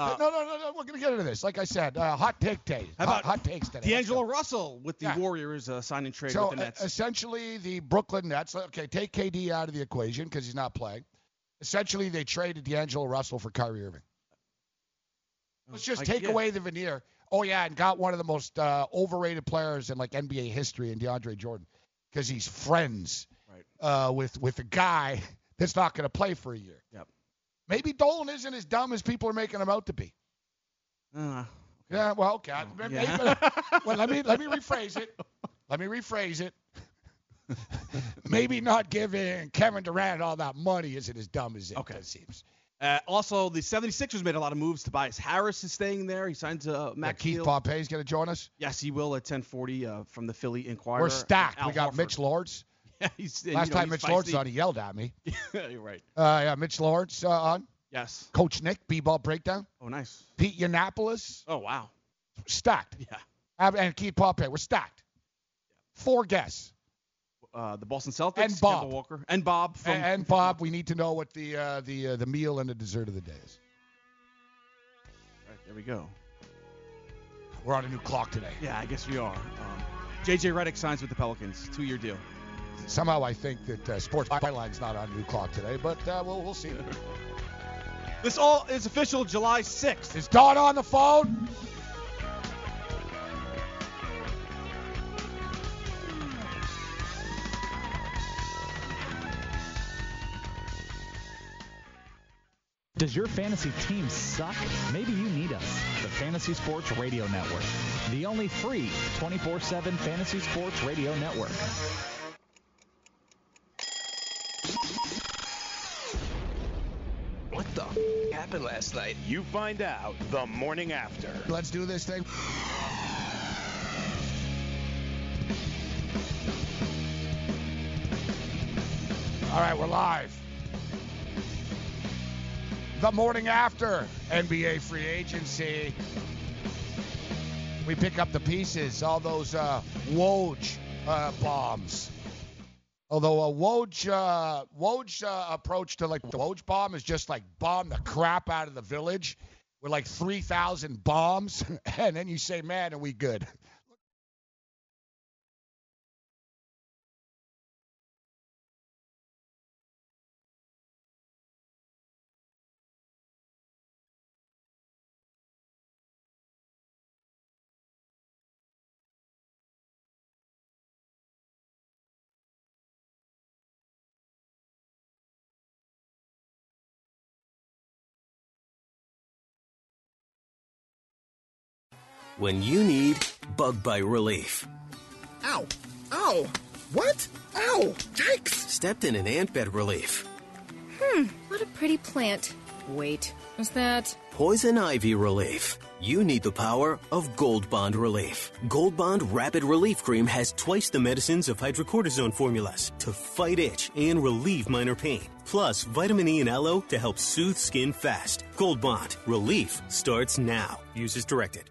Uh, no, no, no, no. We're gonna get into this. Like I said, uh, hot take day. How about hot takes today. D'Angelo. Russell with the Yeah. Warriors uh, signing trade So with the uh, Nets. essentially, the Brooklyn Nets. Okay, take KD out of the equation because he's not playing. Essentially, they traded D'Angelo Russell for Kyrie Irving. Let's just I take get- away the veneer. Oh yeah, and got one of the most uh, overrated players in like NBA history in DeAndre Jordan because he's friends Right. uh, with with a guy that's not going to play for a year. Yep. Maybe Dolan isn't as dumb as people are making him out to be. Uh, Yeah, well, okay. Maybe- yeah. well, let me let me rephrase it. Let me rephrase it. Maybe not giving Kevin Durant all that money isn't as dumb as it Okay. seems. uh, also, the 76ers made a lot of moves. Tobias Harris is staying there. He signed to uh, Yeah, Keith Pompey is going to join us. Yes, he will at 10:40 uh, from the Philly Inquirer. We're stacked. We got Horford. Mitch Lords. Last you know, time Mitch feisty. was on, he yelled at me. You're right. Uh, yeah, Mitch Lords uh, on. Yes. Coach Nick, B-ball breakdown. Oh, nice. Pete Yiannopoulos, Oh, wow. stacked. Yeah. And Keith Pompey, we're stacked. Four guests. Uh, the Boston Celtics. And Bob. Kemba Walker. And Bob. From, and, and Bob, we need to know what the uh, the uh, the meal and the dessert of the day is. Right, there we go. We're on a new clock today. Yeah, I guess we are. Um, JJ Redick signs with the Pelicans. Two-year deal. Somehow I think that uh, Sports Byline's not on new clock today, but uh, we'll, we'll see. This all is official July 6th. Is Don on the phone? Does your fantasy team suck? Maybe you need us, the Fantasy Sports Radio Network, the only free 24 7 fantasy sports radio network. What the f- happened last night? You find out the morning after. Let's do this thing. All right, we're live. The morning after NBA free agency. We pick up the pieces, all those uh, Woj uh, bombs. Although a Woj, uh, Woj uh, approach to like the Woj bomb is just like bomb the crap out of the village with like 3,000 bombs, and then you say, man, are we good? When you need bug bite relief. Ow! Ow! What? Ow! Yikes! Stepped in an ant bed relief. Hmm, what a pretty plant. Wait, is that. Poison ivy relief. You need the power of Gold Bond Relief. Gold Bond Rapid Relief Cream has twice the medicines of hydrocortisone formulas to fight itch and relieve minor pain. Plus, vitamin E and aloe to help soothe skin fast. Gold Bond Relief starts now. Use as directed.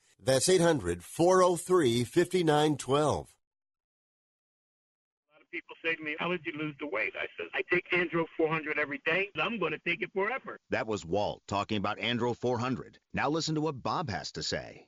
That's 800 403 5912. People say to me, How did you lose the weight? I said, I take Andro 400 every day. I'm going to take it forever. That was Walt talking about Andro 400. Now listen to what Bob has to say.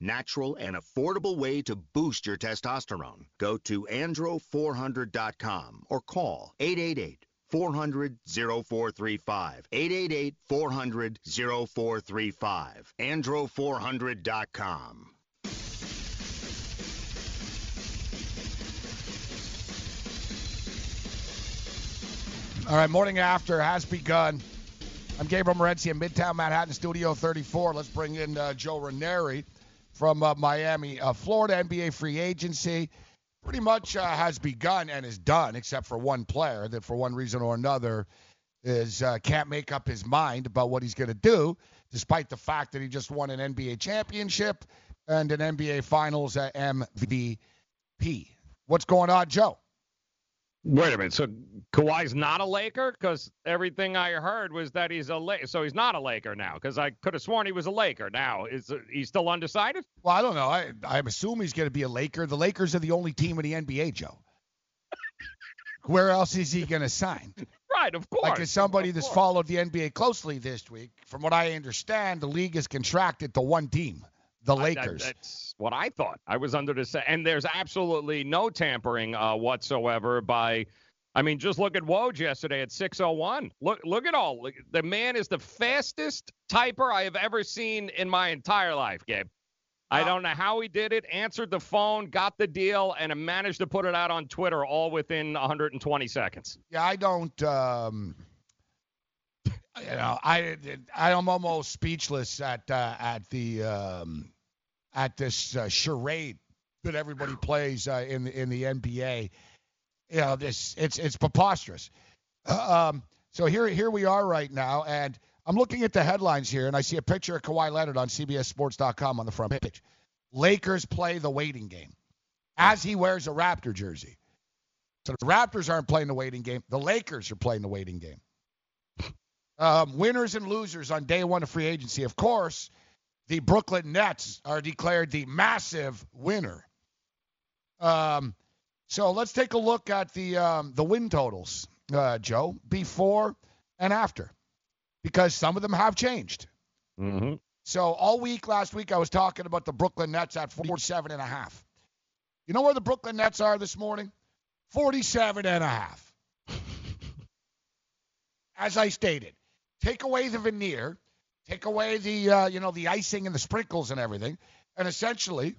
natural, and affordable way to boost your testosterone. Go to andro400.com or call 888 400 0435. 888 400 0435. Andro400.com. All right, morning after has begun. I'm Gabriel Morency in Midtown Manhattan, Studio 34. Let's bring in uh, Joe Ranieri from uh, Miami, uh, Florida NBA free agency. Pretty much uh, has begun and is done, except for one player that, for one reason or another, is uh, can't make up his mind about what he's going to do, despite the fact that he just won an NBA championship and an NBA Finals MVP. What's going on, Joe? Wait a minute. So Kawhi's not a Laker? Because everything I heard was that he's a Laker. So he's not a Laker now. Because I could have sworn he was a Laker. Now is he still undecided? Well, I don't know. I I assume he's going to be a Laker. The Lakers are the only team in the NBA, Joe. Where else is he going to sign? Right, of course. Like as somebody that's followed the NBA closely this week, from what I understand, the league is contracted to one team, the Lakers. I, that's what I thought. I was under the and there's absolutely no tampering uh, whatsoever by. I mean, just look at Woj yesterday at 6:01. Look, look at all. Look, the man is the fastest typer I have ever seen in my entire life, Gabe. I don't know how he did it. Answered the phone, got the deal, and managed to put it out on Twitter all within 120 seconds. Yeah, I don't. Um, you know, I I'm almost speechless at uh, at the um, at this uh, charade that everybody plays uh, in the in the NBA. You know, this it's it's preposterous. Um, so here here we are right now, and I'm looking at the headlines here, and I see a picture of Kawhi Leonard on CBSSports.com on the front page. Lakers play the waiting game as he wears a Raptor jersey. So the Raptors aren't playing the waiting game. The Lakers are playing the waiting game. Um, winners and losers on day one of free agency. Of course, the Brooklyn Nets are declared the massive winner. Um, so let's take a look at the um, the win totals, uh, Joe, before and after, because some of them have changed. Mm-hmm. So all week last week I was talking about the Brooklyn Nets at 47 and a half. You know where the Brooklyn Nets are this morning? 47 and a half. As I stated, take away the veneer, take away the uh, you know the icing and the sprinkles and everything, and essentially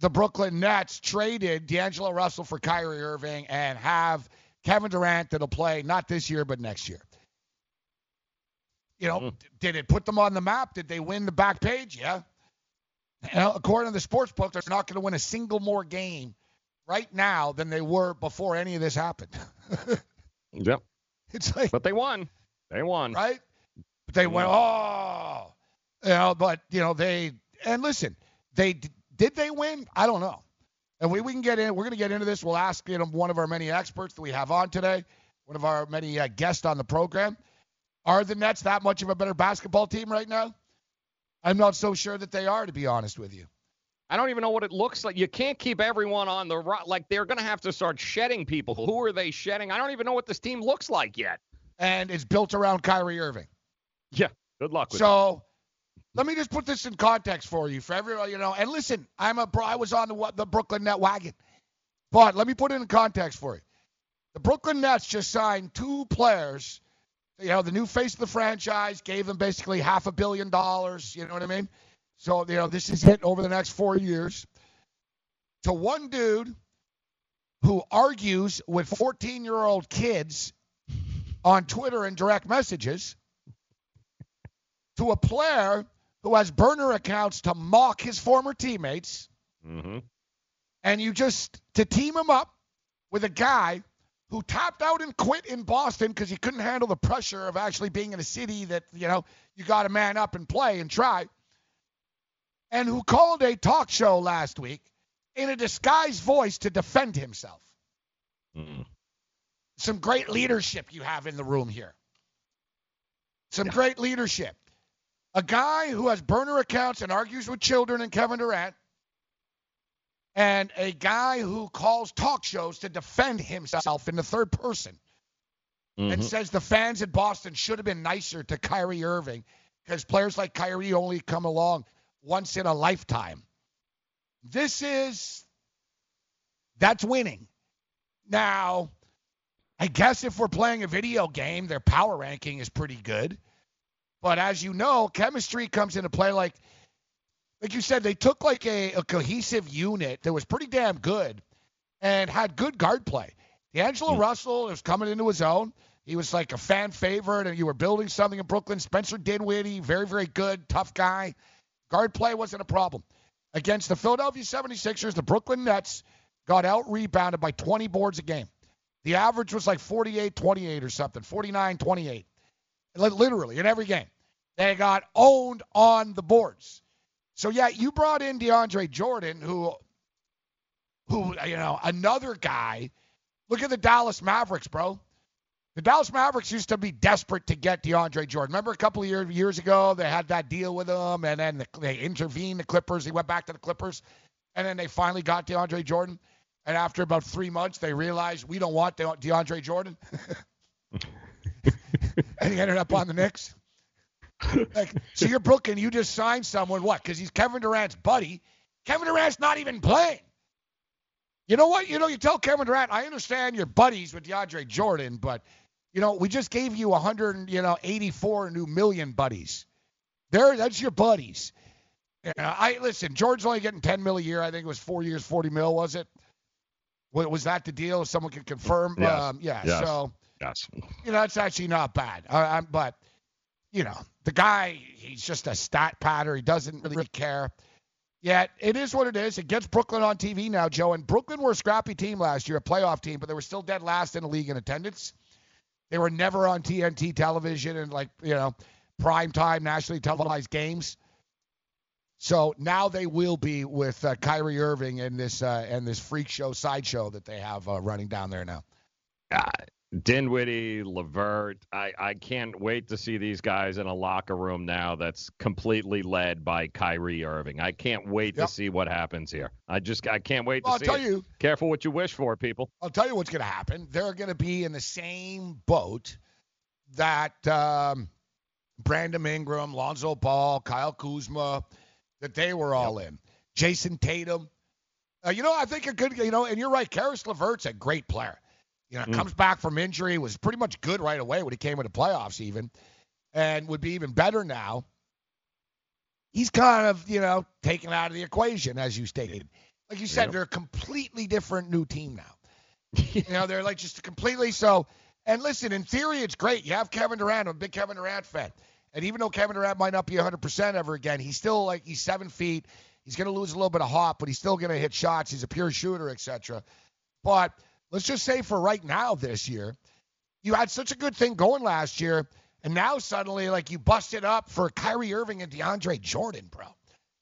the Brooklyn Nets traded D'Angelo Russell for Kyrie Irving and have Kevin Durant that'll play not this year but next year. You know, mm. did it put them on the map? Did they win the back page? Yeah. You know, according to the sports book, they're not going to win a single more game right now than they were before any of this happened. yep. It's like, but they won. They won. Right? They went, oh, you know, but, you know, they, and listen, they, did they win? I don't know. And we, we can get in, we're going to get into this. We'll ask you know, one of our many experts that we have on today, one of our many uh, guests on the program. Are the Nets that much of a better basketball team right now? I'm not so sure that they are, to be honest with you. I don't even know what it looks like. You can't keep everyone on the right. Like they're going to have to start shedding people. Who are they shedding? I don't even know what this team looks like yet. And it's built around Kyrie Irving. Yeah. Good luck with so, let me just put this in context for you, for everyone, you know. And listen, I'm a bro. I was on the the Brooklyn Net wagon, but let me put it in context for you. The Brooklyn Nets just signed two players. You know, the new face of the franchise gave them basically half a billion dollars. You know what I mean? So, you know, this is hit over the next four years. To one dude who argues with 14 year old kids on Twitter and direct messages, to a player who has burner accounts to mock his former teammates, mm-hmm. and you just to team him up with a guy who tapped out and quit in Boston because he couldn't handle the pressure of actually being in a city that you know you got to man up and play and try and who called a talk show last week in a disguised voice to defend himself. Mm. Some great leadership you have in the room here. Some yeah. great leadership. A guy who has burner accounts and argues with children and Kevin Durant, and a guy who calls talk shows to defend himself in the third person mm-hmm. and says the fans in Boston should have been nicer to Kyrie Irving because players like Kyrie only come along once in a lifetime. This is that's winning. Now, I guess if we're playing a video game, their power ranking is pretty good. But as you know, chemistry comes into play like like you said, they took like a, a cohesive unit that was pretty damn good and had good guard play. D'Angelo mm. Russell was coming into his own. He was like a fan favorite, and you were building something in Brooklyn. Spencer Dinwiddie, very, very good, tough guy. Guard play wasn't a problem. Against the Philadelphia 76ers, the Brooklyn Nets got out rebounded by 20 boards a game. The average was like 48 28 or something, 49 28. Literally in every game. They got owned on the boards. So yeah, you brought in DeAndre Jordan, who who you know, another guy. Look at the Dallas Mavericks, bro. The Dallas Mavericks used to be desperate to get DeAndre Jordan. Remember a couple of year, years ago they had that deal with him, and then the, they intervened the Clippers. He went back to the Clippers, and then they finally got DeAndre Jordan. And after about three months, they realized we don't want De- DeAndre Jordan, and he ended up on the Knicks. Like, so you're Brooklyn, you just signed someone what? Because he's Kevin Durant's buddy. Kevin Durant's not even playing. You know what? You know, you tell Kevin Durant, I understand you're buddies with DeAndre Jordan, but you know, we just gave you 100, you know, 84 new million buddies. There, that's your buddies. You know, I listen. George's only getting 10 mil a year. I think it was four years, 40 mil, was it? Was that the deal? If someone can confirm. Yes. Um, yeah. Yes. So, yes. you know, that's actually not bad. I, but, you know, the guy, he's just a stat patter. He doesn't really care. Yet it is what it is. It gets Brooklyn on TV now, Joe. And Brooklyn were a scrappy team last year, a playoff team, but they were still dead last in the league in attendance. They were never on TNT television and like, you know, prime time nationally televised games. So now they will be with uh, Kyrie Irving and this uh, and this freak show sideshow that they have uh, running down there now. Uh, Dinwiddie, LeVert. I, I can't wait to see these guys in a locker room now that's completely led by Kyrie Irving. I can't wait Yep. to see what happens here. I just I can't wait to see. Well, to I'll see tell it. you- Careful what you wish for, people. I'll tell you what's going to happen. They're going to be in the same boat that um, Brandon Ingram, Lonzo Ball, Kyle Kuzma, that they were all in. Jayson Tatum. Uh, you know, I think a good, you know, and you're right. Caris LeVert's a great player. You know, Mm. comes back from injury, was pretty much good right away when he came into playoffs, even, and would be even better now. He's kind of, you know, taken out of the equation, as you stated. Like you said, Yep. they're a completely different new team now. you know, they're like just completely so. And listen, in theory, it's great. You have Kevin Durant. I'm a big Kevin Durant fan. And even though Kevin Durant might not be 100% ever again, he's still like, he's seven feet. He's going to lose a little bit of hop, but he's still going to hit shots. He's a pure shooter, etc. But let's just say for right now this year, you had such a good thing going last year, and now suddenly, like, you busted up for Kyrie Irving and DeAndre Jordan, bro.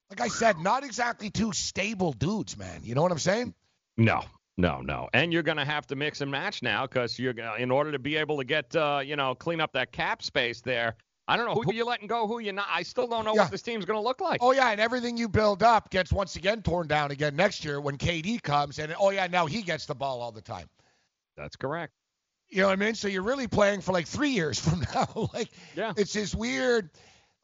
Like I said, not exactly two stable dudes, man. You know what I'm saying? No, no, no. And you're going to have to mix and match now because you're in order to be able to get uh, you know clean up that cap space there. I don't know who you're letting go, who you're not. I still don't know Yeah. what this team's going to look like. Oh yeah, and everything you build up gets once again torn down again next year when KD comes, and oh yeah, now he gets the ball all the time. That's correct. You know what I mean? So you're really playing for like three years from now. like, yeah. it's this weird.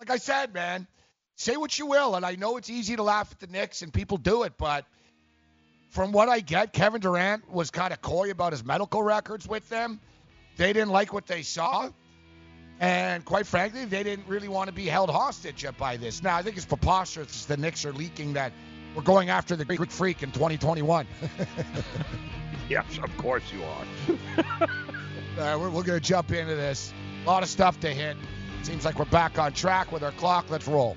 Like I said, man, say what you will, and I know it's easy to laugh at the Knicks and people do it, but from what I get, Kevin Durant was kind of coy about his medical records with them. They didn't like what they saw. And quite frankly, they didn't really want to be held hostage by this. Now, I think it's preposterous that the Knicks are leaking that we're going after the Greek Freak in 2021. yes, of course you are. Uh, we're, we're going to jump into this. A lot of stuff to hit. Seems like we're back on track with our clock. Let's roll.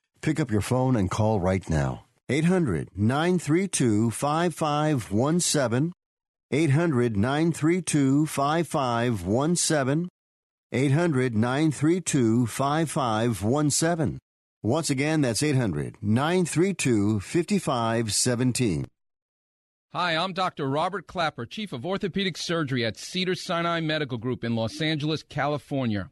Pick up your phone and call right now. 800 932 5517. 800 932 5517. 800 932 5517. Once again, that's 800 932 5517. Hi, I'm Dr. Robert Klapper, Chief of Orthopedic Surgery at Cedar Sinai Medical Group in Los Angeles, California.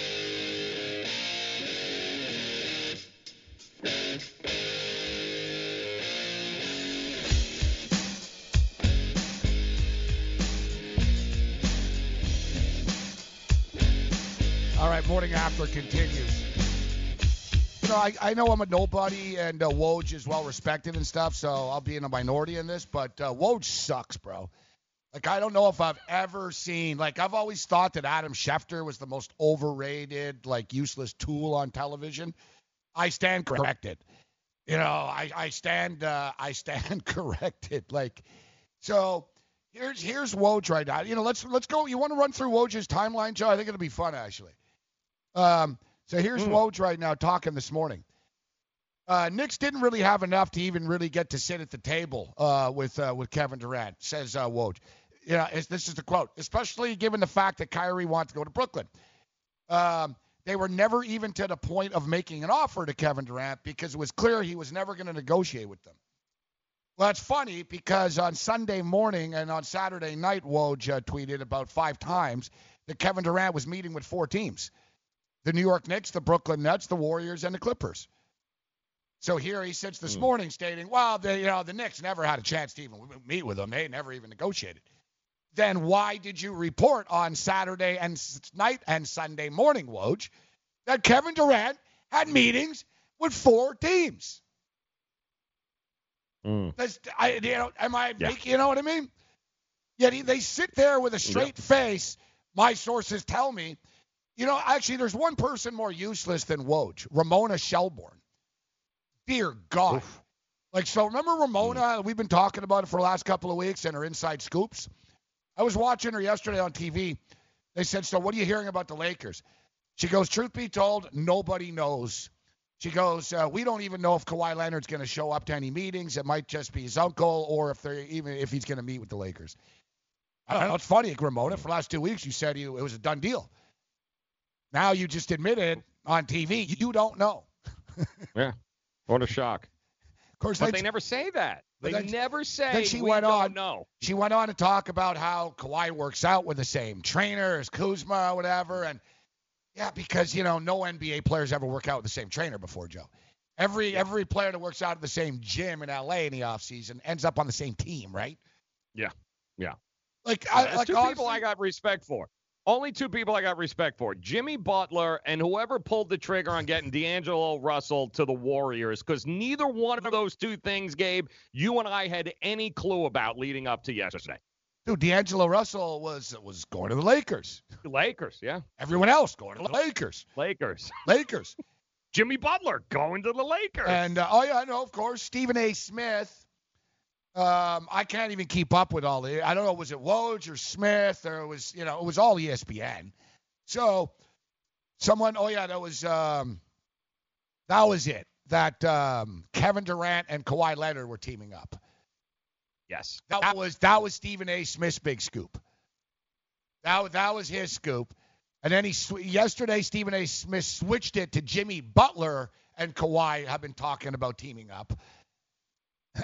All right, morning after continues. You know, I, I know I'm a nobody, and uh, Woj is well respected and stuff, so I'll be in a minority in this. But uh, Woj sucks, bro. Like I don't know if I've ever seen. Like I've always thought that Adam Schefter was the most overrated, like useless tool on television. I stand corrected. You know, I I stand uh, I stand corrected. Like, so here's here's Woj right now. You know, let's let's go. You want to run through Woj's timeline, Joe? I think it'll be fun actually. Um, so here's Woj right now talking this morning. Uh, Knicks didn't really have enough to even really get to sit at the table uh, with uh, with Kevin Durant, says uh, Woj. You know, this is the quote, especially given the fact that Kyrie wants to go to Brooklyn. Um, they were never even to the point of making an offer to Kevin Durant because it was clear he was never going to negotiate with them. Well, it's funny because on Sunday morning and on Saturday night, Woj uh, tweeted about five times that Kevin Durant was meeting with four teams the New York Knicks, the Brooklyn Nets, the Warriors, and the Clippers. So here he sits this morning stating, well, the, you know, the Knicks never had a chance to even meet with them. They never even negotiated. Then why did you report on Saturday and s- night and Sunday morning, Woj, that Kevin Durant had hmm. meetings with four teams? Hmm. That's, I, you know, am I Yeah. you know what I mean? Yet he, they sit there with a straight face. My sources tell me, you know, actually, there's one person more useless than Woj, Ramona Shelburne. Dear God. Like, so remember Ramona? Hmm. We've been talking about it for the last couple of weeks and her inside scoops. I was watching her yesterday on TV. They said, So what are you hearing about the Lakers? She goes, Truth be told, nobody knows. She goes, uh, We don't even know if Kawhi Leonard's going to show up to any meetings. It might just be his uncle or if they're even if he's going to meet with the Lakers. I don't know. It's funny, Ramona. For the last two weeks, you said you, it was a done deal. Now you just admitted on TV you don't know. Yeah. What a shock. Of course, But they never say that. They then- never say then she we went don't on. know. She went on to talk about how Kawhi works out with the same trainer as Kuzma or whatever, and yeah, because you know no NBA players ever work out with the same trainer before, Joe. Every every player that works out at the same gym in LA in the off season ends up on the same team, right? Yeah. Yeah. Like, Yeah, I, like two honestly, people I got respect for. Only two people I got respect for: Jimmy Butler and whoever pulled the trigger on getting D'Angelo Russell to the Warriors. Because neither one of those two things, Gabe, you and I had any clue about leading up to yesterday. dude, D'Angelo Russell was was going to the Lakers. Lakers, yeah. Everyone else going to the Lakers. Lakers. Lakers. Jimmy Butler going to the Lakers. And uh, oh yeah, I know, of course, Stephen A. Smith. Um, I can't even keep up with all the. I don't know, was it Woj or Smith or it was you know it was all ESPN. So someone, oh yeah, that was um, that was it. That um, Kevin Durant and Kawhi Leonard were teaming up. yes. That was that was Stephen A. Smith's big scoop. That was- that was his scoop, and then he yesterday Stephen A. Smith switched it to Jimmy Butler and Kawhi have been talking about teaming up,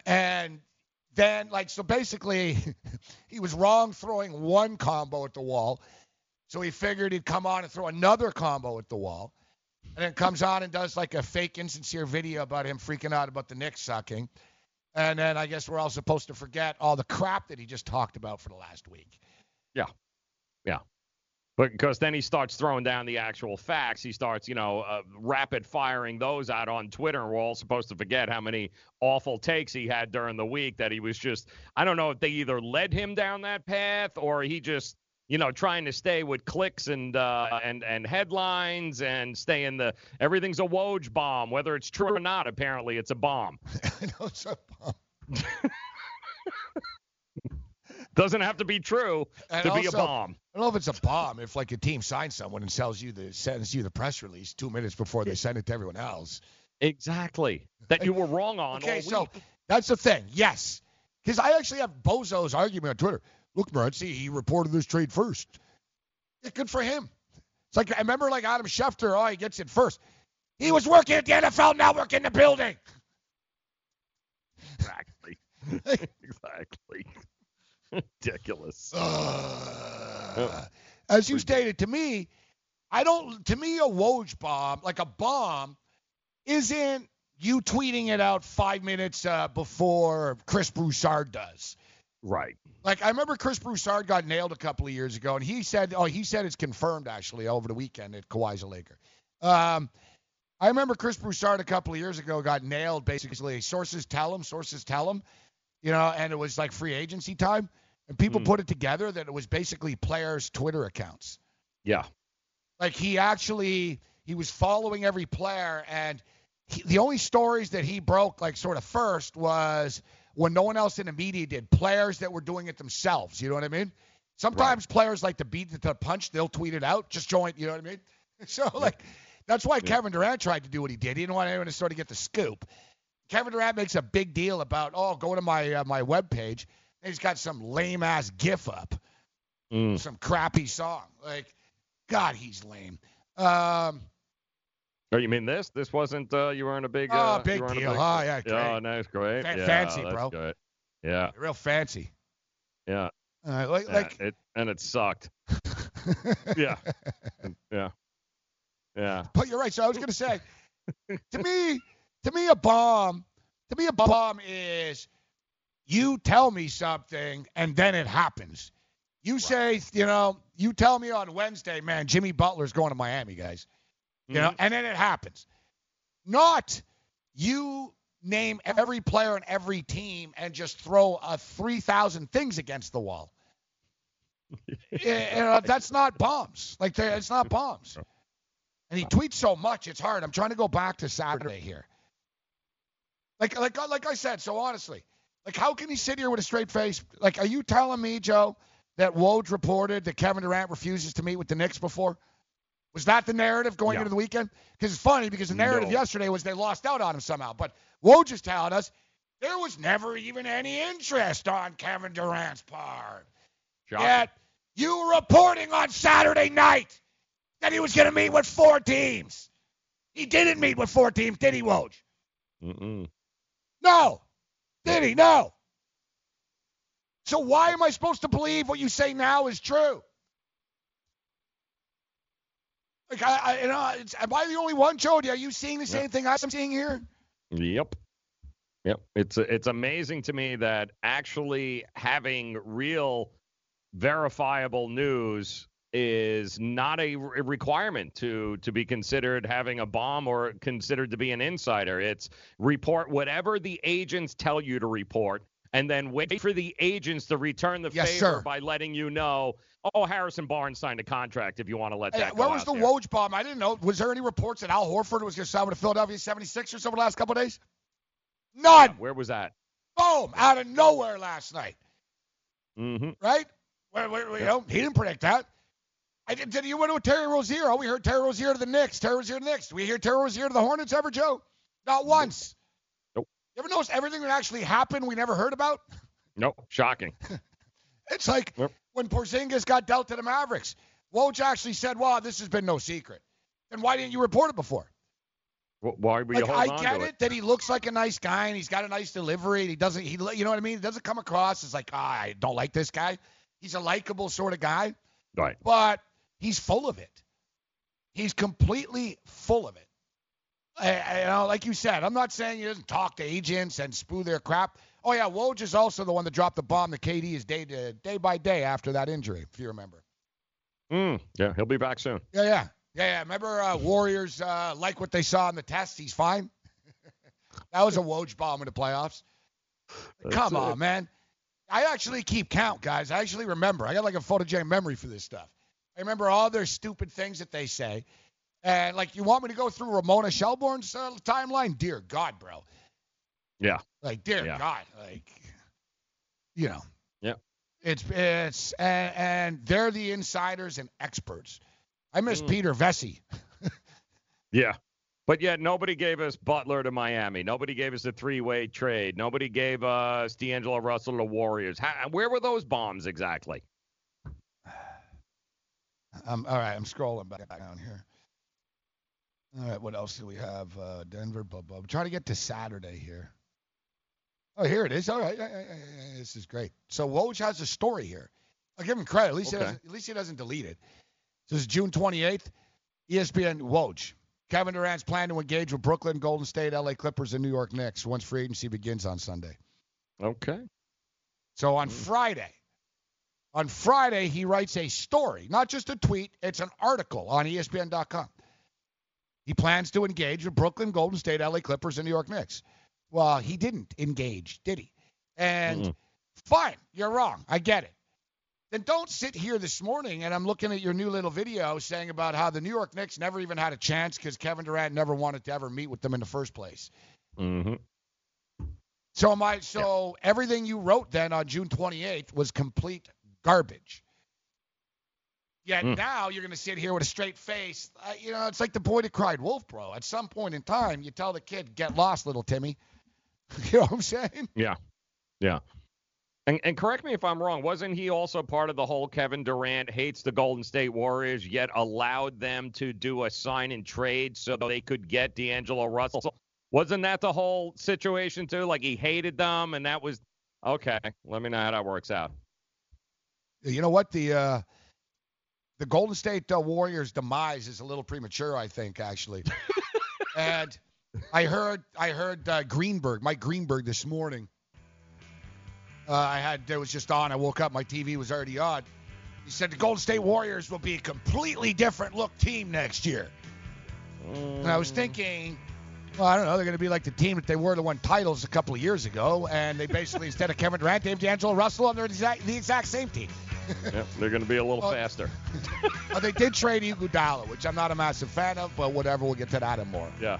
and then like so basically he was wrong throwing one combo at the wall, so he figured he'd come on and throw another combo at the wall. And then comes on and does like a fake insincere video about him freaking out about the Knicks sucking. And then I guess we're all supposed to forget all the crap that he just talked about for the last week. Yeah. Yeah. But because then he starts throwing down the actual facts, he starts, you know, uh, rapid firing those out on Twitter, and we're all supposed to forget how many awful takes he had during the week. That he was just, I don't know if they either led him down that path or he just, you know, trying to stay with clicks and uh, and and headlines and stay in the everything's a Woj bomb, whether it's true or not. Apparently, it's a bomb. No, so- Doesn't have to be true And to be a bomb. I don't know if it's a bomb if like a team signs someone and sells you the sends you the press release two minutes before they send it to everyone else. Exactly. That you were wrong on. Okay, so that's the thing. Yes, because I actually have Bozo's argument on Twitter. Look, Morency, he reported this trade first. Yeah, good for him. It's like I remember like Adam Schefter. Oh, he gets it first. He was working at the NFL Network in the building. Exactly. exactly. Ridiculous. Uh, as you stated to me, I don't. To me, a Woj bomb, like a bomb, isn't you tweeting it out five minutes uh, before Chris Broussard does. Right. Like I remember Chris Broussard got nailed a couple of years ago, and he said, "Oh, he said it's confirmed actually over the weekend at Kawhi's a Laker." Um, I remember Chris Broussard a couple of years ago got nailed. Basically, sources tell him, sources tell him, you know, and it was like free agency time, and people put it together that it was basically players' Twitter accounts. Yeah. Like he actually he was following every player, and he, the only stories that he broke like sort of first was when no one else in the media did. Players that were doing it themselves. You know what I mean? Sometimes players like to beat it to the punch. They'll tweet it out. Just join. You know what I mean? So like that's why Kevin Durant tried to do what he did. He didn't want anyone to sort of get the scoop. Kevin Durant makes a big deal about oh go to my uh, my web page. And he's got some lame ass GIF up Mm. some crappy song. Like, God, he's lame. Um, Oh, you mean this? This wasn't. Uh, you weren't a big. Oh, uh, big a deal. big- Oh, yeah, Oh, nice, great. Fa- yeah, fancy, bro. Good. Yeah, real fancy. yeah. Uh, like, yeah, like it, and it sucked. yeah, yeah, yeah. But you're right. So I was going to say, to me, to me, a bomb, to me, a bomb is you tell me something and then it happens. You say, you know, you tell me on Wednesday, man, Jimmy Butler's going to Miami, guys. You know, mm-hmm. and then it happens. Not you name every player and every team and just throw a 3,000 things against the wall. you know, that's not bombs. Like, it's not bombs. And he tweets so much, it's hard. I'm trying to go back to Saturday here. Like, like, like I said, so honestly, like, how can he sit here with a straight face? Like, are you telling me, Joe, that Woj reported that Kevin Durant refuses to meet with the Knicks before? Was that the narrative going Yeah. into the weekend? Because it's funny because the narrative No. yesterday was they lost out on him somehow. But Woj is telling us there was never even any interest on Kevin Durant's part. Shocking. Yet you were reporting on Saturday night that he was going to meet with four teams. He didn't meet with four teams, did he, Woj? Mm-mm. No. Did he? No. So why am I supposed to believe what you say now is true? Like I, I you know, it's, am I the only one, Joe? Are you seeing the same thing I'm seeing here? Yep. Yep. It's it's amazing to me that actually having real verifiable news is not a requirement to to be considered having a bomb or considered to be an insider. It's report whatever the agents tell you to report and then wait for the agents to return the Yes, favor sir. by letting you know, oh, Harrison Barnes signed a contract if you want to let Hey, that go where was the there. Woj bomb? I didn't know. Was there any reports that Al Horford was going to sign with the Philadelphia 76ers over the last couple of days? None. Where was that? Boom. Out of nowhere last night. Mm-hmm. right? Where, where, you know, he didn't predict that. I did, did you went with Terry Rozier? Oh, we heard Terry Rozier to the Knicks. Terry Rozier to the Knicks. Did we hear Terry Rozier to the Hornets ever, Joe? Not once. Nope. You ever notice everything that actually happened we never heard about? Nope. Shocking. It's like Yep. when Porzingis got dealt to the Mavericks. Woj actually said, "Well, this has been no secret." Then why didn't you report it before? Wh- Why were you Like holding I on get to it, that he looks like a nice guy and he's got a nice delivery. And he doesn't, he, you know what I mean? He doesn't come across as like, ah, I don't like this guy. He's a likable sort of guy. Right. but he's full of it. He's completely full of it. I, I- you know, like you said, I'm not saying he doesn't talk to agents and spew their crap. Oh yeah, Woj is also the one that dropped the bomb that KD is day to, day by day after that injury, if you remember. Mm, yeah, he'll be back soon. Yeah, yeah, yeah, yeah. Remember uh, Warriors uh, like what they saw in the test. He's fine. that was a Woj bomb in the playoffs. Come That's on, man. I actually keep count, guys. I actually remember. I got like a photogenic memory for this stuff. I remember all their stupid things that they say. And like, you want me to go through Ramona Shelburne's uh, timeline? Dear God, bro. Yeah. Like, dear Yeah. God, like, you know, Yeah. it's it's and, and they're the insiders and experts. I miss Mm. Peter Vecsey. Yeah. But yet nobody gave us Butler to Miami. Nobody gave us a three-way trade. Nobody gave us D'Angelo Russell to Warriors. How, where were those bombs exactly? Um, all right, I'm scrolling back down here. All right, what else do we have? Uh, Denver, blah, blah. I'm to get to Saturday here. Oh, here it is. All right, this is great. So Woj has a story here. I'll give him credit. At least, Okay. at least he doesn't delete it. This is June 28th. ESPN Woj. Kevin Durant's plan to engage with Brooklyn, Golden State, LA Clippers, and New York Knicks once free agency begins on Sunday. Okay. So on Friday, on Friday, he writes a story, not just a tweet, it's an article on ESPN.com. He plans to engage with Brooklyn, Golden State, LA Clippers, and New York Knicks. Well, he didn't engage, did he? And Mm-mm. fine, you're wrong. I get it. Then don't sit here this morning and I'm looking at your new little video saying about how the New York Knicks never even had a chance because Kevin Durant never wanted to ever meet with them in the first place. Mm-hmm. So my so everything you wrote then on June 28th was complete garbage. Yet Mm. now you're going to sit here with a straight face. Uh, you know, it's like the boy that cried wolf, bro. At some point in time, you tell the kid, "Get lost, little Timmy." you know what I'm saying? Yeah. Yeah. And, and correct me if I'm wrong. Wasn't he also part of the whole Kevin Durant hates the Golden State Warriors, yet allowed them to do a sign and trade so they could get D'Angelo Russell? Wasn't that the whole situation too? Like he hated them, and that was okay. Let me know how that works out. You know what? The uh, the Golden State uh, Warriors demise is a little premature, I think, actually. and I heard I heard uh, Greenberg, Mike Greenberg, this morning. Uh, I had it was just on. I woke up, my TV was already on. He said the Golden State Warriors will be a completely different look team next year. And I was thinking, well, I don't know, they're going to be like the team that they were that won titles a couple of years ago, and they basically instead of Kevin Durant, they have D'Angelo Russell, and they're the exact, the exact same team. yep, they're going to be a little faster. Uh, they did trade Iguodala, which I'm not a massive fan of, but whatever. We'll get to that and more. Yeah.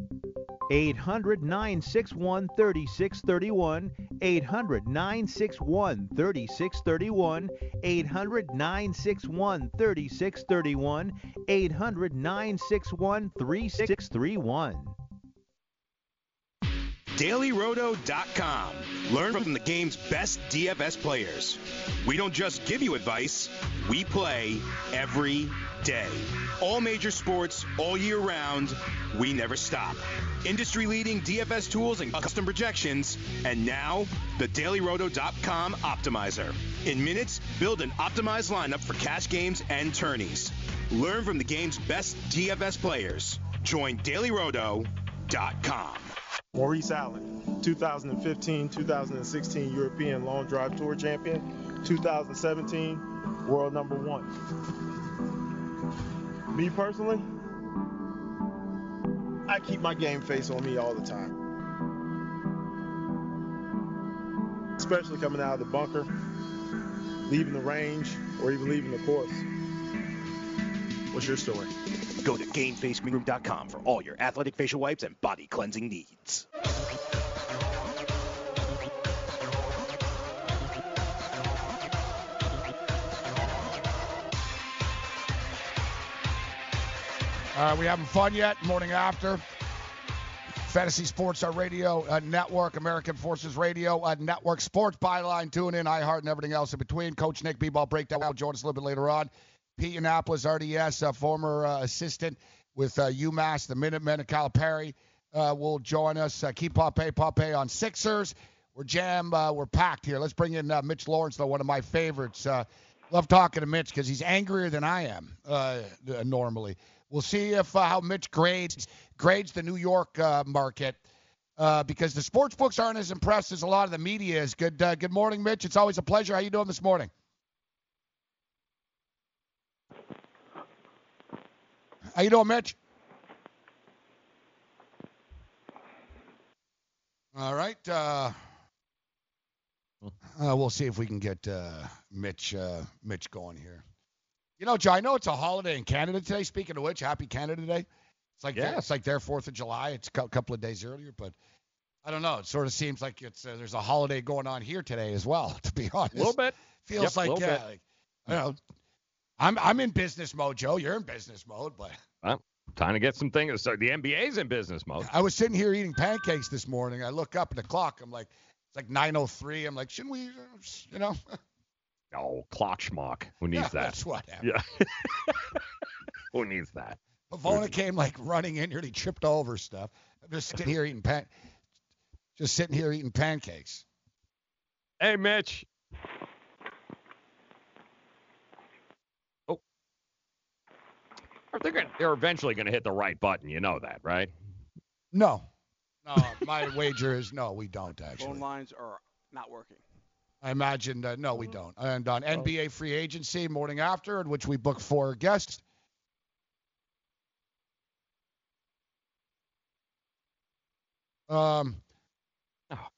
800 961 3631. 800 961 3631. 800 961 3631. 800 961 3631. DailyRoto.com. Learn from the game's best DFS players. We don't just give you advice, we play every day. All major sports, all year round, we never stop. Industry leading DFS tools and custom projections, and now the DailyRoto.com Optimizer. In minutes, build an optimized lineup for cash games and tourneys. Learn from the game's best DFS players. Join DailyRoto.com. Maurice Allen, 2015 2016 European Long Drive Tour Champion, 2017 World Number One. Me personally, I keep my game face on me all the time. Especially coming out of the bunker, leaving the range, or even leaving the course. What's your story? Go to GameFaceGroup.com for all your athletic facial wipes and body cleansing needs. Uh, we having fun yet? Morning after. Fantasy Sports uh, Radio uh, Network, American Forces Radio uh, Network, Sports Byline, tune in, iHeart, and everything else in between. Coach Nick B-Ball Breakdown will join us a little bit later on. Pete Annapolis, RDS, uh, former uh, assistant with uh, UMass, the Minutemen, and Calipari, uh, will join us. Keep Pape, Pape on Sixers. We're jam, we're packed here. Let's bring in Mitch Lawrence, though, one of my favorites. Love talking to Mitch because he's angrier than I am normally. We'll see if uh, how Mitch grades grades the New York uh, market uh, because the sports books aren't as impressed as a lot of the media is. Good uh, good morning, Mitch. It's always a pleasure. How you doing this morning? How you doing, Mitch? All right. Uh, uh, we'll see if we can get uh, Mitch uh, Mitch going here. You know, Joe, I know it's a holiday in Canada today. Speaking of which, happy Canada Day. It's like Yeah. it's like their Fourth of July. It's a couple of days earlier, but I don't know. It sort of seems like it's uh, there's a holiday going on here today as well. To be honest, A little bit. feels Yep, like yeah, bit. like, i know i'm I'm in business mode, Joe. You're in business mode, but Well, time to get some things. So the NBA's in business mode. I was sitting here eating pancakes this morning. I look up at the clock. I'm like, it's like 9:03. I'm like, shouldn't we, uh, you know? Oh, clock schmuck. Who needs Yeah, that? that's what happened. Yeah. Who needs that? Pavona came like running in here. and He tripped over stuff. I'm just sitting here eating pan, just sitting here eating pancakes. Hey, Mitch. Oh. They're, gonna, they're eventually going to hit the right button. You know that, right? No, no. my wager is no. We don't actually. Phone lines are not working. I imagine uh, no, we Mm-hmm. don't. And on Oh. NBA free agency morning after, in which we book four guests. Um,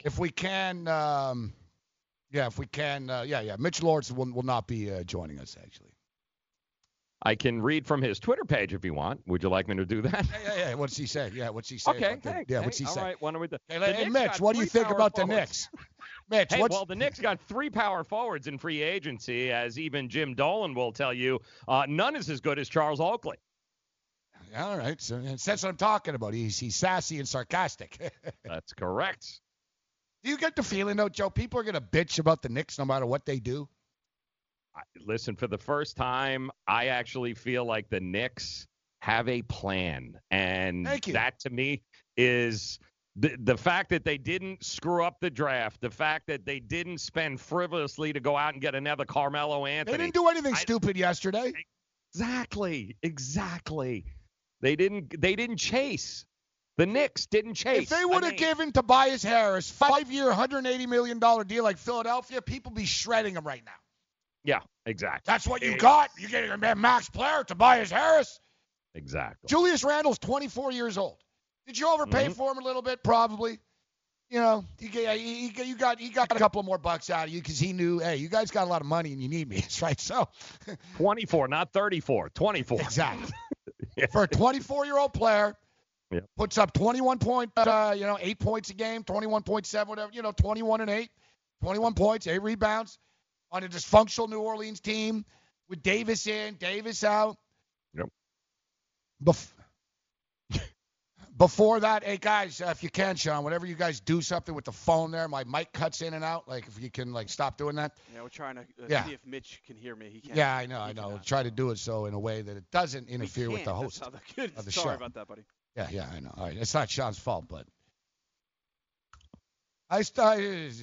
if we can, um, yeah, if we can, uh, yeah, yeah. Mitch Lawrence will will not be uh, joining us actually. I can read from his Twitter page if you want. Would you like me to do that? Yeah, yeah, yeah. What's he say? Yeah, what's he say? Okay. the- Hey, yeah, hey, what's he all say? right, why don't we do- Hey, hey, Mitch, what do you think about the. Knicks? Mitch, Hey, what's well, the Knicks got three power forwards in free agency, as even Jim Dolan will tell you. Uh, none is as good as Charles Oakley. all right? So that's what I'm talking about. He's he's sassy and sarcastic. That's correct. Do you get the feeling though, Joe? People are gonna bitch about the Knicks no matter what they do. I- Listen, for the first time, I actually feel like the Knicks have a plan, and that to me is the the fact that they didn't screw up the draft, the fact that they didn't spend frivolously to go out and get another Carmelo Anthony. They didn't do anything I- stupid yesterday. Exactly, exactly. They didn't. They didn't chase. The Knicks didn't chase. If they would have mean, given Tobias Harris five-year, 180 million dollar deal like Philadelphia, people be shredding him right now. Yeah, exactly. That's what you Ex- got. You get a max player, Tobias Harris. Exactly. Julius Randle's 24 years old. Did you overpay Mhm. for him a little bit? Probably. You know, you get you, you- you got you got a couple more bucks out of you because he knew, hey, you guys got a lot of money and you need me. That's right. So 24, not 34. 24. exactly for a 24 year old player, Yep. puts up 21 point, uh, you know, eight points a game, 21.7, whatever, you know, 21 and eight, 21 points, eight rebounds on a dysfunctional New Orleans team with Davis in, Davis out. Yep. Bef- before that, hey guys, uh, if you can, Sean, whenever you guys do something with the phone there, my mic cuts in and out. Like if you can, like stop doing that. Yeah, we're trying to uh, Yeah. see if Mitch can hear me. He can't. Yeah, I know, He I know. cannot. Try to do it so in a way that it doesn't interfere with the host That's the good. of the Sorry show. about that, buddy. Yeah, yeah, I know. All right, it's not Sean's fault, but I started.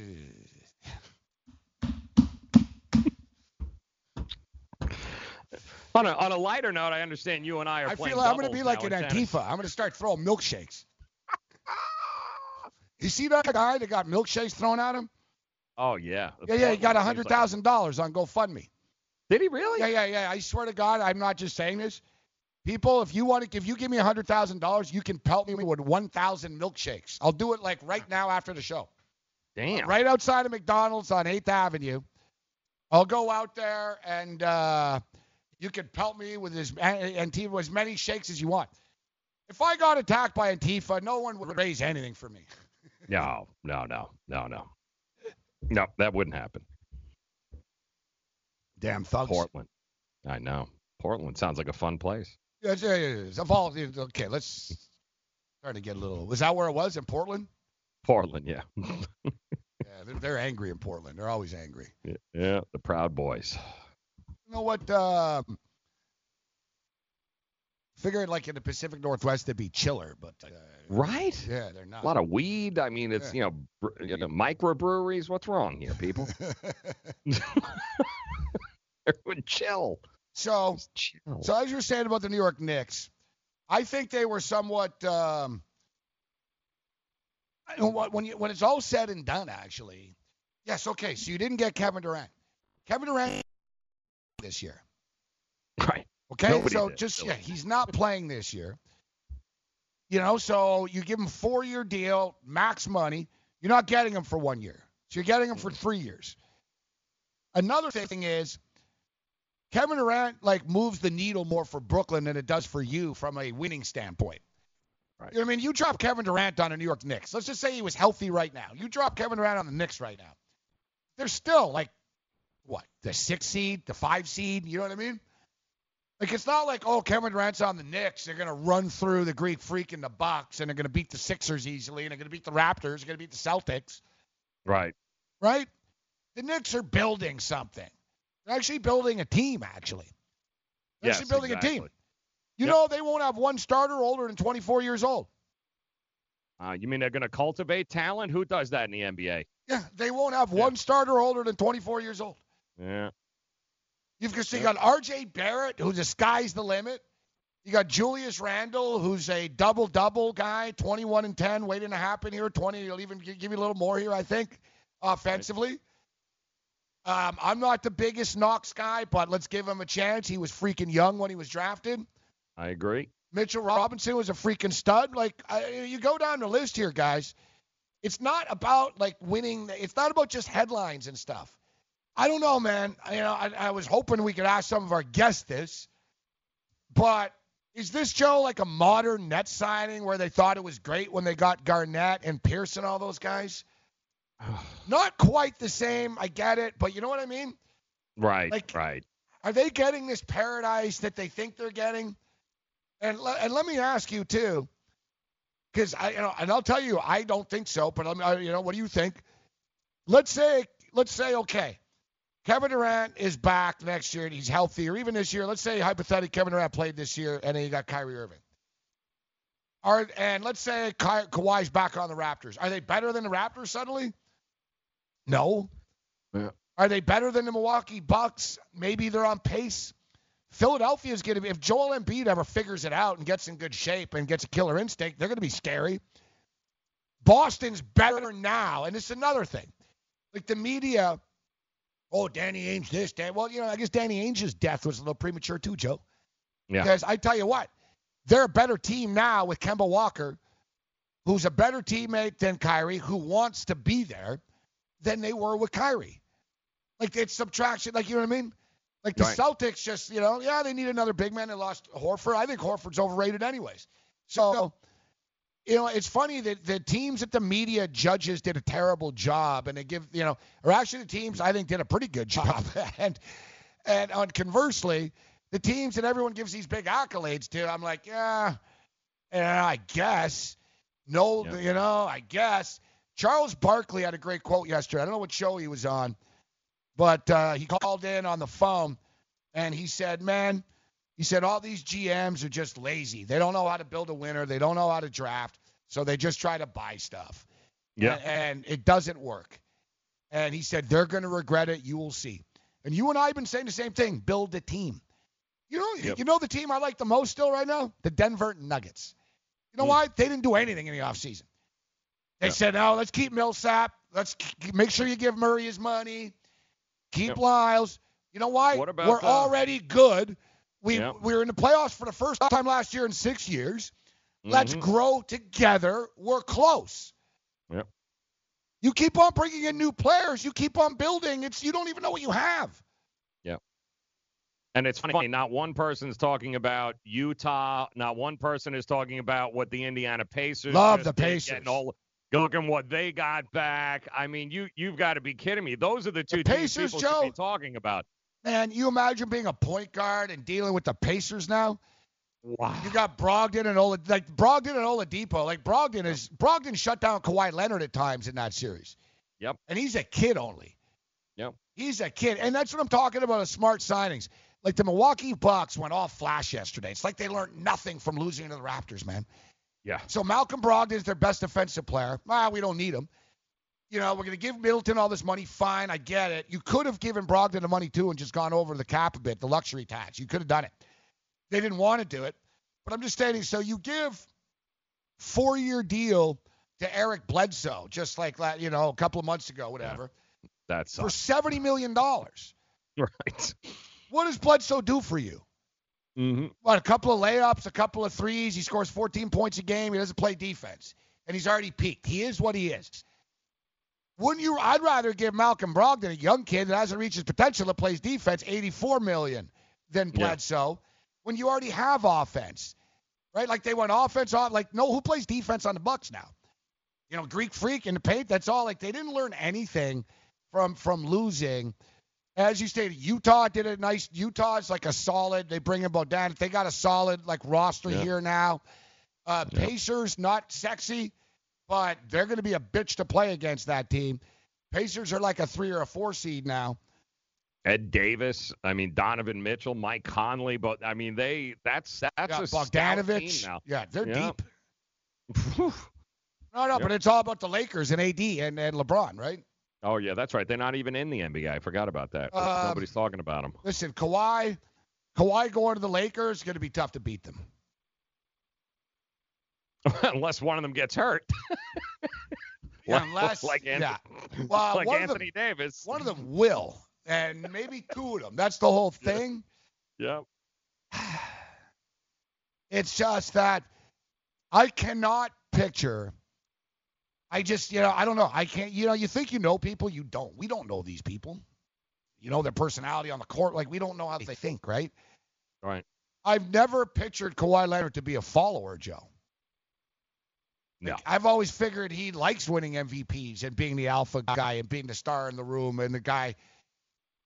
On a, on a lighter note, I understand you and I are I playing feel like I'm gonna be like an tennis. Antifa. I'm gonna start throwing milkshakes. you see that guy that got milkshakes thrown at him? Oh yeah. Yeah, yeah, he got a hundred thousand dollars on GoFundMe. Did he really? Yeah, yeah, yeah. I swear to God, I'm not just saying this. People, if you want to, if you give me a hundred thousand dollars, you can pelt me with one thousand milkshakes. I'll do it like right now after the show. Damn. Right outside of McDonald's on Eighth Avenue. I'll go out there and uh, you can pelt me with as Antifa as many shakes as you want. If I got attacked by Antifa, no one would raise anything for me. No, no, no, no, no. No, that wouldn't happen. Damn thugs. Portland. I know. Portland sounds like a fun place. Yeah, yeah. Of all, okay, let's try to get a little. Was that where it was in Portland? Portland, yeah. Yeah, they're, they're angry in Portland. They're always angry. yeah, yeah, the Proud Boys. You know what? Um, figured like in the Pacific Northwest it'd be chiller, but uh, Right? yeah, they're not. A lot of weed. I mean, it's you know, br- you know, microbreweries. What's wrong here, people? Everyone chill. So, chill. so as you were saying about the New York Knicks, I think they were somewhat. Um, I don't know what- when you, when it's all said and done, actually, yes, okay. So you didn't get Kevin Durant. Kevin Durant this year. Right. Okay, Nobody so did, just really. yeah, he's not playing this year. You know, so you give him four year deal, max money. You're not getting him for one year. So you're getting him for mm-hmm. three years. Another thing is Kevin Durant like moves the needle more for Brooklyn than it does for you from a winning standpoint. Right. You know what I mean? You drop Kevin Durant on the New York Knicks. Let's just say he was healthy right now. You drop Kevin Durant on the Knicks right now. They're still like what? The six seed, the five seed, you know what I mean? Like it's not like, oh, Kevin Durant's on the Knicks. They're gonna run through the Greek freak in the Bucks and they're gonna beat the Sixers easily and they're gonna beat the Raptors, they're gonna beat the Celtics. Right. Right? The Knicks are building something. They're actually building a team, actually. They're Yes, actually building a team. You Yep. know they won't have one starter older than 24 years old. Uh, you mean they're going to cultivate talent? Who does that in the NBA? Yeah, they won't have one starter older than 24 years old. Yeah. You've got, so you got R.J. Barrett, who the sky's the limit. You got Julius Randle, who's a double-double guy, 21 and 10, waiting to happen here. 20, he'll even give you a little more here, I think, offensively. Um, I'm not the biggest Knox guy, but let's give him a chance. He was freaking young when he was drafted. I agree. Mitchell Robinson was a freaking stud. Like I, you go down the list here, guys. It's not about like winning. It's not about just headlines and stuff. I don't know, man. I- You know, I, I was hoping we could ask some of our guests this, but is this Joe like a modern net signing where they thought it was great when they got Garnett and Pierce and all those guys? Not quite the same. I get it, but you know what I mean. Right. Like- right. Are they getting this paradise that they think they're getting? And and let me ask you too, because I you know, and I'll tell you, I don't think so. But I'm, I, you know, what do you think? Let's say, let's say, okay, Kevin Durant is back next year and he's healthy, or even this year. Let's say hypothetically Kevin Durant played this year and then you got Kyrie Irving. Are and let's say Ka- Kawhi's back on the Raptors. Are they better than the Raptors suddenly? No. Yeah. Are they better than the Milwaukee Bucks? Maybe they're on pace. Philadelphia is going to be if Joel Embiid ever figures it out and gets in good shape and gets a killer instinct, they're going to be scary. Boston's better now, and it's another thing. Like the media, oh Danny Ainge this, Dan. Well, you know, I guess Danny Ainge's death was a little premature too, Joe. Yeah. Because I tell you what, they're a better team now with Kemba Walker, who's a better teammate than Kyrie, who wants to be there, than they were with Kyrie. Like it's subtraction, like you know what I mean? Like the Right. Celtics just, you know, yeah, they need another big man. They lost Horford. I think Horford's overrated anyways. So, you know, it's funny that the teams that the media judges did a terrible job and they give, you know, or actually the teams I think did a pretty good job. and and on conversely, the teams that everyone gives these big accolades to, I'm like, yeah, yeah, I guess. No, you know, I guess. Charles Barkley had a great quote yesterday. I don't know what show he was on, but uh, he called in on the phone and he said, man, he said all these GMs are just lazy. They don't know how to build a winner. They don't know how to draft, so they just try to buy stuff. Yeah. And, and it doesn't work. And he said they're going to regret it. You will see. And you and I have been saying the same thing. Build a team. You know, you know the team I like the most still right now? The Denver Nuggets. You know mm. why? They didn't do anything in the offseason. They said, "No, let's keep Millsap. Let's k- make sure you give Murray his money. Keep Lyles." You know why? What about We're the- already good. We Yep. we were in the playoffs for the first time last year in six years. Let's Mhm. grow together. We're close. Yep. You keep on bringing in new players. You keep on building. It's you don't even know what you have. Yeah. And it's funny, not one person's talking about Utah. Not one person is talking about what the Indiana Pacers Love the Pacers. getting all- Looking what they got back. I mean, you you've got to be kidding me. Those are the two Pacers, teams people Joe. should be talking about. Man, you imagine being a point guard and dealing with the Pacers now? Wow. You got Brogdon and Ola, like Brogdon and Oladipo. Like Brogdon is Brogdon shut down Kawhi Leonard at times in that series. Yep. And he's a kid only. Yep. He's a kid, and that's what I'm talking about. As smart signings, like the Milwaukee Bucks went all flash yesterday. It's like they learned nothing from losing to the Raptors, man. Yeah. So Malcolm Brogdon is their best defensive player. Ah, we don't need him. You know, we're going to give Middleton all this money. Fine, I get it. You could have given Brogdon the money too and just gone over the cap a bit, the luxury tax. You could have done it. They didn't want to do it. But I'm just stating, so you give four-year deal to Eric Bledsoe, just like la- you know a couple of months ago, whatever, That's for seventy million dollars. right. What does Bledsoe do for you? Mm-hmm. What, a couple of layups, a couple of threes. He scores 14 points a game. He doesn't play defense. And he's already peaked. He is what he is. Wouldn't you? I'd rather give Malcolm Brogdon, a young kid that hasn't reached his potential, that plays defense, 84 million than Yeah. Bledsoe, when you already have offense, right? Like they went offense off. Like no, who plays defense on the Bucks now? You know, Greek Freak in the paint. That's all. Like they didn't learn anything from from losing. As you stated, Utah did a nice. Utah's like a solid. They bring in Bogdan. They got a solid like roster Yeah. here now. Uh, Pacers not sexy, but they're going to be a bitch to play against that team. Pacers are like a three or a four seed now. Ed Davis, I mean Donovan Mitchell, Mike Conley, but I mean they that's that's Yeah, a team now. Yeah, they're Yeah. deep. No, no, but it's all about the Lakers and AD and, and LeBron, right? Oh yeah, that's right. They're not even in the NBA. I forgot about that. Um, Nobody's talking about them. Listen, Kawhi, Kawhi going to the Lakers is going to be tough to beat them. unless one of them gets hurt. Yeah, unless like Anthony, yeah. Well, like one of them- Anthony Davis. One of them will, and maybe two of them. That's the whole thing. Yeah. It's just that I cannot picture. I just, you know, I don't know. I can't, you know, you think you know people, you don't. We don't know these people. You know their personality on the court. Like, we don't know how they think, right? Right. I've never pictured Kawhi Leonard to be a follower, Joe. No. I've always figured he likes winning MVPs and being the alpha guy and being the star in the room and the guy.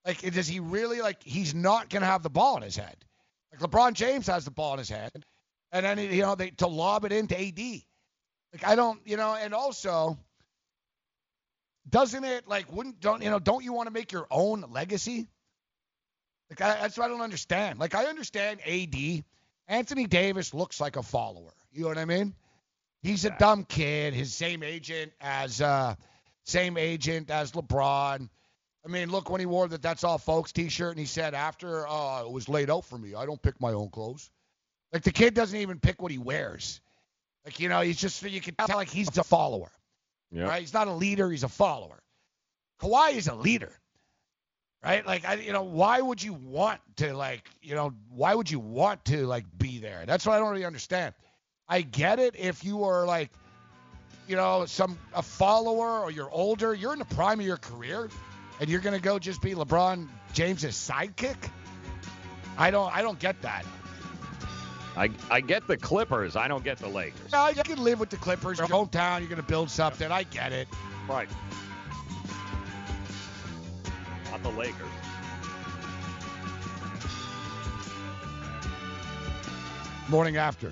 Like, does he really like? He's not gonna have the ball in his head. Like LeBron James has the ball in his head, and then you know they to lob it into AD. Like I don't, you know, and also doesn't it like wouldn't don't you know don't you want to make your own legacy? Like I, that's what I don't understand. Like I understand AD. Anthony Davis looks like a follower. You know what I mean? He's a dumb kid. His same agent as uh same agent as LeBron. I mean, look when he wore the "That's All Folks" T-shirt, and he said after, "Oh, it was laid out for me. I don't pick my own clothes." Like the kid doesn't even pick what he wears. Like you know, he's just you can tell like he's a follower. Yeah. Right? He's not a leader. He's a follower. Kawhi is a leader. Right? Like I, you know, why would you want to like, you know, why would you want to like be there? That's what I don't really understand. I get it if you are like, you know, some a follower or you're older, you're in the prime of your career, and you're gonna go just be LeBron James's sidekick. I don't, I don't get that. I I get the Clippers. I don't get the Lakers. No, you can live with the Clippers. Your hometown, you're gonna build something. I get it. Right. Not the Lakers. Morning after.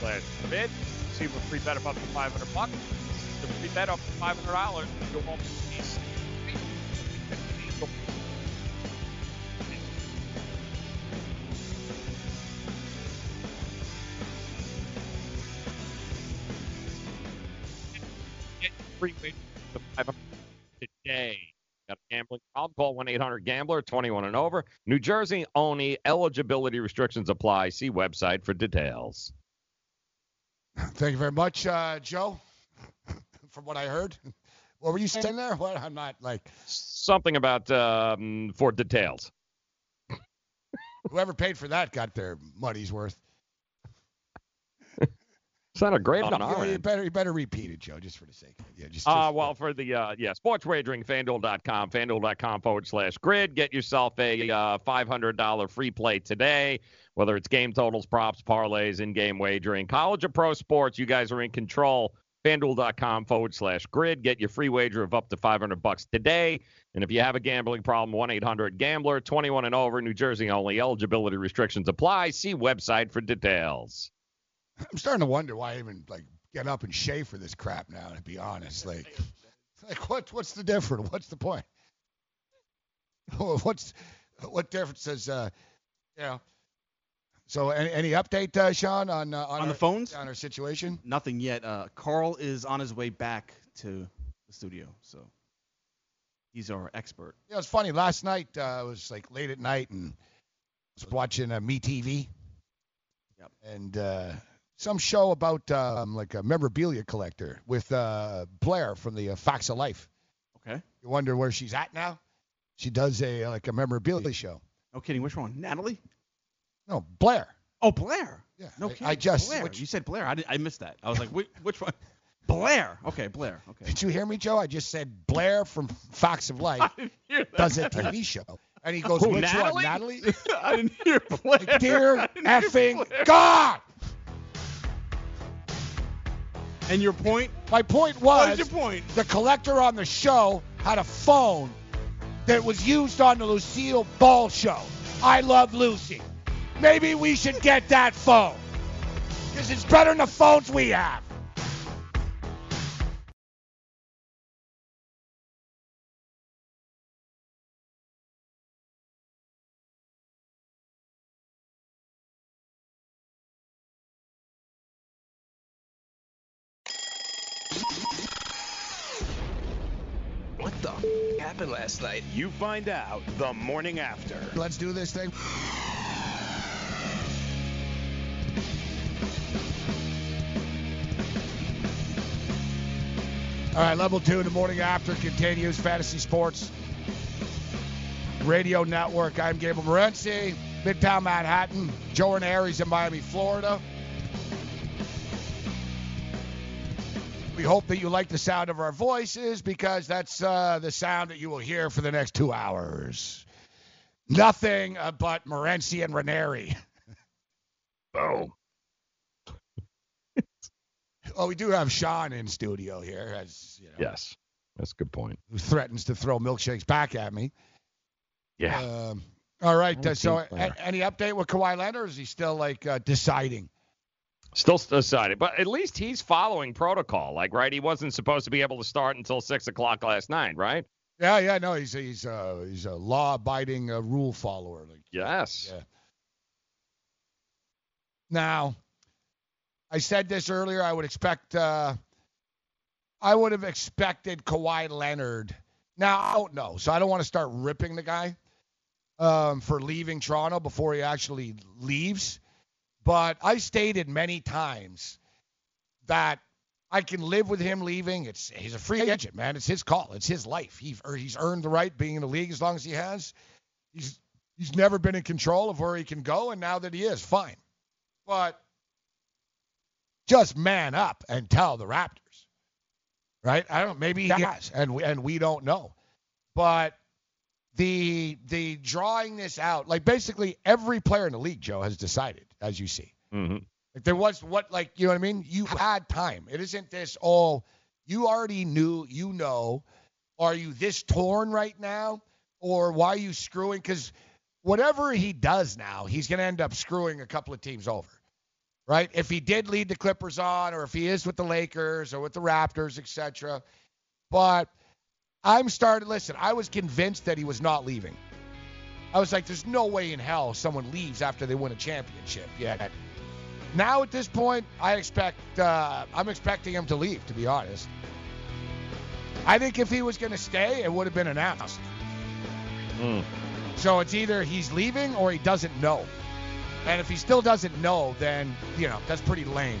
Slash grid. If a free bet up to 500 bucks. The free bet up to 500 dollars. You'll home piece. Get free wage to 500 today. Got a gambling problem? Call 1 800 Gambler, 21 and over. New Jersey only. Eligibility restrictions apply. See website for details. Thank you very much, uh, Joe. From what I heard, what were you saying there? What I'm not like Something about um, for details. whoever paid for that got their money's worth. Sounded great on Yeah, our you better you better repeat it, Joe, just for the sake. of it. Yeah, just, Uh, just well, for the uh, yeah, sports wagering, fanduel.com, fanduel.com forward slash grid. Get yourself a uh, $500 free play today, whether it's game totals, props, parlays, in game wagering, college or pro sports. You guys are in control. FanDuel.com forward slash grid. Get your free wager of up to 500 bucks today. And if you have a gambling problem, 1 800 Gambler, 21 and over, New Jersey only. Eligibility restrictions apply. See website for details. I'm starting to wonder why I even like get up and shave for this crap now. To be honest, like, like what what's the difference? What's the point? What's what difference does uh, you know? So any, any update, uh, Sean, on uh, on, On our, the phones? on our situation? Nothing yet. Uh, Carl is on his way back to the studio, so he's our expert. You know, it's funny. Last night uh, it was like late at night and I was watching uh, Me TV. Yep. And uh, some show about um, like a memorabilia collector with uh, Blair from the uh, Facts of Life. Okay. You wonder where she's at now? She does a like a memorabilia show. No kidding. Which one? Natalie? No, Blair. Oh, Blair. Yeah. No I- kidding. I just- Blair. which- you said Blair. I, did, I missed that. I was like, which, which one? Blair. Okay, Blair. Okay. Did you hear me, Joe? I just said Blair from Facts of Life does a TV show. And he goes, Who, which Natalie? one, Natalie? I didn't hear Blair. Dear I didn't hear effing Blair. God! And your point? My point was is your point? the collector on the show had a phone that was used on the Lucille Ball show. I love Lucy. Maybe we should get that phone. Because it's better than the phones we have. Last night? You find out the morning after. Let's do this thing. All right, level two, the morning after continues. Fantasy Sports Radio Network. I'm Gable Morency, Midtown Manhattan. Joe Ranieri's in Miami, Florida. We hope that you like the sound of our voices because that's uh, the sound that you will hear for the next two hours. Nothing uh, but Morency and Ranieri. Boom. Well, we do have Sean in studio here, as you know, Yes, that's a good point. who threatens to throw milkshakes back at me. Yeah. Um, all right. Uh, so, a- any update with Kawhi Leonard? Or is he still like uh, deciding? Still decided, but at least he's following protocol. Like, right? He wasn't supposed to be able to start until six o'clock last night, right? Yeah, yeah. No, he's he's uh, he's a law-abiding uh, rule follower. Like, Yes. Yeah. Now, I said this earlier. I would expect. Uh, I would have expected Kawhi Leonard. Now I don't know, so I don't want to start ripping the guy um, for leaving Toronto before he actually leaves. But I stated many times that I can live with him leaving. It's he's a free agent, man. It's his call. It's his life. He he's earned the right being in the league as long as he has. He's he's never been in control of where he can go, and now that he is, fine. But just man up and tell the Raptors, right? I don't. Maybe he has, and we, and we don't know. But the the drawing this out, like basically every player in the league, Joe has decided, as you see. Mm-hmm. Like there was what like you know what I mean? You had time. It isn't this all. you already knew, you know. Are you this torn right now? Or why are you screwing? Because whatever he does now, he's gonna end up screwing a couple of teams over. Right? If he did lead the Clippers on, or if he is with the Lakers or with the Raptors, etc. But I'm starting listen, I was convinced that he was not leaving. I was like, there's no way in hell someone leaves after they win a championship. Yeah. Now at this point, I expect uh, I'm expecting him to leave. To be honest, I think if he was going to stay, it would have been announced. Mm. So it's either he's leaving or he doesn't know. And if he still doesn't know, then you know that's pretty lame.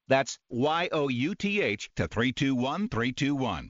That's Y-O-U-T-H to 321321.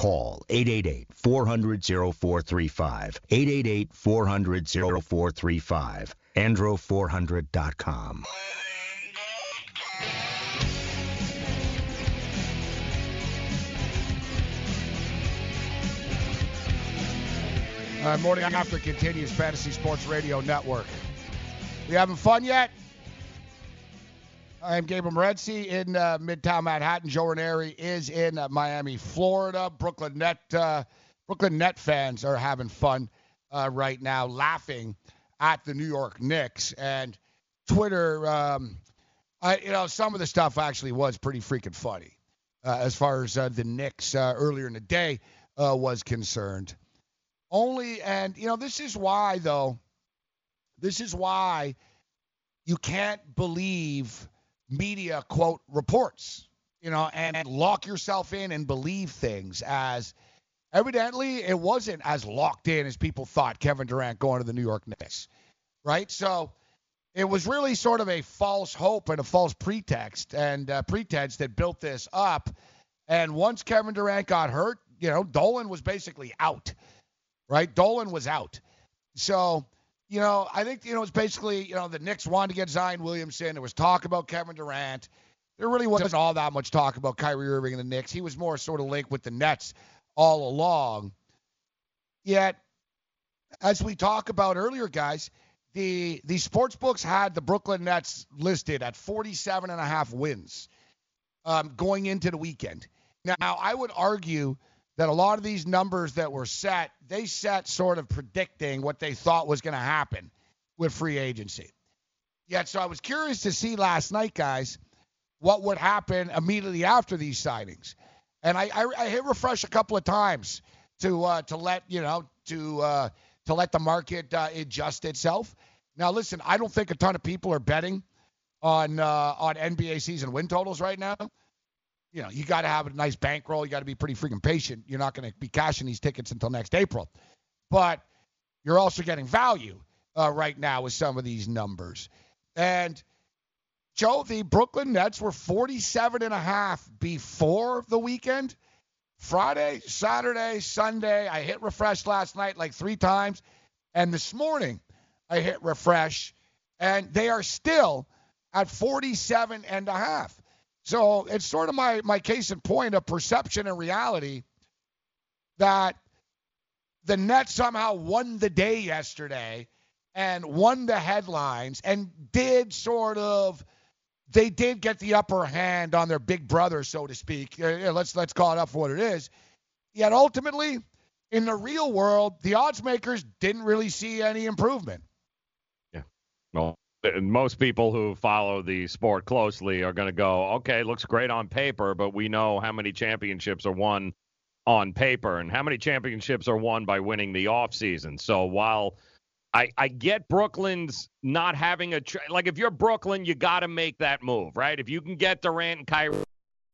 Call 888-400-0435. 888-400-0435. Andro400.com. Uh, morning after continues Fantasy Sports Radio Network. We having fun yet? I'm Gabriel Morency in uh, Midtown Manhattan. Joe Ranieri is in uh, Miami, Florida. Brooklyn Net uh, Brooklyn Net fans are having fun uh, right now, laughing at the New York Knicks and Twitter. Um, I, you know, some of the stuff actually was pretty freaking funny uh, as far as uh, the Knicks earlier in the day was concerned. Only, and you know, this is why though. This is why you can't believe media quote reports, you know, and, and lock yourself in and believe things as evidently it wasn't as locked in as people thought Kevin Durant going to the New York Knicks, right? So it was really sort of a false hope and a false pretext and uh, pretense that built this up. And once Kevin Durant got hurt, you know, Dolan was basically out right? Dolan was out. So, you know, I think, you know, it's basically, you know, the Knicks wanted to get Zion Williamson. There was talk about Kevin Durant. There really wasn't all that much talk about Kyrie Irving and the Knicks. He was more sort of linked with the Nets all along. Yet, as we talked about earlier, guys, the the sports books had the Brooklyn Nets listed at 47 and a half wins um, going into the weekend. Now, I would argue – that a lot of these numbers that were set, they set sort of predicting what they thought was going to happen with free agency. Yet, so I was curious to see last night, guys, what would happen immediately after these signings. And I, I, I hit refresh a couple of times to uh, to let you know to uh, to let the market uh, adjust itself. Now, listen, I don't think a ton of people are betting on uh, on NBA season win totals right now you know, you got to have a nice bankroll. You got to be pretty freaking patient. You're not going to be cashing these tickets until next April. But you're also getting value uh, right now with some of these numbers. And Joe, the Brooklyn Nets were 47 and a half before the weekend. Friday, Saturday, Sunday. I hit refresh last night like three times. And this morning, I hit refresh, and they are still at 47 and a half. So it's sort of my, my case in point of perception and reality that the Nets somehow won the day yesterday and won the headlines and did sort of they did get the upper hand on their big brother, so to speak. Let's let's call it up for what it is. Yet ultimately, in the real world, the odds makers didn't really see any improvement. Yeah. Well, most people who follow the sport closely are going to go, okay, looks great on paper, but we know how many championships are won on paper and how many championships are won by winning the offseason. So while I, I get Brooklyn's not having a tra- like if you're Brooklyn, you got to make that move, right? If you can get Durant and Kyrie,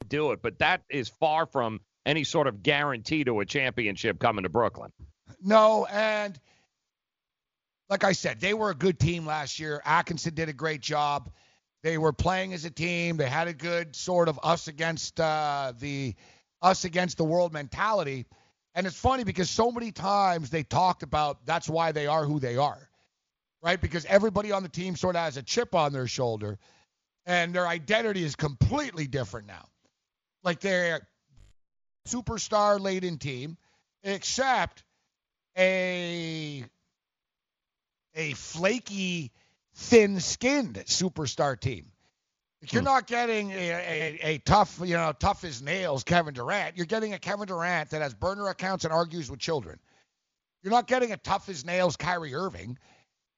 do it. But that is far from any sort of guarantee to a championship coming to Brooklyn. No, and like I said, they were a good team last year. Atkinson did a great job. They were playing as a team. They had a good sort of us against uh, the us against the world mentality. And it's funny because so many times they talked about that's why they are who they are, right? Because everybody on the team sort of has a chip on their shoulder, and their identity is completely different now. Like they're superstar laden team, except a a flaky, thin-skinned superstar team. You're hmm. not getting a, a, a, tough, you know, tough as nails Kevin Durant. You're getting a Kevin Durant that has burner accounts and argues with children. You're not getting a tough as nails Kyrie Irving.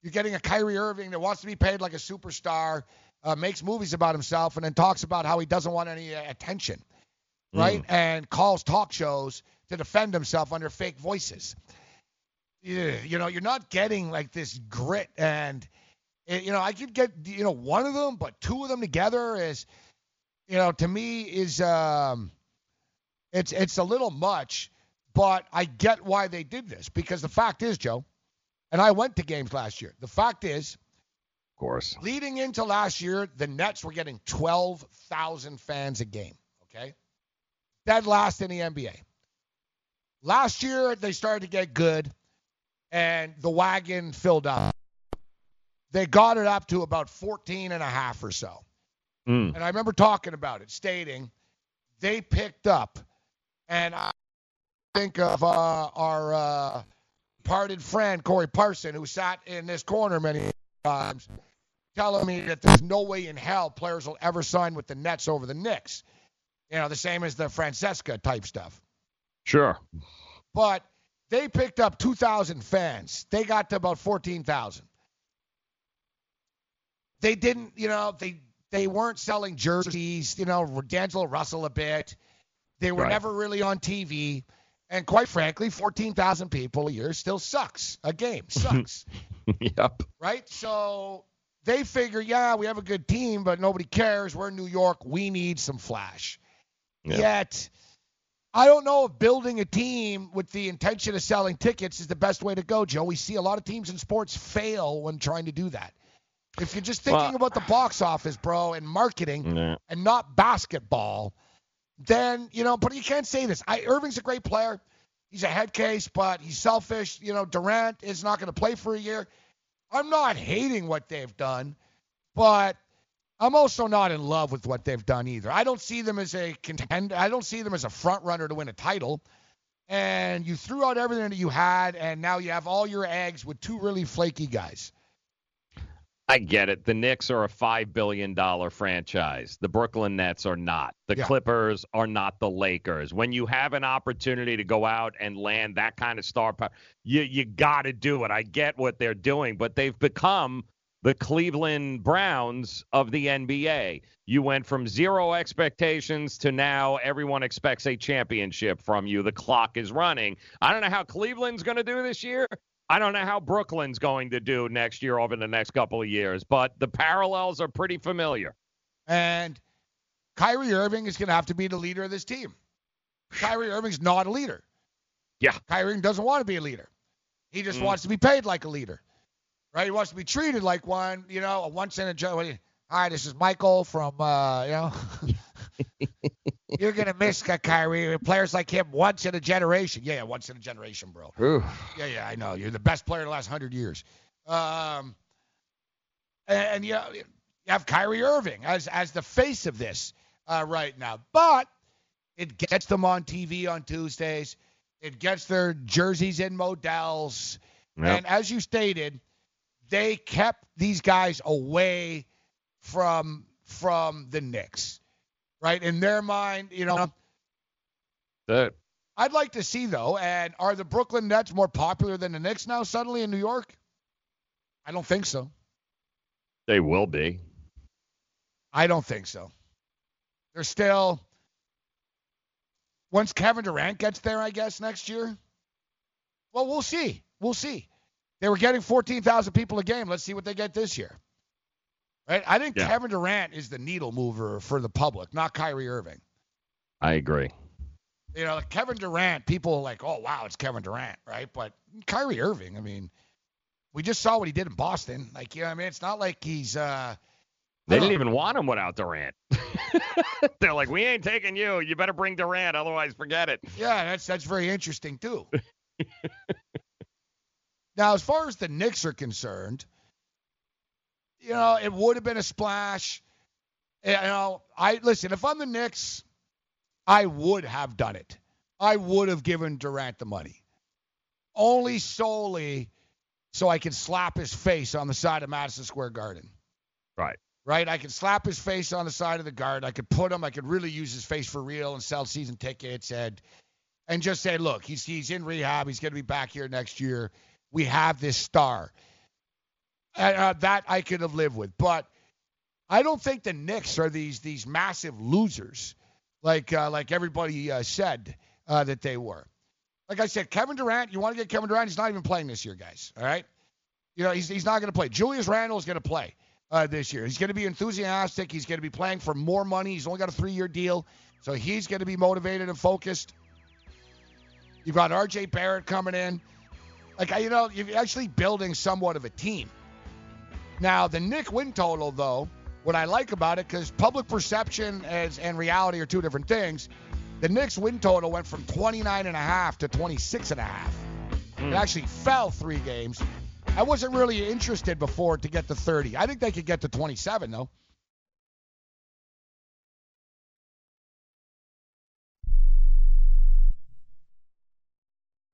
You're getting a Kyrie Irving that wants to be paid like a superstar, uh, makes movies about himself, and then talks about how he doesn't want any uh, attention, right? Mm. And calls talk shows to defend himself under fake voices you know, you're not getting like this grit and eh, you know, I could get you know one of them, but two of them together is you know, to me is um it's it's a little much, but I get why they did this because the fact is, Joe, and I went to games last year. The fact is, of course, leading into last year, the Nets were getting 12,000 fans a game, okay? Dead last in the NBA. Last year they started to get good, and the wagon filled up. They got it up to about 14 and a half or so. Mm. And I remember talking about it, stating they picked up, and I think of uh, our uh, parted friend Corey Parson, who sat in this corner many times, telling me that there's no way in hell players will ever sign with the Nets over the Knicks. You know, the same as the Francesa type stuff. Sure. But they picked up 2,000 fans. They got to about 14,000. They didn't, you know, they they weren't selling jerseys, you know, D'Angelo Russell a bit. They were Right. never really on TV. And quite frankly, 14,000 people a year still sucks. A game sucks, yep. right? So they figure, yeah, we have a good team, but nobody cares. We're in New York. We need some flash. Yet, I don't know if building a team with the intention of selling tickets is the best way to go, Joe. We see a lot of teams in sports fail when trying to do that. If you're just thinking Well- about the box office, bro, and marketing Yeah. and not basketball, then, you know, but you can't say this. I, Irving's a great player. He's a head case, but he's selfish. You know, Durant is not going to play for a year. I'm not hating what they've done, but I'm also not in love with what they've done either. I don't see them as a contender. I don't see them as a front runner to win a title. And you threw out everything that you had, and now you have all your eggs with two really flaky guys. I get it. The Knicks are a five billion dollar franchise. The Brooklyn Nets are not. The Yeah. Clippers are not the Lakers. When you have an opportunity to go out and land that kind of star power, you you got to do it. I get what they're doing, but they've become the Cleveland Browns of the NBA. You went from zero expectations to now everyone expects a championship from you. The clock is running. I don't know how Cleveland's going to do this year. I don't know how Brooklyn's going to do next year over the next couple of years, but the parallels are pretty familiar. And Kyrie Irving is going to have to be the leader of this team. Kyrie Irving's not a leader. Yeah. Kyrie doesn't want to be a leader. He just Mm. wants to be paid like a leader. Right? He wants to be treated like one, you know, a once in a gen- Hi, this is Michael from uh, you know You're gonna miss Ky- Kyrie. Players like him once in a generation. Yeah, yeah, once in a generation, bro. Yeah, yeah, I know. You're the best player in the last hundred years. Um, and, and you, you have Kyrie Irving as as the face of this uh, right now, but it gets them on TV on Tuesdays. It gets their jerseys in models. Yep. and as you stated, they kept these guys away from from the Knicks, right? In their mind, you know. That I'd like to see though, and are the Brooklyn Nets more popular than the Knicks now suddenly in New York? I don't think so. they will be. I don't think so. They're still once Kevin Durant gets there, I guess next year. Well, we'll see. We'll see. They were getting 14,000 people a game. Let's see what they get this year. Right? I think Yeah. Kevin Durant is the needle mover for the public, not Kyrie Irving. I agree. You know, Kevin Durant, people are like, oh, wow, it's Kevin Durant, right? But Kyrie Irving, I mean, we just saw what he did in Boston. Like, you know I mean? It's not like he's, uh, They didn't even want him without Durant. They're like, we ain't taking you. You better bring Durant, otherwise forget it. yeah, that's that's very interesting too. now, as far as the Knicks are concerned, you know, it would have been a splash. You know, I listen. If I'm the Knicks, I would have done it. I would have given Durant the money, only solely so I could slap his face on the side of Madison Square Garden. Right. Right? I could slap his face on the side of the guard. I could put him. I could really use his face for real and sell season tickets and and just say, look, he's he's in rehab. He's going to be back here next year. We have this star. Uh, that I could have lived with, but I don't think the Knicks are these these massive losers, like uh, like everybody uh, said uh, that they were. Like I said, Kevin Durant. You want to get Kevin Durant? He's not even playing this year, guys. All right. You know, he's he's not going to play. Julius Randle is going to play uh, this year. He's going to be enthusiastic. He's going to be playing for more money. He's only got a three-year deal, so he's going to be motivated and focused. You've got R.J. Barrett coming in. Like you know, you're actually building somewhat of a team. Now the Knick win total, though, what I like about it, because public perception as, and reality are two different things. The Knicks win total went from 29 and a half to 26 and a half. Hmm. It actually fell three games. I wasn't really interested before to get to 30. I think they could get to 27 though.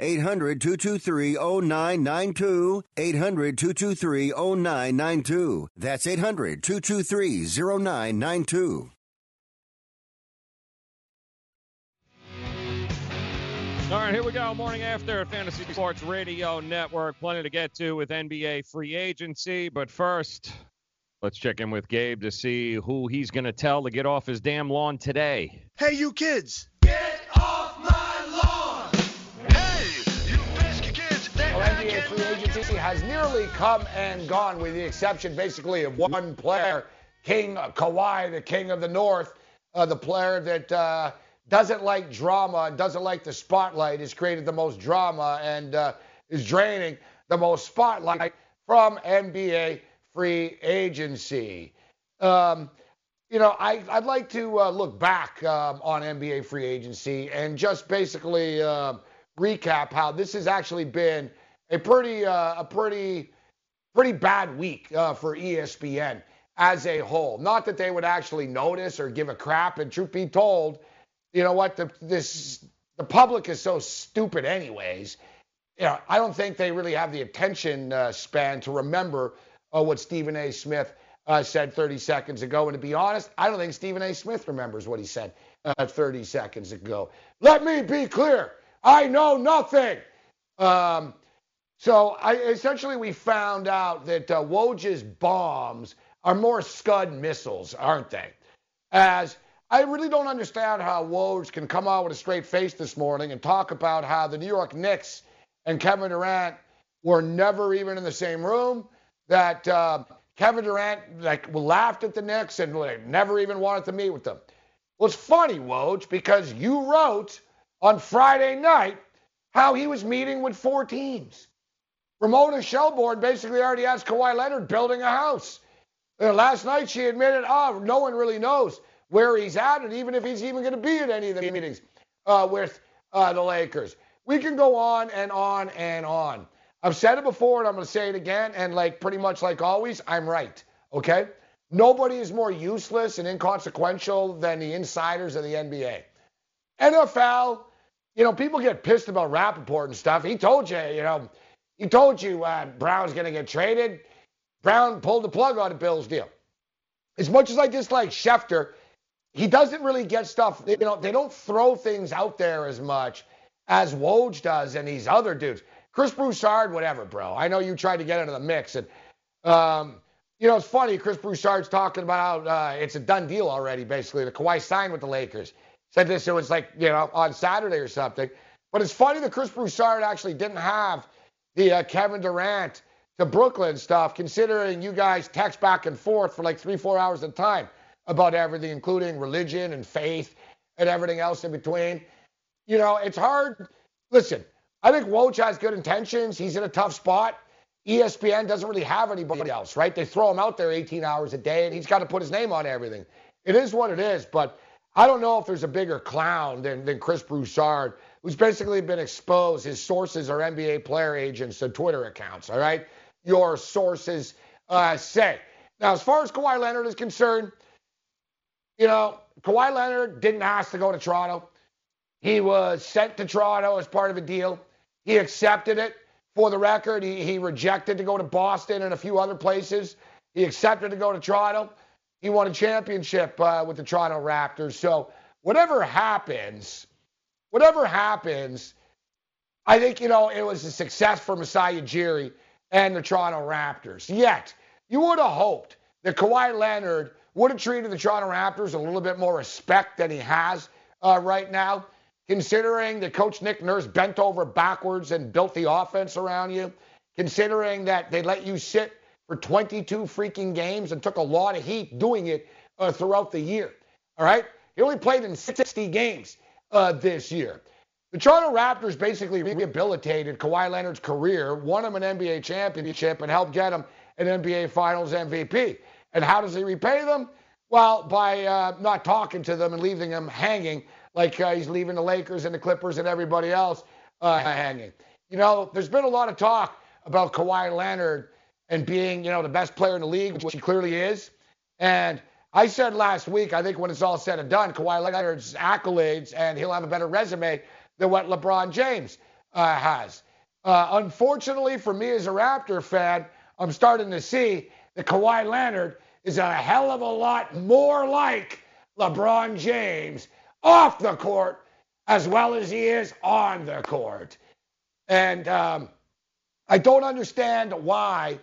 800 223 0992. 800 223 0992. That's 800 223 0992. All right, here we go. Morning after Fantasy Sports Radio Network. Plenty to get to with NBA free agency. But first, let's check in with Gabe to see who he's going to tell to get off his damn lawn today. Hey, you kids! Well, NBA free agency has nearly come and gone, with the exception basically of one player, King Kawhi, the king of the North, uh, the player that uh, doesn't like drama and doesn't like the spotlight, has created the most drama and uh, is draining the most spotlight from NBA free agency. Um, you know, I, would like to uh, look back um, on NBA free agency and just basically uh, recap how this has actually been a pretty, uh, a pretty, pretty bad week uh, for ESPN as a whole. Not that they would actually notice or give a crap. And truth be told, you know what? The, this the public is so stupid, anyways. You know, I don't think they really have the attention uh, span to remember uh, what Stephen A. Smith uh, said 30 seconds ago. And to be honest, I don't think Stephen A. Smith remembers what he said uh, 30 seconds ago. Let me be clear. I know nothing. Um, so I, essentially, we found out that uh, Woj's bombs are more Scud missiles, aren't they? As I really don't understand how Woj can come out with a straight face this morning and talk about how the New York Knicks and Kevin Durant were never even in the same room. That uh, Kevin Durant like laughed at the Knicks and like, never even wanted to meet with them. Well, it's funny, Woj, because you wrote on Friday night how he was meeting with four teams. Ramona Shelburne basically already has Kawhi Leonard building a house. Uh, last night she admitted, oh, no one really knows where he's at and even if he's even going to be at any of the meetings uh, with uh, the Lakers. We can go on and on and on. I've said it before and I'm going to say it again. And like pretty much like always, I'm right. Okay? Nobody is more useless and inconsequential than the insiders of the NBA. NFL, you know, people get pissed about Rapoport and stuff. He told you, you know, he told you uh, Brown's going to get traded. Brown pulled the plug on the Bills deal. As much as I dislike Schefter, he doesn't really get stuff. You know, they don't throw things out there as much as Woj does and these other dudes. Chris Broussard, whatever, bro. I know you tried to get into the mix, and um, you know it's funny. Chris Broussard's talking about uh, it's a done deal already. Basically, the Kawhi signed with the Lakers. Said this it was like you know on Saturday or something. But it's funny that Chris Broussard actually didn't have the uh, Kevin Durant to Brooklyn stuff, considering you guys text back and forth for like three, four hours at a time about everything, including religion and faith and everything else in between. You know, it's hard. Listen, I think Woj has good intentions. He's in a tough spot. ESPN doesn't really have anybody else, right? They throw him out there 18 hours a day, and he's got to put his name on everything. It is what it is, but I don't know if there's a bigger clown than, than Chris Broussard, who's basically been exposed. His sources are NBA player agents and Twitter accounts, all right? Your sources uh, say. Now, as far as Kawhi Leonard is concerned, you know, Kawhi Leonard didn't ask to go to Toronto. He was sent to Toronto as part of a deal. He accepted it. For the record, he, he rejected to go to Boston and a few other places. He accepted to go to Toronto. He won a championship uh, with the Toronto Raptors. So whatever happens, whatever happens, I think, you know, it was a success for Masai Ujiri and the Toronto Raptors. Yet, you would have hoped that Kawhi Leonard would have treated the Toronto Raptors a little bit more respect than he has uh, right now, considering that Coach Nick Nurse bent over backwards and built the offense around you, considering that they let you sit for 22 freaking games and took a lot of heat doing it uh, throughout the year. All right? He only played in 60 games uh, this year. The Toronto Raptors basically rehabilitated Kawhi Leonard's career, won him an NBA championship, and helped get him an NBA Finals MVP. And how does he repay them? Well, by uh, not talking to them and leaving them hanging like uh, he's leaving the Lakers and the Clippers and everybody else uh, hanging. You know, there's been a lot of talk about Kawhi Leonard and being, you know, the best player in the league, which he clearly is. And I said last week, I think when it's all said and done, Kawhi Leonard's accolades and he'll have a better resume than what LeBron James uh, has. Uh, unfortunately for me as a Raptor fan, I'm starting to see that Kawhi Leonard is a hell of a lot more like LeBron James off the court as well as he is on the court. And um, I don't understand why.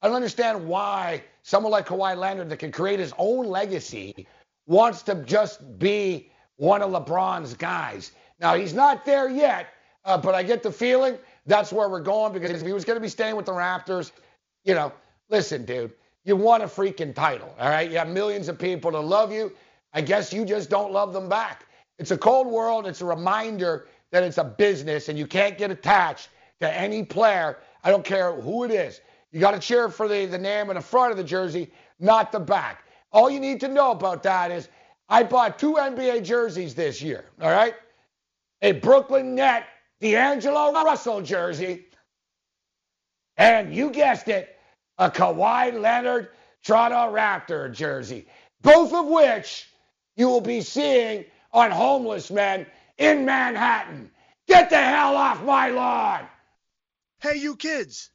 I don't understand why someone like Kawhi Leonard that can create his own legacy wants to just be one of LeBron's guys. Now, he's not there yet, uh, but I get the feeling that's where we're going because if he was going to be staying with the Raptors, you know, listen, dude, you won a freaking title, all right? You have millions of people to love you. I guess you just don't love them back. It's a cold world. It's a reminder that it's a business and you can't get attached to any player. I don't care who it is. You got to cheer for the, the name in the front of the jersey, not the back. All you need to know about that is I bought two NBA jerseys this year, all right? A Brooklyn Net D'Angelo Russell jersey. And you guessed it, a Kawhi Leonard Toronto Raptor jersey, both of which you will be seeing on homeless men in Manhattan. Get the hell off my lawn! Hey, you kids!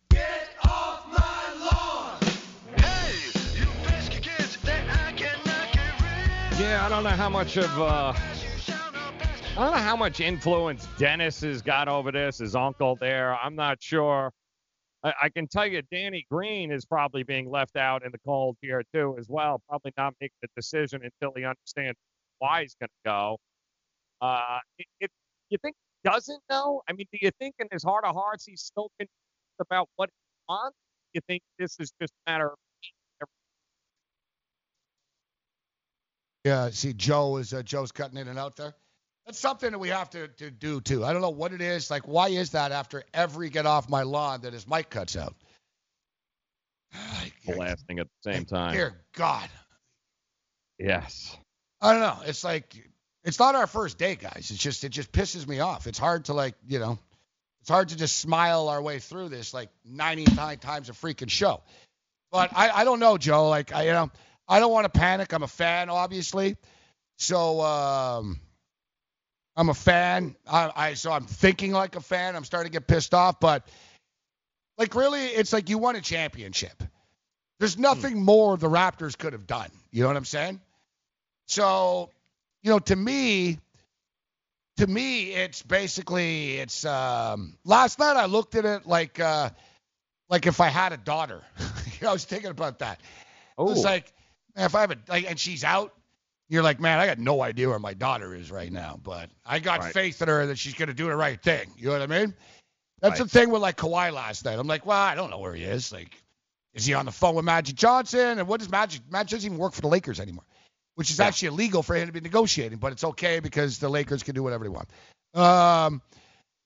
Yeah, I don't know how much of uh, I don't know how much influence Dennis has got over this, his uncle there. I'm not sure. I, I can tell you Danny Green is probably being left out in the cold here too as well. Probably not making the decision until he understands why he's going to go. Uh, if you think he doesn't know, I mean, do you think in his heart of hearts he's still con- about what he wants? You think this is just a matter of Yeah, see, Joe is uh, Joe's cutting in and out there. That's something that we have to, to do too. I don't know what it is. Like, why is that after every get off my lawn that his mic cuts out? blasting at the same time? Dear God, Yes. I don't know. It's like it's not our first day, guys. It's just it just pisses me off. It's hard to like you know, it's hard to just smile our way through this like 99 times a freaking show. But I I don't know, Joe. Like I you know I don't want to panic. I'm a fan, obviously. So um, I'm a fan. I, I so I'm thinking like a fan. I'm starting to get pissed off, but like really, it's like you won a championship. There's nothing more the Raptors could have done. You know what I'm saying? So, you know, to me, to me, it's basically it's. Um, last night I looked at it like uh, like if I had a daughter. you know, I was thinking about that. Oh. It's like man, if I have a like, and she's out, you're like, man, I got no idea where my daughter is right now, but I got Right. faith in her that she's gonna do the right thing. You know what I mean? That's Right. the thing with like Kawhi last night. I'm like, well, I don't know where he is. Like, is he on the phone with Magic Johnson? And what does Magic? Magic doesn't even work for the Lakers anymore, which is actually illegal for him to be negotiating, but it's okay because the Lakers can do whatever they want. Um,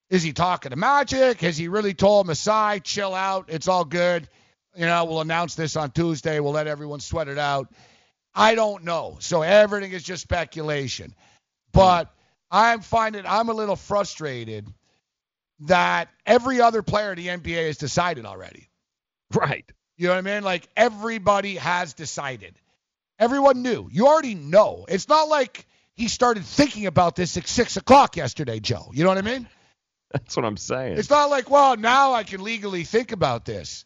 is he talking to Magic? Has he really told Masai, chill out, it's all good? You know, we'll announce this on Tuesday. We'll let everyone sweat it out. I don't know. So everything is just speculation. But I'm finding I'm a little frustrated that every other player in the NBA has decided already. Right. You know what I mean? Like everybody has decided. Everyone knew. You already know. It's not like he started thinking about this at six o'clock yesterday, Joe. You know what I mean? That's what I'm saying. It's not like, well, now I can legally think about this.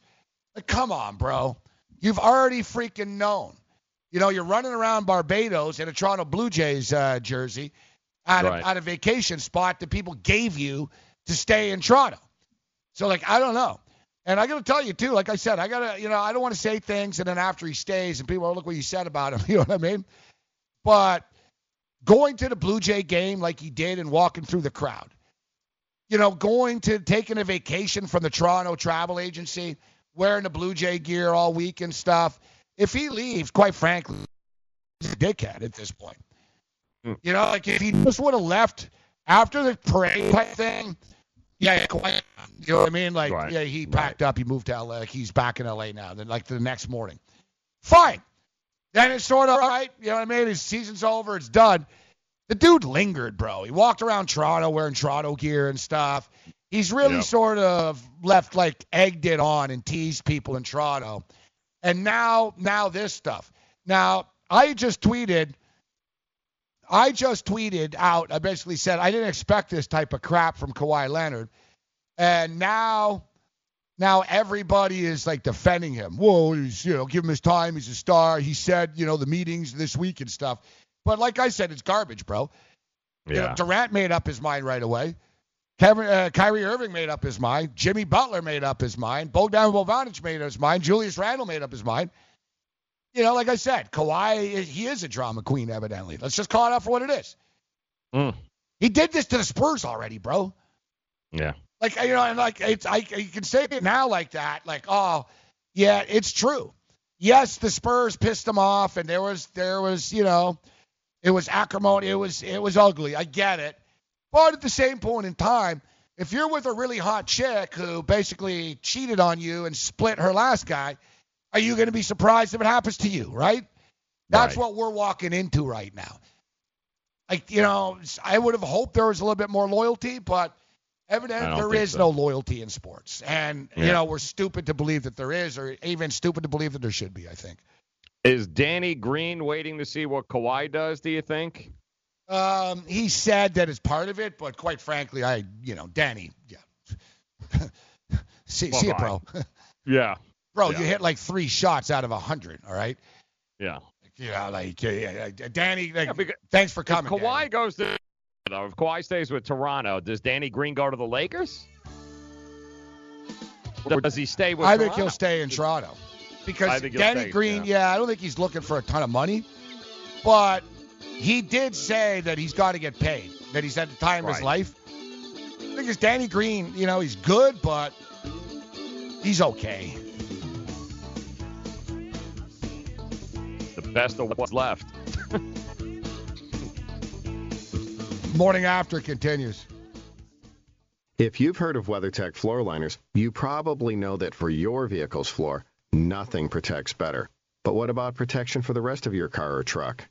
Like, come on, bro. You've already freaking known. You know, you're running around Barbados in a Toronto Blue Jays uh, jersey at, Right. a, at a vacation spot that people gave you to stay in Toronto. So, like, I don't know. And I got to tell you, too, like I said, I got to, you know, I don't want to say things and then after he stays and people, oh, look what you said about him. You know what I mean? But going to the Blue Jay game like he did and walking through the crowd, you know, going to taking a vacation from the Toronto travel agency, wearing the Blue Jay gear all week and stuff. If he leaves, quite frankly, he's a dickhead at this point. Hmm. You know, like if he just would have left after the parade type thing, yeah, quite, you know what I mean? Like, Right. yeah, he packed up, he moved to LA, like he's back in LA now. Then, like the next morning, fine. Then it's sort of all right. You know what I mean? His season's over, it's done. The dude lingered, bro. He walked around Toronto wearing Toronto gear and stuff. He's really Yep. sort of left like egged it on and teased people in Toronto. And now now this stuff. Now, I just tweeted I just tweeted out, I basically said I didn't expect this type of crap from Kawhi Leonard. And now now everybody is like defending him. Whoa, he's, you know, give him his time. He's a star. He said, you know, the meetings this week and stuff. But like I said, it's garbage, bro. You know, Yeah. Durant made up his mind right away. Kevin, uh, Kyrie Irving made up his mind. Jimmy Butler made up his mind. Bogdan Bogdanovic made up his mind. Julius Randle made up his mind. You know, like I said, Kawhi, he is a drama queen, evidently. Let's just call it out for what it is. Mm. He did this to the Spurs already, bro. Yeah. Like you know, and like it's I you can say it now like that, like oh yeah, it's true. Yes, the Spurs pissed him off, and there was there was you know, it was acrimony, it was it was ugly. I get it, but at the same point in time, if you're with a really hot chick who basically cheated on you and split her last guy, are you going to be surprised if it happens to you? Right? That's Right. what we're walking into right now. Like you know, I would have hoped there was a little bit more loyalty, but evidently there is so. no loyalty in sports, and you know we're stupid to believe that there is, or even stupid to believe that there should be. I think. Is Danny Green waiting to see what Kawhi does? Do you think? Um, he said that is part of it, but quite frankly, I, you know, Danny, yeah. see, see it, bro. Yeah. bro, Yeah. you hit like three shots out of a hundred. All right. Yeah. You know, like, yeah, yeah, yeah, Danny, like, Yeah, because thanks for If coming. Kawhi Danny. goes to, though, if Kawhi stays with Toronto, does Danny Green go to the Lakers? Or does he stay with? I think he'll stay in Toronto because Danny stay, Green. Yeah. I don't think he's looking for a ton of money, but he did say that he's got to get paid. That he's at the time of his Right. life. Because Danny Green, you know, he's good, but He's okay. The best of what's left. Morning after continues. If you've heard of WeatherTech floor liners, you probably know that for your vehicle's floor, nothing protects better. But what about protection for the rest of your car or truck?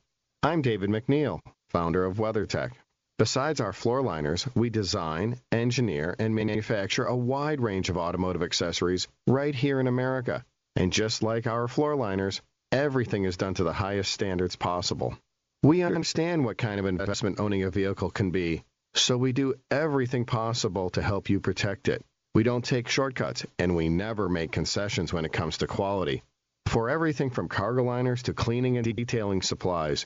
I'm David MacNeil, founder of WeatherTech. Besides our floor liners, we design, engineer, and manufacture a wide range of automotive accessories right here in America. And just like our floor liners, everything is done to the highest standards possible. We understand what kind of investment owning a vehicle can be, so we do everything possible to help you protect it. We don't take shortcuts, and we never make concessions when it comes to quality. For everything from cargo liners to cleaning and detailing supplies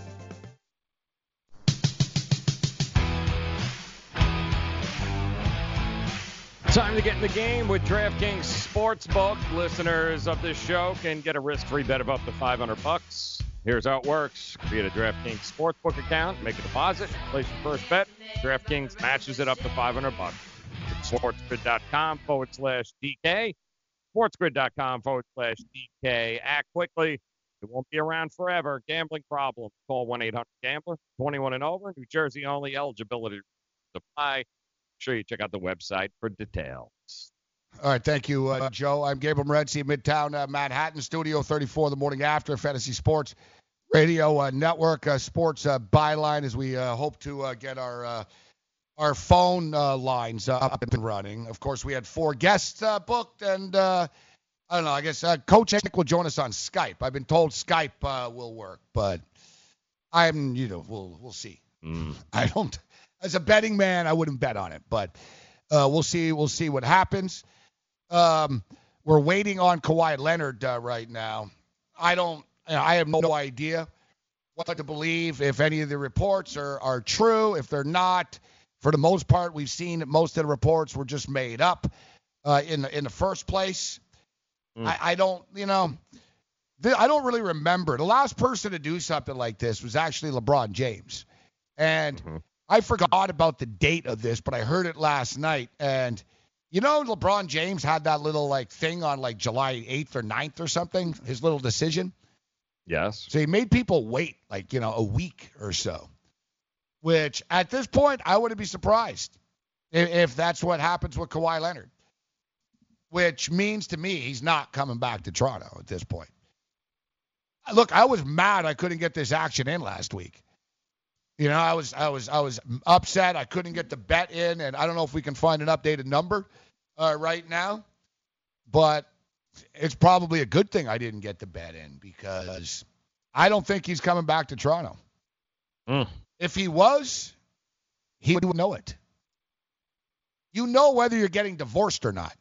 Time to get in the game with DraftKings Sportsbook. Listeners of this show can get a risk-free bet of up to 500 bucks. Here's how it works. Create a DraftKings Sportsbook account, make a deposit, place your first bet. DraftKings matches it up to 500 bucks. Sportsgrid.com forward slash DK. Sportsgrid.com forward slash DK. Act quickly. It won't be around forever. Gambling problem. Call 1-800-GAMBLER. 21 and over. New Jersey only. Eligibility apply sure you check out the website for details. All right, thank you, uh, Joe. I'm Gabriel Morency, Midtown uh, Manhattan, Studio 34, the morning after Fantasy Sports Radio uh, Network uh, Sports uh, Byline as we uh, hope to uh, get our uh, our phone uh, lines uh, up and running. Of course, we had four guests uh, booked, and uh, I don't know. I guess uh, Coach Nick will join us on Skype. I've been told Skype uh, will work, but I'm, you know, we'll we'll see. I don't. As a betting man, I wouldn't bet on it, but uh, we'll see. We'll see what happens. Um, we're waiting on Kawhi Leonard uh, right now. I don't. I have no idea what to believe. If any of the reports are are true, if they're not, for the most part, we've seen that most of the reports were just made up uh, in the in the first place. I, I don't. You know. I don't really remember. The last person to do something like this was actually LeBron James. And I forgot about the date of this, but I heard it last night. And you know, LeBron James had that little like thing on like July 8th or 9th or something, his little decision. Yes. So he made people wait like, you know, a week or so. which at this point I wouldn't be surprised if, if that's what happens with Kawhi Leonard, which means to me he's not coming back to Toronto at this point. Look, I was mad I couldn't get this action in last week. You know, I was I was I was upset I couldn't get the bet in, and I don't know if we can find an updated number uh, right now, but it's probably a good thing I didn't get the bet in because I don't think he's coming back to Toronto. Mm. If he was, he would know it. You know whether you're getting divorced or not.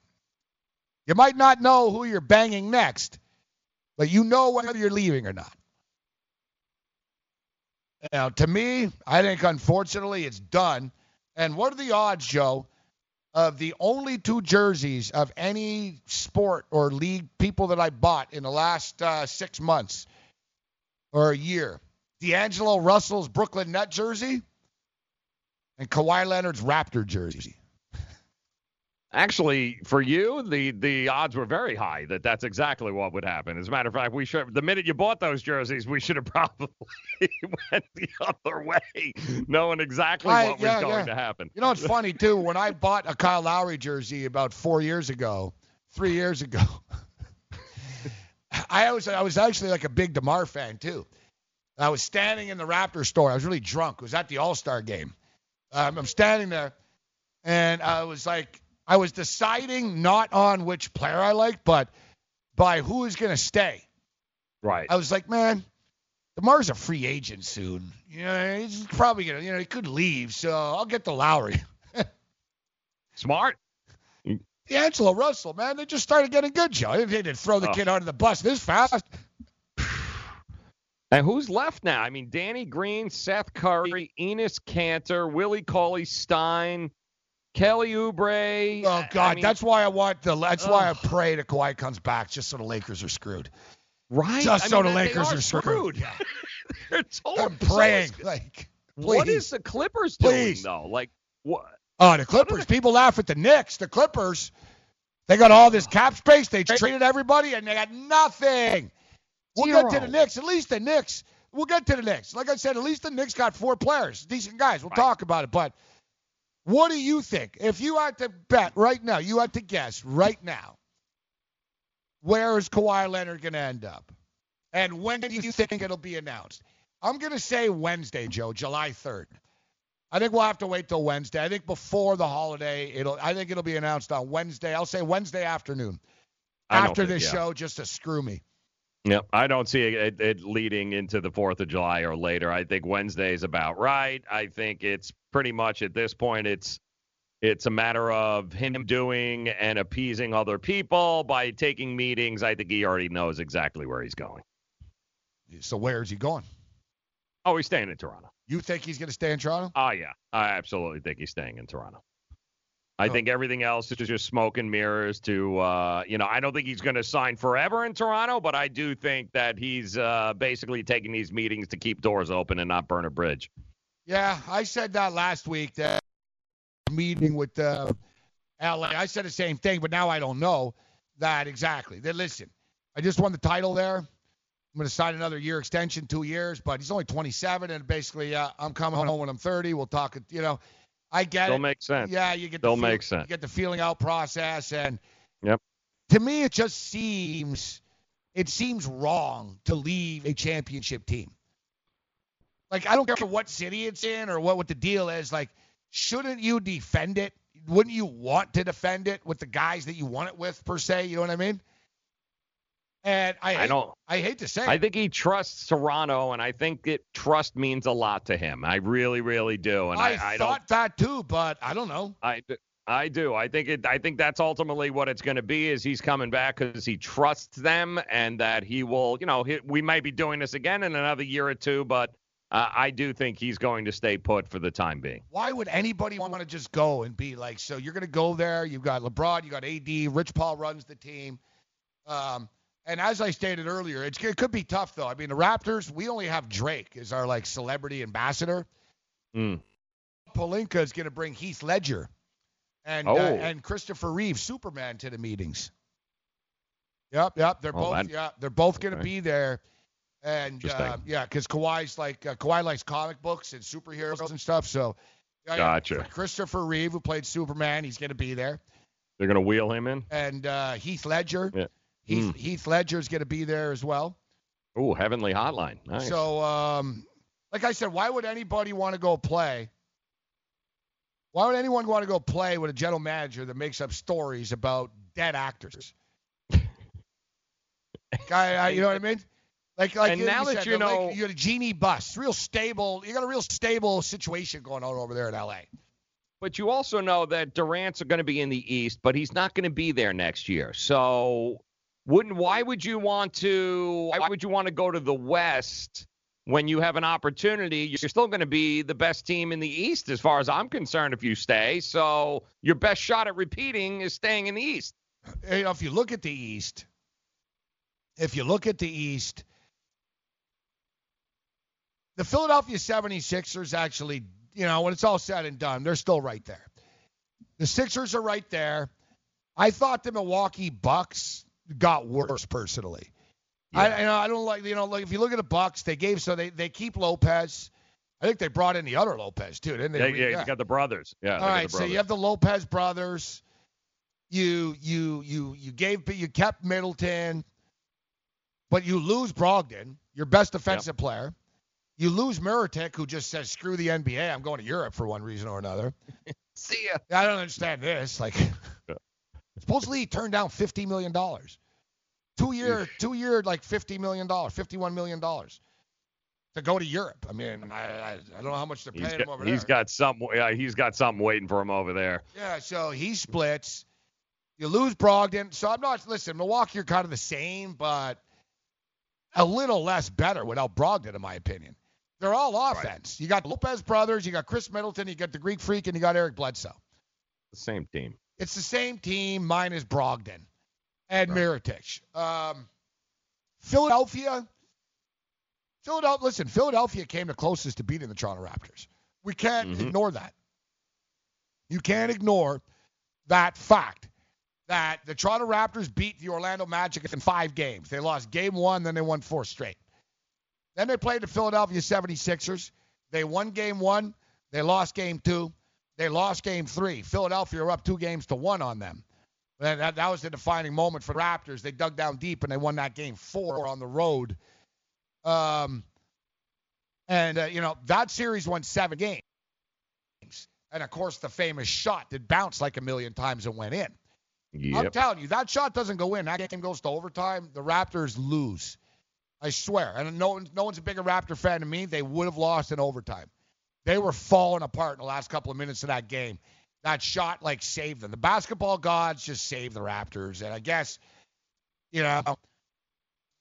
You might not know who you're banging next, but you know whether you're leaving or not. Now, to me, I think unfortunately it's done. And what are the odds, Joe, of the only two jerseys of any sport or league people that I bought in the last uh, six months or a year? D'Angelo Russell's Brooklyn Net jersey and Kawhi Leonard's Raptor jersey. Actually, for you, the the odds were very high that that's exactly what would happen. As a matter of fact, we should the minute you bought those jerseys, we should have probably went the other way, knowing exactly I- what yeah, was going yeah. to happen. You know, it's funny too. When I bought a Kyle Lowry jersey about four years ago, three years ago, I was I was actually like a big Demar fan too. I was standing in the Raptor store. I was really drunk. It was at the All Star game. Um, I'm standing there, and I was like, I was deciding not on which player I liked, but by who is going to stay. Right. I was like, man, Demar's a free agent soon. You know, he's probably gonna, you know, he could leave, so I'll get the Lowry. Smart. D'Angelo Russell, man, they just started getting good, Joe. They didn't throw the Oh. kid under the bus this fast. And who's left now? I mean, Danny Green, Seth Curry, Enes Kanter, Willie Cauley Stein, Kelly Oubre. Oh God, mean- that's why I want the. That's why I pray that Kawhi comes back, just so the Lakers are screwed. Right. Just I so mean, the Lakers are are screwed. screwed. They're total- I'm praying, so like, what please. is the Clippers doing Please. though? Like what? Oh, the Clippers. People laugh at the Knicks. The Clippers, they got all this cap space. They traded everybody, and they got nothing. We'll get to the Knicks. At least the Knicks. We'll get to the Knicks. Like I said, at least the Knicks got four players, decent guys. We'll talk about it. But what do you think? If you had to bet right now, you had to guess right now, where is Kawhi Leonard going to end up? And when do you think it'll be announced? I'm going to say Wednesday, Joe, July 3rd. I think we'll have to wait till Wednesday. I think before the holiday, it'll. I think it'll be announced on Wednesday. I'll say Wednesday afternoon after think- this yeah. show, just to screw me. Yep. I don't see it, it leading into the 4th of July or later. I think Wednesday is about right. I think it's pretty much at this point it's it's a matter of him doing and appeasing other people by taking meetings. I think he already knows exactly where he's going. So where is he going? Oh, he's staying in Toronto. You think he's going to stay in Toronto? Oh yeah, I absolutely think he's staying in Toronto. I Oh. think everything else is just smoke and mirrors. To uh, you know, I don't think he's going to sign forever in Toronto, but I do think that he's uh, basically taking these meetings to keep doors open and not burn a bridge. Yeah, I said that last week. That meeting with uh, LA, I said the same thing, but now I don't know that exactly. Then listen, I just won the title there. I'm going to sign another year extension, two years, but he's only 27, and basically, uh, I'm coming home when I'm 30. We'll talk. You know, I get Still it. makes sense. Yeah, you get Still the feel- makes sense. You get the feeling out process, and Yep. to me, it just seems it seems wrong to leave a championship team. Like I don't care what city it's in or what what the deal is. Like, shouldn't you defend it? Wouldn't you want to defend it with the guys that you want it with per se? You know what I mean? And I, I hate, don't- I hate to say it. I it. think he trusts Serrano, and I think it trust means a lot to him. I really, really do. And I, I, I, thought that too, but I don't know. I I do. I think it. I think that's ultimately what it's going to be. Is he's coming back because he trusts them, and that he will. You know, he, we might be doing this again in another year or two, but uh, I do think he's going to stay put for the time being. Why would anybody want to just go and be like, so you're going to go there? You've got LeBron, you got AD, Rich Paul runs the team. Um, and as I stated earlier, it's, it could be tough though. I mean, the Raptors, we only have Drake as our like celebrity ambassador. Hmm. Pelinka is going to bring Heath Ledger and uh, Oh. and Christopher Reeve, Superman, to the meetings. Yep, yep. They're Oh, both that- yeah, they're both going to okay. be there. And uh, yeah, because Kawhi's like uh, Kawhi likes comic books and superheroes and stuff. So yeah, yeah, Gotcha. Christopher Reeve, who played Superman, he's going to be there, They're gonna wheel him in. and uh, Heath Ledger. Yeah. Heath, Mm. Heath Ledger's going to be there as well. Ooh, Heavenly Hotline. Nice. So, um, like I said, why would anybody want to go play? Why would anyone want to go play with a general manager that makes up stories about dead actors? Guy, I, you know what I mean? Like, like And now you that said, you know- you got a Jeanie Buss, real stable. You got a real stable situation going on over there in L.A. But you also know that Durant's are going to be in the East, but he's not going to be there next year. So, wouldn't why would you want to? Why would you want to go to the West when you have an opportunity? You're still going to be the best team in the East, as far as I'm concerned, if you stay. So, your best shot at repeating is staying in the East. if you look at the East, if you look at the East, the Philadelphia 76ers actually, you know, when it's all said and done, they're still right there. The Sixers are right there. I thought the Milwaukee Bucks got worse personally. I, you know, I don't like, you know, like if you look at the Bucks, they gave so they they keep Lopez. I think they brought in the other Lopez too, didn't they? Yeah, yeah, you got the brothers. Yeah. All right, so you have the Lopez brothers. You you you you gave but you kept Middleton, but you lose Brogdon, your best defensive player. You lose Mirotic, who just says screw the NBA. I'm going to Europe for one reason or another. See ya. I don't understand this. Like, supposedly he turned down fifty million dollars, two year two year like fifty million dollars, fifty one million dollars to go to Europe. I mean, I, I I don't know how much they're paying got, him over he's there. got something. Yeah, he's got something waiting for him over there. Yeah, so he splits. You lose Brogdon. So I'm not listen, Milwaukee are kind of the same, but a little less better without Brogdon, in my opinion. They're all offense. You got Lopez brothers, you got Khris Middleton, you got the Greek freak, and you got Eric Bledsoe. The same team. It's the same team minus Brogdon and Mirotic. Um, Philadelphia. Philadelphia. Listen, Philadelphia came the closest to beating the Toronto Raptors. We can't Mhm. ignore that. You can't ignore that fact that the Toronto Raptors beat the Orlando Magic in five games. They lost game one, then they won four straight. Then they played the Philadelphia 76ers. They won game one. They lost game two. They lost game three. Philadelphia are up two games to one on them. That, that, was the defining moment for the Raptors. They dug down deep and they won that game four on the road. Um, and, uh, you know, that series won seven games. And, of course, the famous shot that bounced like a million times and went in. I'm telling you, that shot doesn't go in. That game goes to overtime. The Raptors lose. I swear. And no, no one's a bigger Raptor fan than me. They would have lost in overtime. They were falling apart in the last couple of minutes of that game. That shot like saved them. The basketball gods just saved the Raptors. And I guess, you know,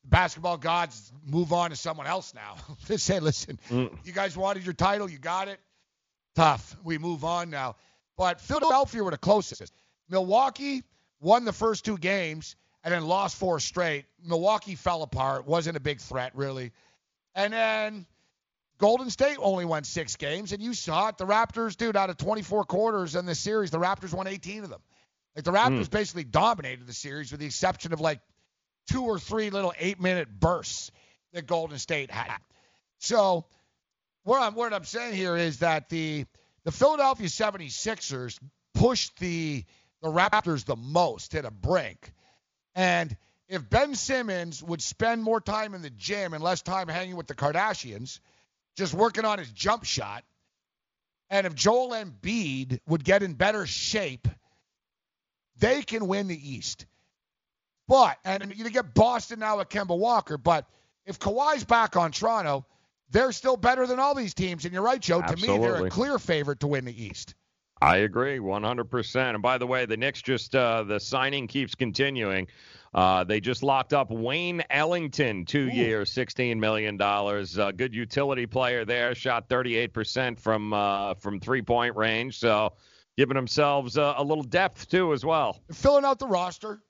basketball gods move on to someone else now. they say, listen, Mm. you guys wanted your title, you got it. Tough. We move on now. But Philadelphia were the closest. Milwaukee won the first two games and then lost four straight. Milwaukee fell apart, wasn't a big threat really. And then Golden State only won six games, and you saw it. The Raptors, dude, out of 24 quarters in this series, the Raptors won 18 of them. Like the Raptors hmm. basically dominated the series, with the exception of like two or three little eight-minute bursts that Golden State had. So what I'm what I'm saying here is that the the Philadelphia 76ers pushed the the Raptors the most to the brink. And if Ben Simmons would spend more time in the gym and less time hanging with the Kardashians, just working on his jump shot, and if Joel Embiid would get in better shape, they can win the East. But and you get Boston now with Kemba Walker, but if Kawhi's back on Toronto, they're still better than all these teams. And you're right, Joe. To me, they're a clear favorite to win the East. I agree 100%. And by the way, the Knicks just, uh, the signing keeps continuing. Uh, they just locked up Wayne Ellington, two years, $16 million. Uh, good utility player there, shot 38% from, uh, from three point range. So giving themselves uh, a little depth, too, as well. filling out the roster.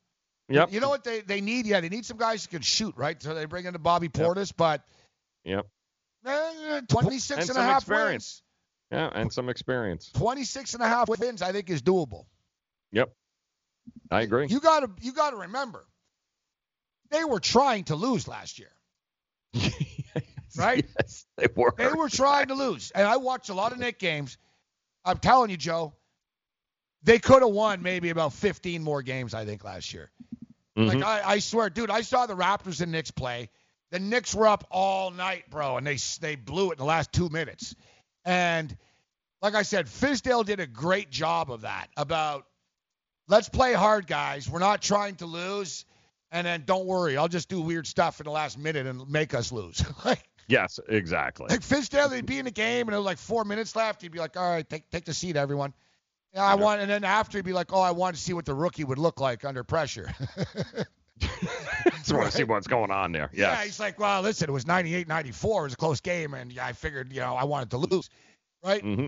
Yep. You know what they, they need? Yeah, they need some guys who can shoot, right? So they bring in the Bobby Portis, but Yep. eh, 26 And and a half experience. wins. Yeah, and some experience. 26 and a half wins, I think, is doable. Yep. I agree. You got to you got to remember, they were trying to lose last year. right? Yes, they were. They were trying to lose. And I watched a lot of Knick games. I'm telling you, Joe, they could have won maybe about 15 more games, I think, last year. Like, Mhm. I, I swear, dude, I saw the Raptors and Knicks play. The Knicks were up all night, bro, and they they blew it in the last two minutes. And like I said, Fizdale did a great job of that. About let's play hard, guys. We're not trying to lose, and then don't worry, I'll just do weird stuff in the last minute and make us lose. like Yes, exactly. like Fizdale, they'd be in the game and it was like four minutes left. He'd be like, "All right, take take the seat, everyone." Yeah, I want, and then after he'd be like, "Oh, I want to see what the rookie would look like under pressure." Just want to see what's going on there. Yeah, Yes. he's like, well, listen, it was 98 94. It was a close game, and I figured, you know, I wanted to lose, right? hmm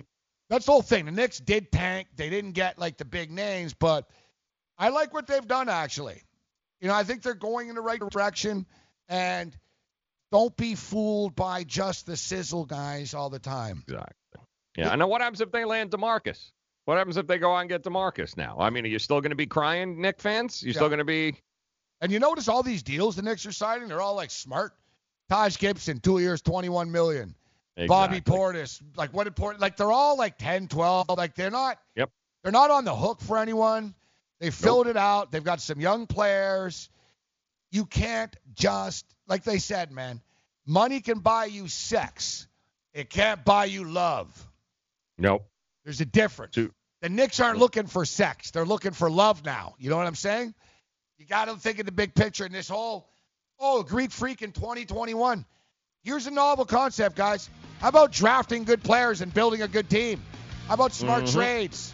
That's the whole thing. The Knicks did tank. They didn't get like the big names, but I like what they've done, actually. You know, I think they're going in the right direction, and don't be fooled by just the sizzle guys all the time. Exactly. Yeah. And what happens if they land Demarcus? What happens if they go out and get Demarcus now? I mean, are you still going to be crying, Knick fans? You still Yeah. going to be? And you notice all these deals the Knicks are signing, they're all like smart. Taj Gibson, two years, 21 million. Bobby Portis, like what important? Like they're all like 10, 12. Like they're not. Yep. They're not on the hook for anyone. They filled it out. They've got some young players. You can't just like they said, man. Money can buy you sex. It can't buy you love. Nope. There's a difference. The Knicks aren't looking for sex. They're looking for love now. You know what I'm saying? You got to think of the big picture in this whole, oh, Greek Freak in 2021. Here's a novel concept, guys. How about drafting good players and building a good team? How about smart Mhm. trades?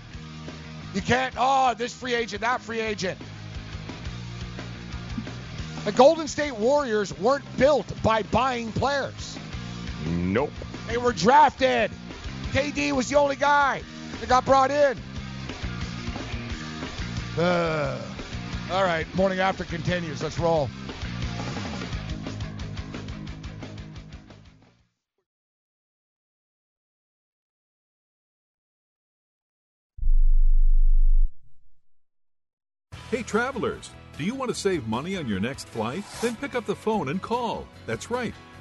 You can't, oh, this free agent, that free agent. The Golden State Warriors weren't built by buying players. Nope. They were drafted. KD was the only guy that got brought in. Uh, all right, morning after continues. Let's roll. Hey, travelers, do you want to save money on your next flight? Then pick up the phone and call. That's right,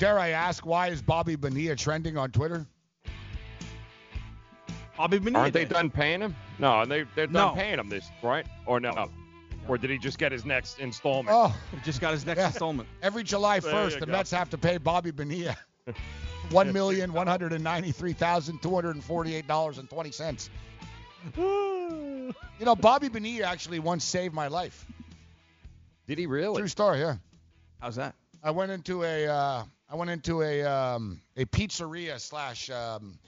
Dare I ask, why is Bobby Bonilla trending on Twitter? Bobby Bonilla. Aren't they done paying him? No, they they're done No. paying him this right or no? Or did he just get his next installment? Oh, he just got his next installment. Every July There 1st, you the go. Mets have to pay Bobby Bonilla one million one hundred and ninety-three thousand two hundred and forty-eight dollars and twenty cents. You know, Bobby Bonilla actually once saved my life. Did he really? True story, yeah. How's that? I went into a uh, I went into a um, a pizzeria slash um,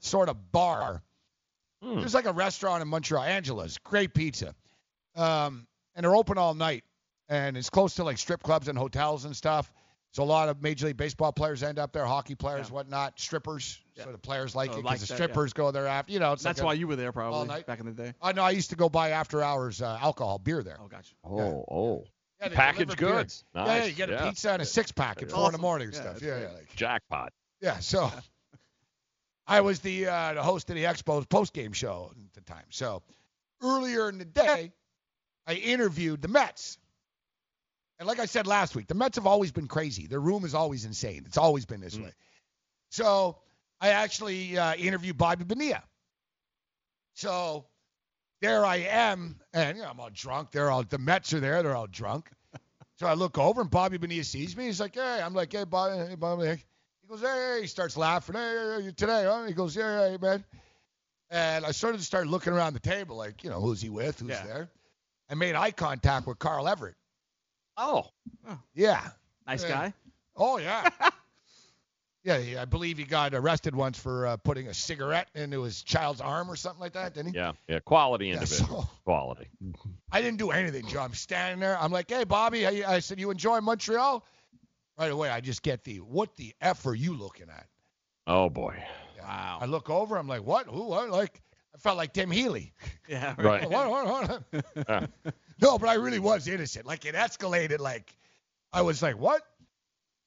sort of bar. Hmm. It was like a restaurant in Montreal, Angela's, great pizza, um, and they're open all night, and it's close to like strip clubs and hotels and stuff. So a lot of Major League Baseball players end up there, hockey players, whatnot, strippers. So the players like Oh, it like because the that, yeah. strippers go there after. You know, it's That's like a- why you were there probably all night. back in the day. I know I used to go buy after hours uh, alcohol beer there. Oh, gotcha. Oh, oh. Yeah, they Packaged deliver beer. goods. Yeah, Nice. yeah, you get a Yeah. pizza and a six pack at That's four in the morning and Yeah, stuff. Yeah, yeah, like, Jackpot. yeah. So I was the uh, the host of the Expos post game show at the time. So earlier in the day, I interviewed the Mets. And like I said last week, the Mets have always been crazy. Their room is always insane. It's always been this way. So I actually uh, interviewed Bobby Bonilla. So there I am, and you know, I'm all drunk. They're all the Mets are there. They're all drunk. So I look over, and Bobby Bonilla sees me. He's like, "Hey," I'm like, "Hey, Bobby." Hey, Bobby. He goes, "Hey," hey. He starts laughing. Hey, hey, hey, today, huh? He goes, "Yeah, yeah, man." And I started to start looking around the table, like, you know, who's he with? Who's Yeah. there? I made eye contact with Carl Everett. Oh. Yeah. Nice Yeah. guy. Oh yeah. yeah, yeah, I believe he got arrested once for uh, putting a cigarette into his child's arm or something like that, didn't he? Yeah, yeah. Quality Yeah, individual. so- Quality. I didn't do anything, Joe. I'm standing there. I'm like, hey, Bobby. how you- I said, you enjoy Montreal? Right away, I just get the, what the F are you looking at? Oh boy. Wow. I look over. I'm like, what? Who? What? Like, I felt like Tim Healy. Yeah. Right. What, what, what? Yeah. No, but I really was innocent. Like it escalated. Like I was like, what?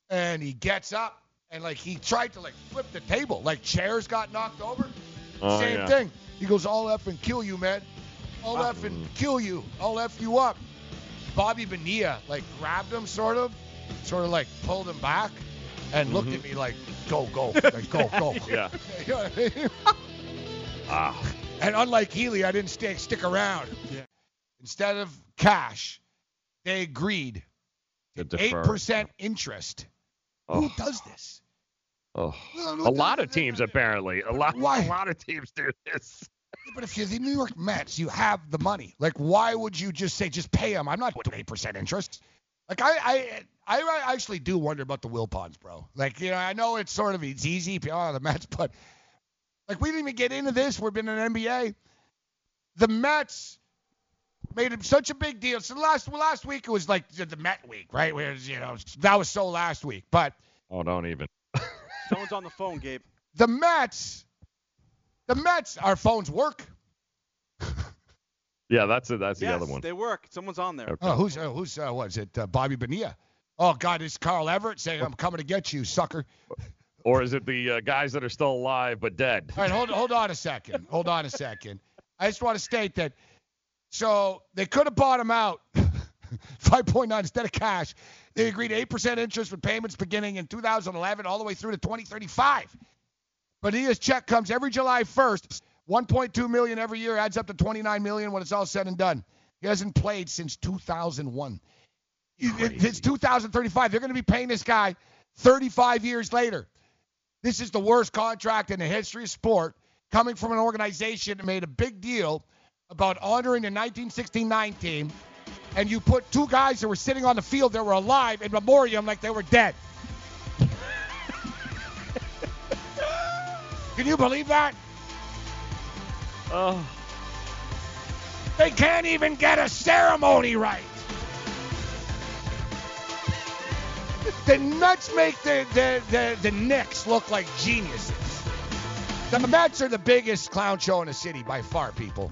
And he gets up and like he tried to like flip the table. Like chairs got knocked over. Oh, Same yeah. thing. He goes, I'll F and kill you, man. I'll Ah. F and kill you. I'll F you up. Bobby Bonilla like grabbed him sort of, sort of like pulled him back and looked at me like, go, go, like, go, go. Mm-hmm. Yeah. You know I mean? Ah. And unlike Healy, I didn't stay, stick around. Yeah. Instead of cash, they agreed To eight percent interest. Who does this? Oh. Well, A lot of teams apparently. A lot. Why? A lot of teams do this. But if you're the New York Mets, you have the money. Like, why would you just say, just pay them? I'm not doing eight percent interest. Like, I, I, I, actually do wonder about the Wilpons, bro. Like, you know, I know it's sort of it's easy, oh, the Mets, but like, we didn't even get into this. We've been in an NBA. The Mets made such a big deal. So last last week it was like the, the Met week, right? Where you know that was so last week, but Oh, don't even. Someone's on the phone, Gabe. the Mets, the Mets, our phones work. Yeah, that's it. That's the other one. they work. Someone's on there. Oh, who's uh, who's uh, what is it? Uh, Bobby Bonilla. Oh God, it's Carl Everett saying, "I'm coming to get you, sucker." Or is it the uh, guys that are still alive but dead? All right, hold hold on a second. Hold on a second. I just want to state that. So they could have bought him out, 5.9 instead of cash. They agreed 8% interest with payments beginning in 2011 all the way through to 2035. Bonilla's check comes every July 1st. 1.2 million every year adds up to 29 million when it's all said and done. He hasn't played since 2001. It- It's 2035. They're going to be paying this guy 35 years later. This is the worst contract in the history of sport, coming from an organization that made a big deal about honoring the 1969 team, and you put two guys that were sitting on the field that were alive in memoriam like they were dead. Can you believe that? Oh. They can't even get a ceremony right. The Mets make the, the, the, the Knicks look like geniuses. The Mets are the biggest clown show in the city by far, people.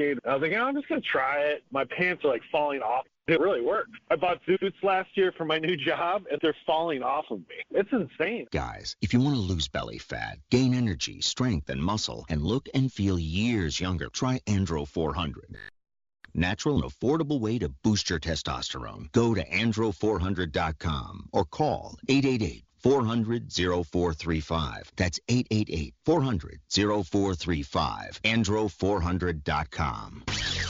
I was like, I'm just gonna try it. My pants are like falling off. It really worked. I bought suits last year for my new job, and they're falling off of me. It's insane. Guys, if you want to lose belly fat, gain energy, strength, and muscle, and look and feel years younger, try Andro 400. Natural and affordable way to boost your testosterone. Go to andro400.com or call 888 400 0435. That's 888 400 0435. Andro400.com.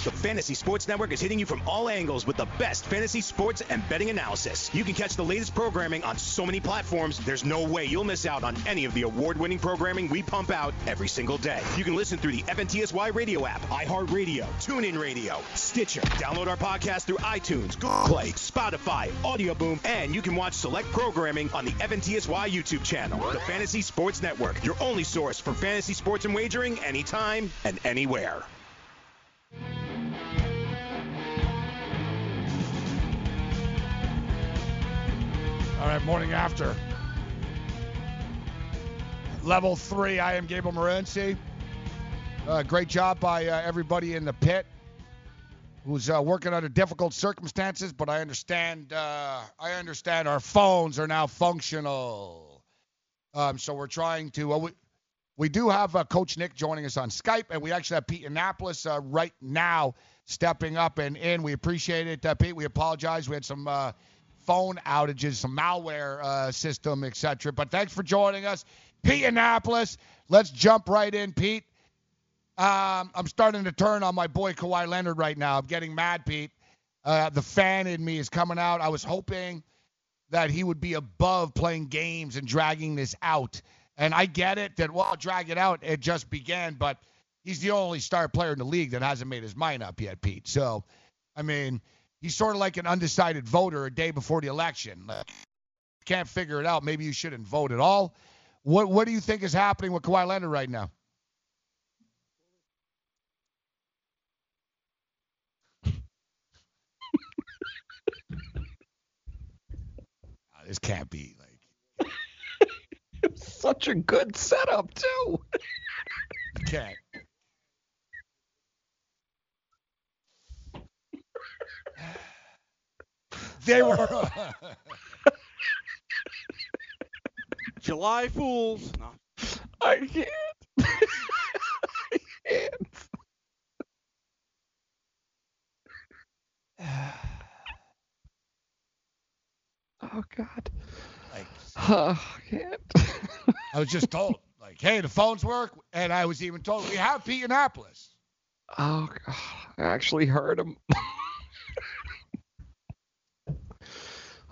The Fantasy Sports Network is hitting you from all angles with the best fantasy sports and betting analysis. You can catch the latest programming on so many platforms, there's no way you'll miss out on any of the award winning programming we pump out every single day. You can listen through the FNTSY radio app, iHeartRadio, TuneIn Radio, Stitcher. Download our podcast through iTunes, Google Play, Spotify, Audio Boom, and you can watch select programming on the FNTSY YouTube channel. The Fantasy Sports Network, your only source for fantasy sports and wagering anytime and anywhere. All right, morning after. Level three, I am Gable Morency. Uh, great job by uh, everybody in the pit who's uh, working under difficult circumstances, but I understand. Uh, I understand our phones are now functional, um, so we're trying to. Well, we, we do have uh, Coach Nick joining us on Skype, and we actually have Pete Annapolis uh, right now stepping up and in. We appreciate it, uh, Pete. We apologize. We had some uh, phone outages, some malware uh, system, etc. But thanks for joining us, Pete Annapolis. Let's jump right in, Pete. Um, I'm starting to turn on my boy Kawhi Leonard right now. I'm getting mad, Pete. Uh, the fan in me is coming out. I was hoping that he would be above playing games and dragging this out. And I get it that, well, drag it out. It just began, but he's the only star player in the league that hasn't made his mind up yet, Pete. So, I mean, he's sort of like an undecided voter a day before the election. Like, can't figure it out. Maybe you shouldn't vote at all. What What do you think is happening with Kawhi Leonard right now? This can't be like Such a good setup, too. can't. They were. July Fools. No. I can't. I can't. Oh God. Like, Oh, I can't. I was just told, like, hey, the phones work, and I was even told we have Pete Annapolis. Oh God. I actually heard him.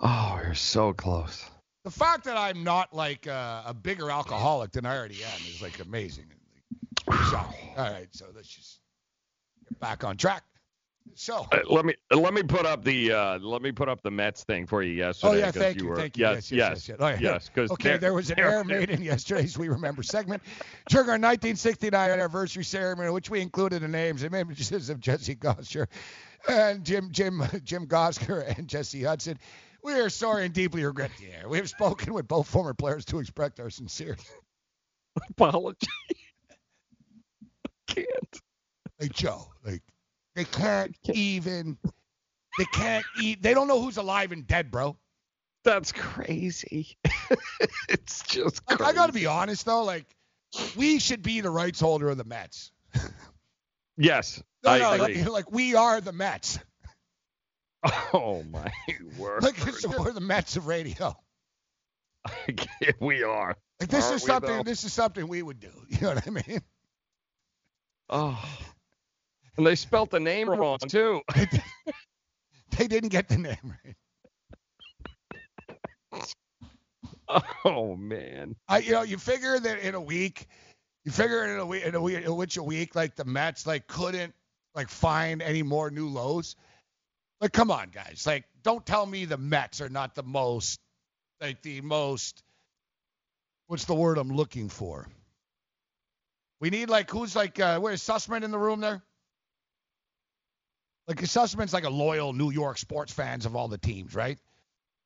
oh, you're so close. The fact that I'm not like uh, a bigger alcoholic than I already am is like amazing. Shocking. All right, so let's just get back on track. So, Uh, let me let me put up the uh, let me put up the Mets thing for you yesterday. oh yeah, thank you, were, thank you. Yes, yes, yes, yes. Oh, yeah. yes. Okay, there was an error made in yesterday's We Remember segment during our 1969 anniversary ceremony, which we included the names and images of Jesse Gosser and Jim Jim Jim Gosger and Jesse Hudson. We are sorry and deeply regret the air. We have spoken with both former players to express our sincere apology. can't. Like Joe, like they can't even. They can't eat. They don't know who's alive and dead, bro. That's crazy. it's just. Like, I got to be honest though. Like, we should be the rights holder of the Mets. Yes, No, I no, agree. like, like we are the Mets. Oh my word. Like we're the Mets of radio. we are. Like this Aren't is something. though? This is something we would do. You know what I mean? Oh. And they spelt the name wrong too. They didn't get the name right. Oh man. I, you know, you figure that in a week, you figure in a week, in a week, in which a week, like the Mets, like couldn't like find any more new lows. Like, come on, guys. Like, don't tell me the Mets are not the most, like the most. What's the word I'm looking for? We need like who's like uh, where's Sussman in the room there? Like Sussman's like a loyal New York sports fans of all the teams, right?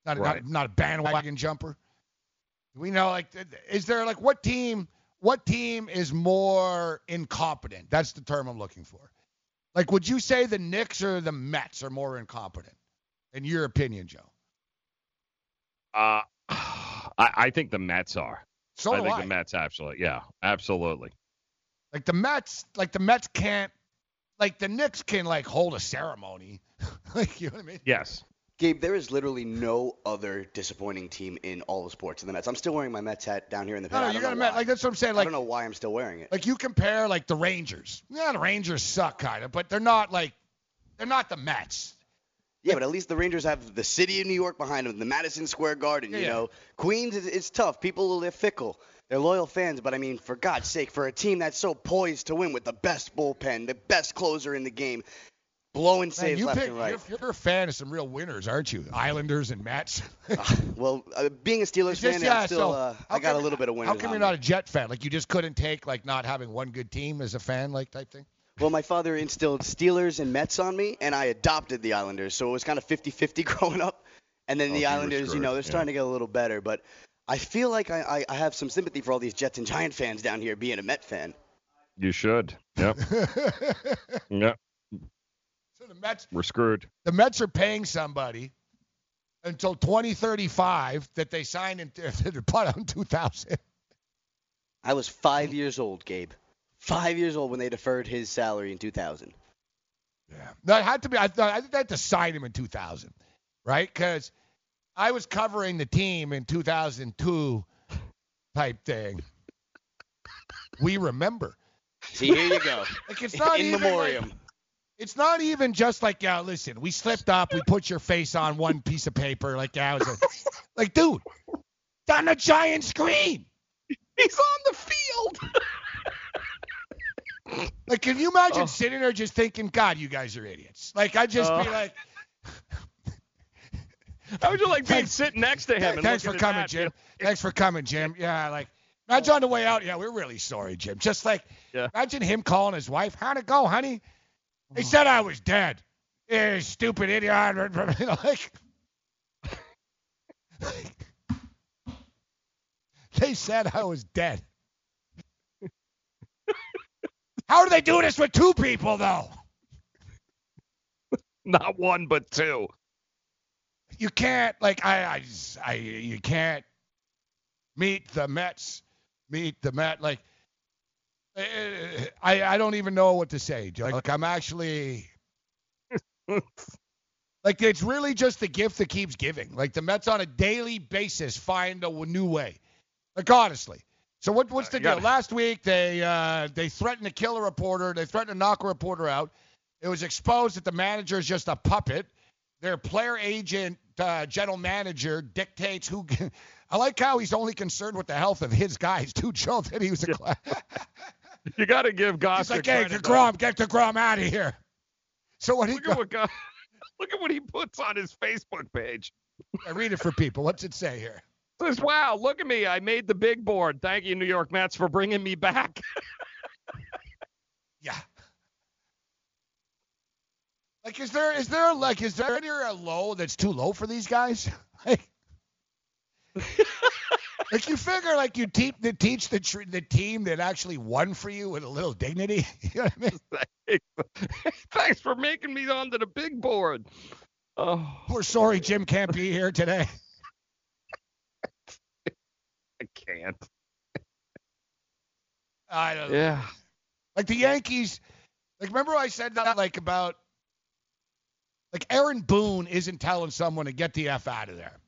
Not Right. not, not a bandwagon jumper. We know like is there like what team what team is more incompetent? That's the term I'm looking for. Like would you say the Knicks or the Mets are more incompetent? In your opinion, Joe? Uh, I, I think the Mets are. So I think I. the Mets absolutely. Yeah, absolutely. Like the Mets, like the Mets can't like the Knicks can like hold a ceremony. like you know what I mean? Yes. Gabe, there is literally no other disappointing team in all of sports than the Mets. I'm still wearing my Mets hat down here in the No, pen. no, I you don't gotta know why. like that's what I'm saying. Like I don't know why I'm still wearing it. like you compare like the Rangers. Yeah, the Rangers suck kind of, but they're not like they're not the Mets. Yeah, but at least the Rangers have the city of New York behind them, the Madison Square Garden. Yeah, You Yeah. know, Queens is it's tough. People they're fickle. They're loyal fans, but I mean, for God's sake, for a team that's so poised to win with the best bullpen, the best closer in the game, blowing Man, saves you left pick, and right. you're, you're a fan of some real winners, aren't you? Islanders and Mets. Well, uh, being a Steelers It's just- fan, yeah, I'm still so uh, I got a little bit of winners. How come you're me. not a Jet fan? Like you just couldn't take like not having one good team as a fan, like type thing. Well, my father instilled Steelers and Mets on me, and I adopted the Islanders, so it was kind of 50-50 growing up. And then Oh, the so you were Islanders, you know, they're yeah. starting to get a little better, but I feel like I, I, I have some sympathy for all these Jets and Giant fans down here being a Met fan. You should. Yep. yep. So the Mets, We're screwed. the Mets are paying somebody until 2035 that they signed in to put out in 2000. I was five years old, Gabe. Five years old when they deferred his salary in 2000. Yeah. No, it had to be. I thought I think they had to sign him in 2000, right? Because I was covering the team in 2002 type thing. We remember. See, here you go. Like it's not in even memoriam. Like, it's not even just like, yeah, listen, we slipped up, we put your face on one piece of paper, like, yeah, it was a, like, dude, it's on a giant screen. He's on the field. Like, can you imagine Oh. sitting there just thinking, God, you guys are idiots? Like, I'd just be Oh. like, How would you like being sitting next to him? and Thanks for coming, that? Jim. Thanks for coming, Jim. Yeah, like imagine on the way out. Yeah, we're really sorry, Jim. Just like Yeah. imagine him calling his wife. How'd it go, honey? They oh. said I was dead. Yeah, stupid idiot. You know, like, they said I was dead. How do they do this with two people though? Not one, but two. You can't like I I, I you can't meet the Mets, meet the Met like uh, I I don't even know what to say. Like I'm actually Like it's really just the gift that keeps giving. Like the Mets on a daily basis find a new way. Like honestly. So what, what's the deal? Last week they uh, they threatened to kill a reporter. They threatened to knock a reporter out. It was exposed that the manager is just a puppet. Their player agent, uh, general manager, dictates who. I like how he's only concerned with the health of his guys. Too, Joe, that he was a. Class. you got to give Goss. He's like, hey, Degrom, get Degrom out of here. So what he look at what God, look at what he puts on his Facebook page. I read it for people. What's it say here? It says, "Wow, look at me! I made the big board. Thank you, New York Mets, for bringing me back." yeah. Like, is there is there like is there any a low that's too low for these guys? Like, like you figure like you teach the teach the tr- the team that actually won for you with a little dignity. You know what I mean? Thanks for making me onto the big board. Oh, we're sorry Jim can't be here today. I can't. I don't know. Yeah. Like the Yankees. Like remember I said that like about like Aaron Boone isn't telling someone to get the F out of there.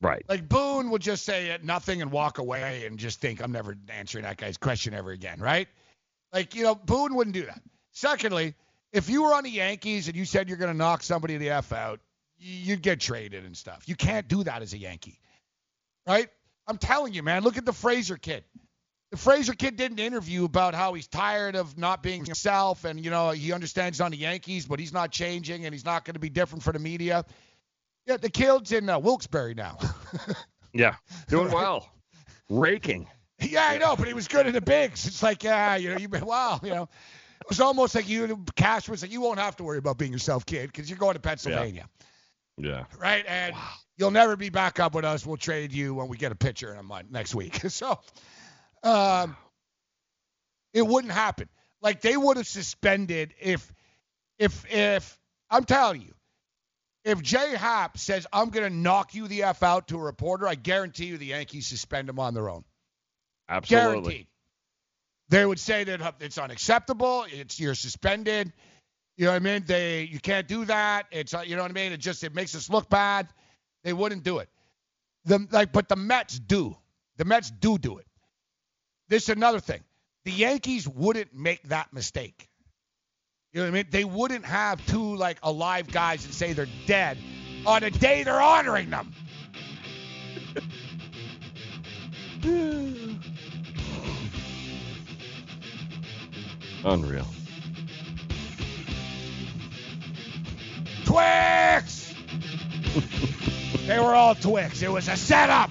Right. Like Boone would just say nothing and walk away and just think I'm never answering that guy's question ever again, right? Like, you know, Boone wouldn't do that. Secondly, if you were on the Yankees and you said you're going to knock somebody the F out, you'd get traded and stuff. You can't do that as a Yankee. Right? I'm telling you, man, look at the Frazier kid. The Frazier kid did an interview about how he's tired of not being himself and, you know, he understands on the Yankees, but he's not changing and he's not going to be different for the media. Yeah, the kid's in uh, Wilkes-Barre now. yeah, doing well. Raking. Yeah, I know, but he was good in the bigs. It's like, yeah, you know, you've been wow, you know. It was almost like you, Cash was like, you won't have to worry about being yourself, kid, because you're going to Pennsylvania. Yeah. yeah. Right? And wow. you'll never be back up with us. We'll trade you when we get a pitcher in a month next week. so, um, it wouldn't happen. Like they would have suspended if, if, if I'm telling you, if Jay Happ says, I'm going to knock you the F out to a reporter, I guarantee you the Yankees suspend him on their own. Absolutely. Guaranteed. They would say that it's unacceptable. It's you're suspended. You know what I mean? They you can't do that. It's uh, you know what I mean. It just it makes us look bad. They wouldn't do it. The like, but the Mets do. The Mets do do it. This is another thing. The Yankees wouldn't make that mistake. You know what I mean? They wouldn't have two like alive guys and say they're dead on a day they're honoring them. Unreal. Twix! they were all Twix. It was a setup.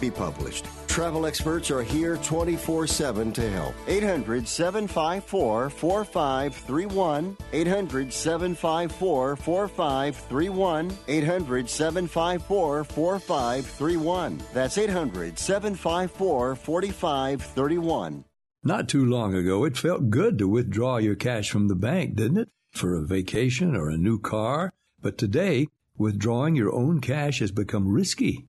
be published. Travel experts are here 24 7 to help. 800 754 4531. 800 754 4531. 800 754 4531. That's 800 754 4531. Not too long ago, it felt good to withdraw your cash from the bank, didn't it? For a vacation or a new car. But today, Withdrawing your own cash has become risky.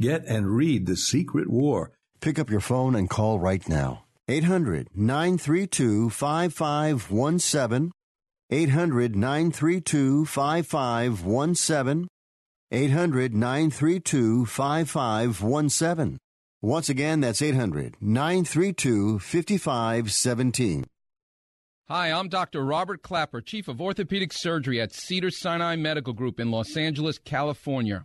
get and read The Secret War. Pick up your phone and call right now. 800 932 5517. 800 932 5517. 800 932 5517. Once again, that's 800 932 5517. Hi, I'm Dr. Robert Klapper, Chief of Orthopedic Surgery at Cedar Sinai Medical Group in Los Angeles, California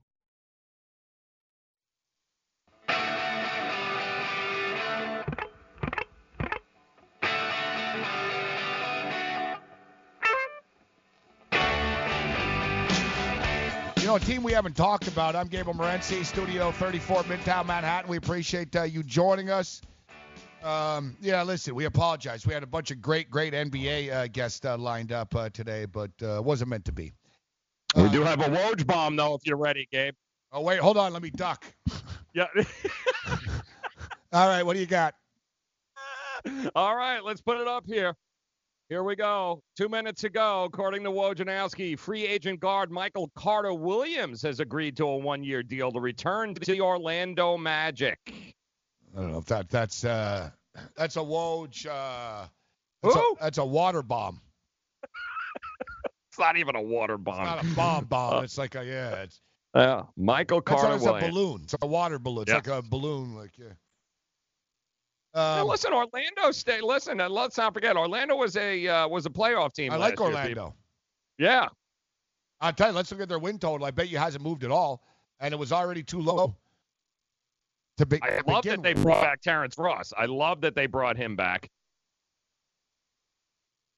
Know, a team we haven't talked about. I'm Gabriel Morency, Studio 34, Midtown Manhattan. We appreciate uh, you joining us. Um, yeah, listen, we apologize. We had a bunch of great, great NBA uh, guests uh, lined up uh, today, but uh, wasn't meant to be. we do have a Woj bomb, though, if you're ready, Gabe. Oh, wait, hold on. Let me duck. Yeah. All right, what do you got? All right, let's put it up here. Here we go. Two minutes ago, according to Wojnarowski, free agent guard Michael Carter Williams has agreed to a one-year deal to return to the Orlando Magic. I don't know if that that's uh, that's a Woj. Uh, that's, a, that's a water bomb. it's not even a water bomb. It's not a bomb bomb. it's like a yeah. It's, yeah, Michael Carter it's, a balloon. It's a water balloon. It's yeah. like a balloon. Like yeah. Um, listen, Orlando State. Listen, and let's not forget, Orlando was a uh, was a playoff team. I like Orlando. Year, yeah. I'll tell you. Let's look at their win total. I bet you hasn't moved at all, and it was already too low. To be, I love that they brought back Terrence Ross. I love that they brought him back.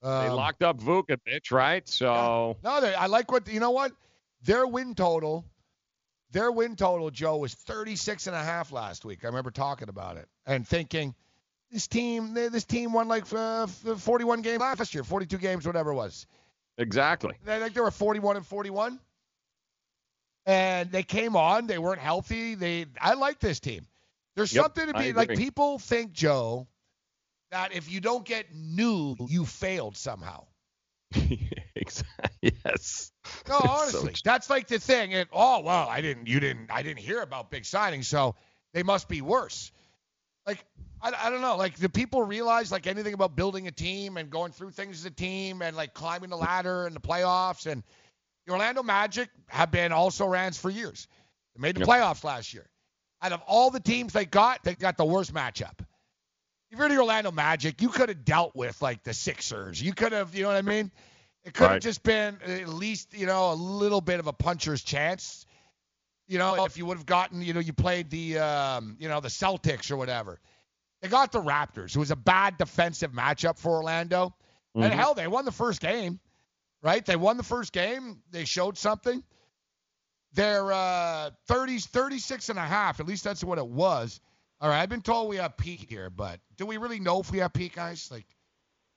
Um, they locked up Vucevic, right? So no, they, I like what you know. What their win total, their win total, Joe was 36 and a half last week. I remember talking about it and thinking this team, this team won like uh, 41 games last year, 42 games, whatever it was. Exactly. I think they were 41 and 41. And they came on. They weren't healthy. They, I like this team. There's yep, something to be like. People think Joe that if you don't get new, you failed somehow. yes. No, honestly, that's like the thing. And oh well, I didn't. You didn't. I didn't hear about big signings, so they must be worse. Like I, I don't know. Like, do people realize like anything about building a team and going through things as a team and like climbing the ladder and the playoffs? And the Orlando Magic have been also rans for years. They made the yep. playoffs last year. Out of all the teams they got, they got the worst matchup. If you're the Orlando Magic, you could have dealt with like the Sixers. You could have, you know what I mean? It could have right. just been at least, you know, a little bit of a puncher's chance. You know, if you would have gotten, you know, you played the, um, you know, the Celtics or whatever. They got the Raptors. It was a bad defensive matchup for Orlando. Mm-hmm. And hell, they won the first game, right? They won the first game. They showed something. They're uh, 30s, 36 and a half. At least that's what it was. All right, I've been told we have peak here, but do we really know if we have peak, guys? Like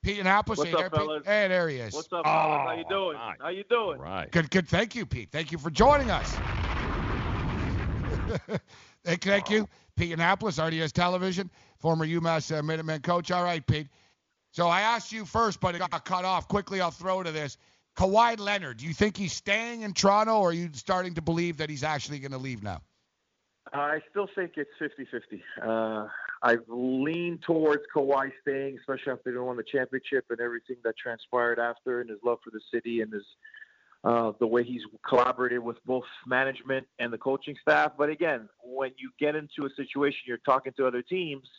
Pete Annapolis. What's hey, up, fellas? Pete? Hey, there he is. What's up, fellas? Oh, How you doing? Right. How you doing? Right. Good, good. Thank you, Pete. Thank you for joining us. thank, thank you, Pete Annapolis, RDS Television former UMass uh, Minutemen coach. All right, Pete. So I asked you first, but it got cut off. Quickly, I'll throw to this. Kawhi Leonard, do you think he's staying in Toronto, or are you starting to believe that he's actually going to leave now? I still think it's 50-50. Uh, I've leaned towards Kawhi staying, especially after they won the championship and everything that transpired after, and his love for the city and his uh, the way he's collaborated with both management and the coaching staff. But again, when you get into a situation, you're talking to other teams –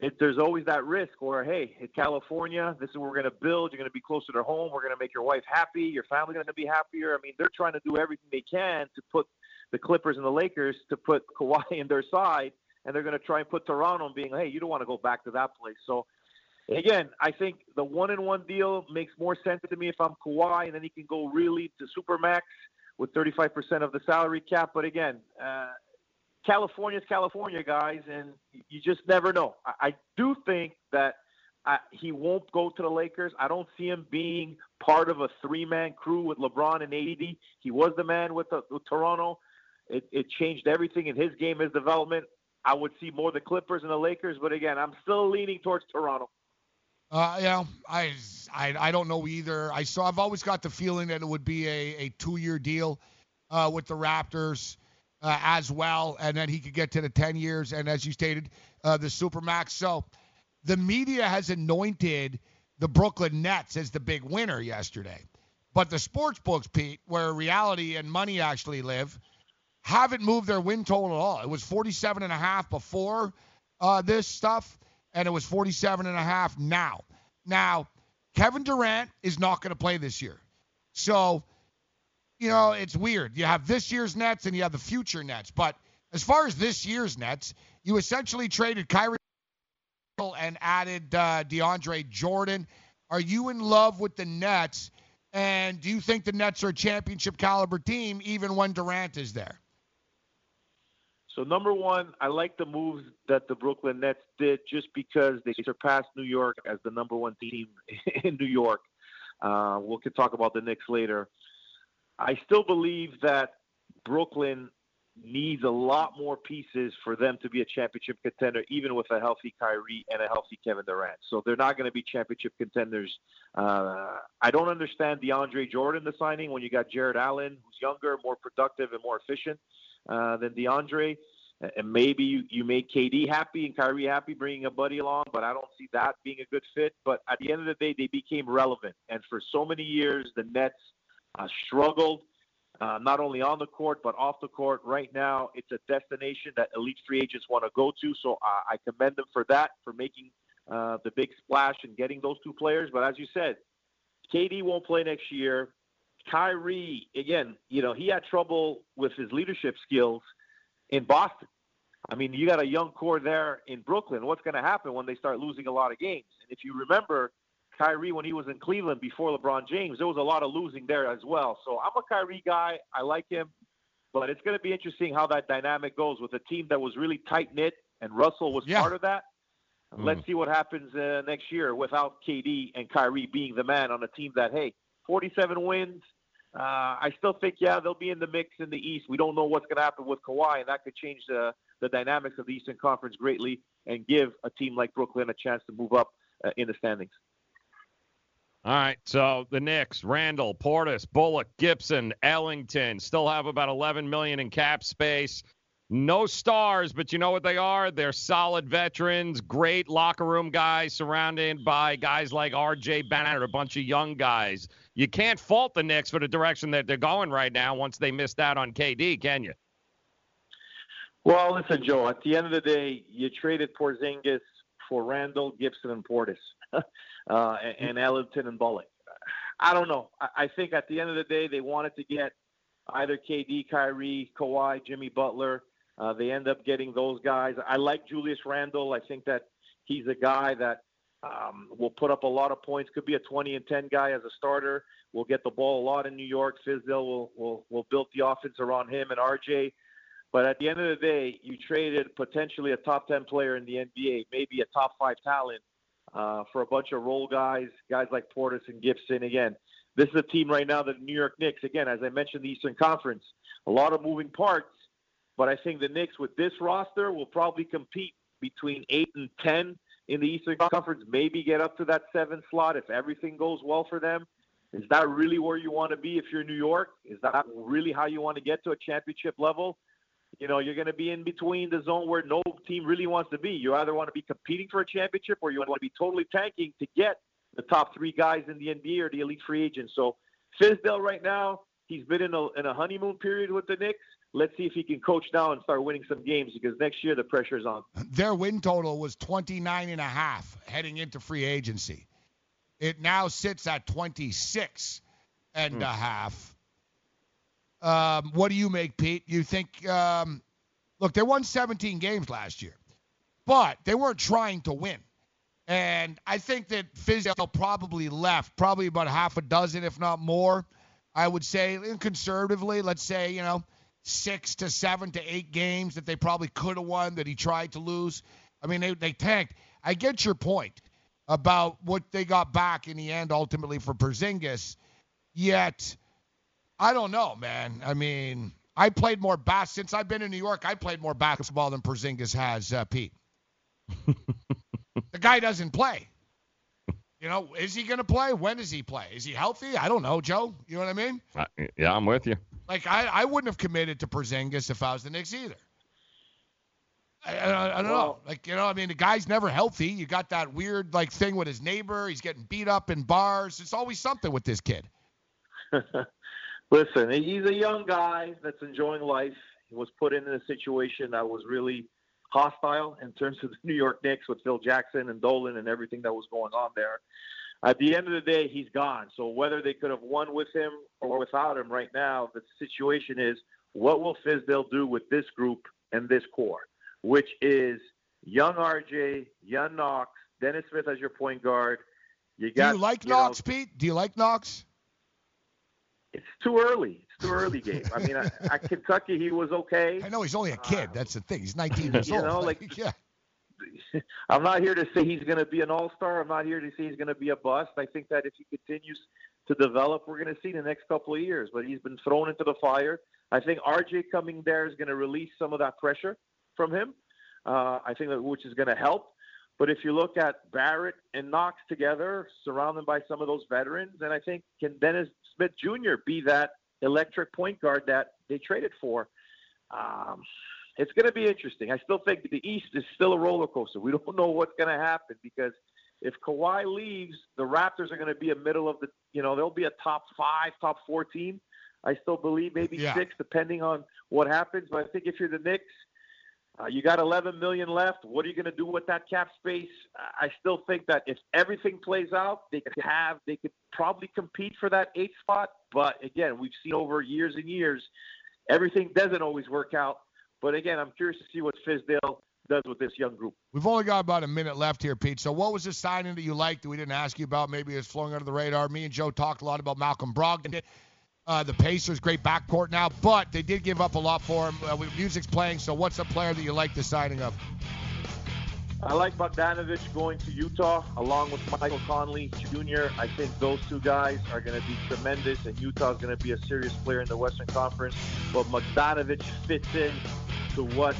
it, there's always that risk where, hey, it's California. This is what we're going to build. You're going to be closer to home. We're going to make your wife happy. Your family's going to be happier. I mean, they're trying to do everything they can to put the Clippers and the Lakers to put Kawhi in their side, and they're going to try and put Toronto on being, hey, you don't want to go back to that place. So, again, I think the one and one deal makes more sense to me if I'm Kawhi, and then he can go really to supermax with 35% of the salary cap. But again, uh, California's California, guys, and you just never know. I, I do think that I, he won't go to the Lakers. I don't see him being part of a three-man crew with LeBron and AD. He was the man with, the, with Toronto. It, it changed everything in his game, his development. I would see more the Clippers and the Lakers, but again, I'm still leaning towards Toronto. Uh, know, I, I I don't know either. I saw. I've always got the feeling that it would be a, a two-year deal uh, with the Raptors uh, as well, and then he could get to the 10 years, and as you stated, uh, the supermax. So the media has anointed the Brooklyn Nets as the big winner yesterday, but the sports books, Pete, where reality and money actually live, haven't moved their win total at all. It was 47 and a half before uh, this stuff and it was 47 and a half now. Now, Kevin Durant is not going to play this year. So, you know, it's weird. You have this year's Nets and you have the future Nets. But as far as this year's Nets, you essentially traded Kyrie and added uh, DeAndre Jordan. Are you in love with the Nets? And do you think the Nets are a championship caliber team even when Durant is there? So number one, I like the moves that the Brooklyn Nets did just because they surpassed New York as the number one team in New York. Uh, we can talk about the Knicks later. I still believe that Brooklyn needs a lot more pieces for them to be a championship contender, even with a healthy Kyrie and a healthy Kevin Durant. So they're not going to be championship contenders. Uh, I don't understand DeAndre Jordan, the signing, when you got Jarrett Allen, who's younger, more productive, and more efficient uh, than DeAndre. And maybe you, you make KD happy and Kyrie happy bringing a buddy along, but I don't see that being a good fit. But at the end of the day, they became relevant. And for so many years, the Nets uh, struggled, uh, not only on the court, but off the court. Right now, it's a destination that elite free agents want to go to. So I, I commend them for that, for making uh, the big splash and getting those two players. But as you said, KD won't play next year. Kyrie, again, you know, he had trouble with his leadership skills in Boston. I mean, you got a young core there in Brooklyn. What's going to happen when they start losing a lot of games? And if you remember, Kyrie, when he was in Cleveland before LeBron James, there was a lot of losing there as well. So I'm a Kyrie guy. I like him. But it's going to be interesting how that dynamic goes with a team that was really tight knit, and Russell was yeah. part of that. Mm. Let's see what happens uh, next year without KD and Kyrie being the man on a team that, hey, 47 wins, uh, I still think, yeah, they'll be in the mix in the East. We don't know what's going to happen with Kawhi, and that could change the, the dynamics of the Eastern Conference greatly and give a team like Brooklyn a chance to move up uh, in the standings. All right, so the Knicks, Randle, Portis, Bullock, Gibson, Ellington still have about 11 million in cap space. No stars, but you know what they are? They're solid veterans, great locker room guys surrounded by guys like R.J. Barrett, a bunch of young guys. You can't fault the Knicks for the direction that they're going right now once they missed out on KD, can you? Well, listen, Joe. At the end of the day, you traded Porzingis for Randle, Gibson, and Portis, uh, and, and Ellington and Bullock. I don't know. I, I think at the end of the day, they wanted to get either KD, Kyrie, Kawhi, Jimmy Butler uh, they end up getting those guys. I like Julius Randle. I think that he's a guy that um, will put up a lot of points. Could be a 20 and 10 guy as a starter. We'll get the ball a lot in New York. Fizdale will will will build the offense around him and RJ. But at the end of the day, you traded potentially a top 10 player in the NBA, maybe a top five talent, uh, for a bunch of role guys, guys like Portis and Gibson. Again, this is a team right now, that the New York Knicks. Again, as I mentioned, the Eastern Conference, a lot of moving parts. But I think the Knicks with this roster will probably compete between eight and ten in the Eastern Conference, maybe get up to that seven slot if everything goes well for them. Is that really where you want to be if you're New York? Is that really how you want to get to a championship level? You know, you're going to be in between the zone where no team really wants to be. You either want to be competing for a championship or you want to be totally tanking to get the top three guys in the NBA or the elite free agents. So Fizdale right now, he's been in a, in a honeymoon period with the Knicks. Let's see if he can coach now and start winning some games because next year the pressure is on. Their win total was 29 and a half heading into free agency. It now sits at 26 and Hmm. a half. Um, what do you make, Pete? You think? Um, look, they won 17 games last year, but they weren't trying to win. And I think that Fizdale probably left probably about half a dozen, if not more. I would say, conservatively, let's say, you know, six to seven to eight games that they probably could have won that he tried to lose. I mean, they, they tanked. I get your point about what they got back in the end ultimately for Porzingis. Yet, I don't know, man. I mean, I played more bas since I've been in New York. I played more basketball than Porzingis has, uh, Pete. the guy doesn't play. You know, is he going to play? When does he play? Is he healthy? I don't know, Joe. You know what I mean? Uh, yeah, I'm with you. Like, I, I wouldn't have committed to Porzingis if I was the Knicks either. I, I, I don't know. Like, you know, I mean, the guy's never healthy. You got that weird, like, thing with his neighbor. He's getting beat up in bars. It's always something with this kid. Listen, he's a young guy that's enjoying life. He was put in a situation that was really hostile in terms of the New York Knicks with Phil Jackson and Dolan and everything that was going on there. At the end of the day, he's gone. So whether they could have won with him or without him right now, the situation is what will Fizdale do with this group and this core, which is young RJ, young Knox, Dennis Smith as your point guard. You got, Do you like you know, Knox, Pete? Do you like Knox? it's too early. It's too early game. I mean, at, Kentucky, he was okay. I know he's only a kid. Uh, That's the thing. He's 19 years You old. know, like- yeah. I'm not here to say he's going to be an all-star. I'm not here to say he's going to be a bust. I think that if he continues to develop, we're going to see the next couple of years. But he's been thrown into the fire. I think RJ coming there is going to release some of that pressure from him. Uh, I think that which is going to help. But if you look at Barrett and Knox together, surrounded by some of those veterans, and I think can Dennis Smith Jr. be that electric point guard that they traded for? Um, it's going to be interesting. I still think the East is still a roller coaster. We don't know what's going to happen because if Kawhi leaves, the Raptors are going to be a middle of the, you know, they'll be a top five, top four team. I still believe maybe Yeah. six, depending on what happens. But I think if you're the Knicks, uh, you got 11 million left. What are you going to do with that cap space? I I still think that if everything plays out, they could have, they could probably compete for that eighth spot. But again, we've seen over years and years, everything doesn't always work out. But again, I'm curious to see what Fizdale does with this young group. We've only got about a minute left here, Pete. So, what was the signing that you liked that we didn't ask you about? Maybe it's flowing under the radar. Me and Joe talked a lot about Malcolm Brogdon. Uh, the Pacers, great backcourt now, but they did give up a lot for him. Uh, music's playing, so what's a player that you like the signing of? I like Bogdanovich going to Utah along with Michael Conley Jr. I think those two guys are going to be tremendous, and Utah is going to be a serious player in the Western Conference. But Bogdanovich fits in to what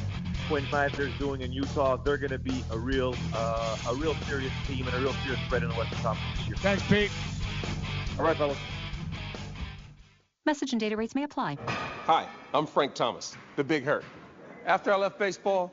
Quin Snyder is doing in Utah. They're going to be a real, uh, a real serious team and a real serious threat in the Western Conference this year. Thanks, Pete. All right, fellas. Message and data rates may apply. Hi, I'm Frank Thomas, the Big Hurt. After I left baseball,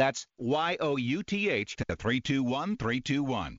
That's Y-O-U-T-H to 321321.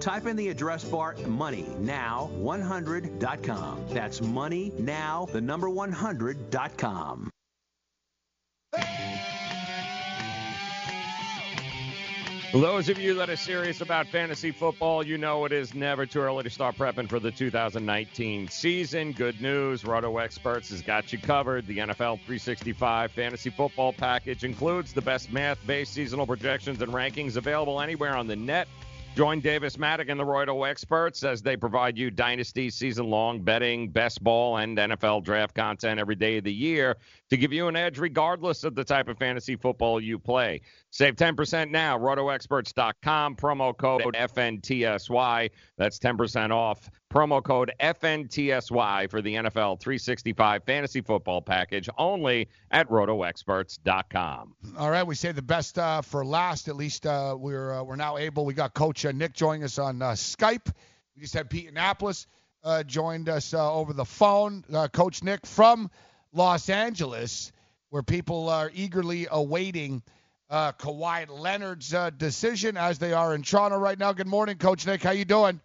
Type in the address bar moneynow100.com. That's moneynow, the number 100.com. Those of you that are serious about fantasy football, you know it is never too early to start prepping for the 2019 season. Good news, Roto Experts has got you covered. The NFL 365 fantasy football package includes the best math-based seasonal projections and rankings available anywhere on the net. Join Davis Mattek and the Roto experts as they provide you dynasty season long betting, best ball, and NFL draft content every day of the year to give you an edge regardless of the type of fantasy football you play. Save 10% now, rotoexperts.com, promo code FNTSY. That's 10% off. Promo code FNTSY for the NFL 365 fantasy football package only at rotoexperts.com. All right, we say the best uh, for last. At least uh, we're uh, we're now able. We got Coach uh, Nick joining us on uh, Skype. We just had Pete Annapolis uh, joined us over the phone. Coach Nick from Los Angeles, where people are eagerly awaiting uh, Kawhi Leonard's decision as they are in Toronto right now. Good morning, Coach Nick. How you doing?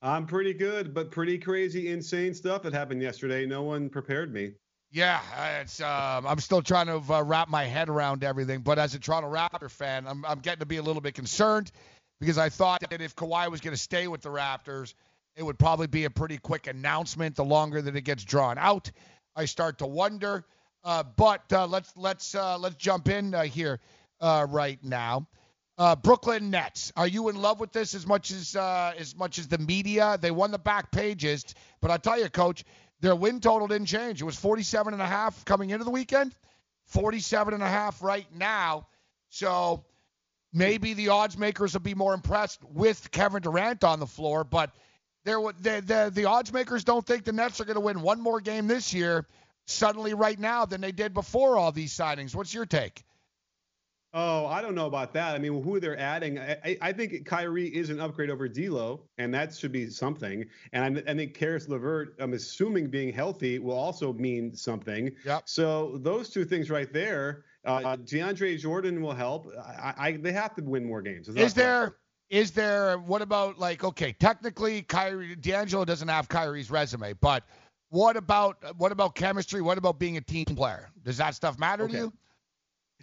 I'm pretty good, but pretty crazy, insane stuff that happened yesterday. No one prepared me. Yeah, it's. Um, I'm still trying to uh, wrap my head around everything. But as a Toronto Raptor fan, I'm, I'm getting to be a little bit concerned because I thought that if Kawhi was going to stay with the Raptors, it would probably be a pretty quick announcement. The longer that it gets drawn out, I start to wonder. Uh, but uh, let's let's uh, let's jump in uh, here uh, right now. Uh, Brooklyn Nets. Are you in love with this as much as uh, as much as the media? They won the back pages, but I tell you, Coach, their win total didn't change. It was 47 and a half coming into the weekend, 47 and a half right now. So maybe the odds makers will be more impressed with Kevin Durant on the floor, but there the, the the odds makers don't think the Nets are going to win one more game this year suddenly right now than they did before all these signings. What's your take? Oh, I don't know about that. I mean, who they're adding, I, I think Kyrie is an upgrade over D'Lo, and that should be something. And I, I think Caris LeVert, I'm assuming being healthy, will also mean something. Yep. So those two things right there, uh, DeAndre Jordan will help. I, I, they have to win more games. Is there? Is there? What about like? Okay, technically, Kyrie D'Angelo doesn't have Kyrie's resume, but what about what about chemistry? What about being a team player? Does that stuff matter okay. to you?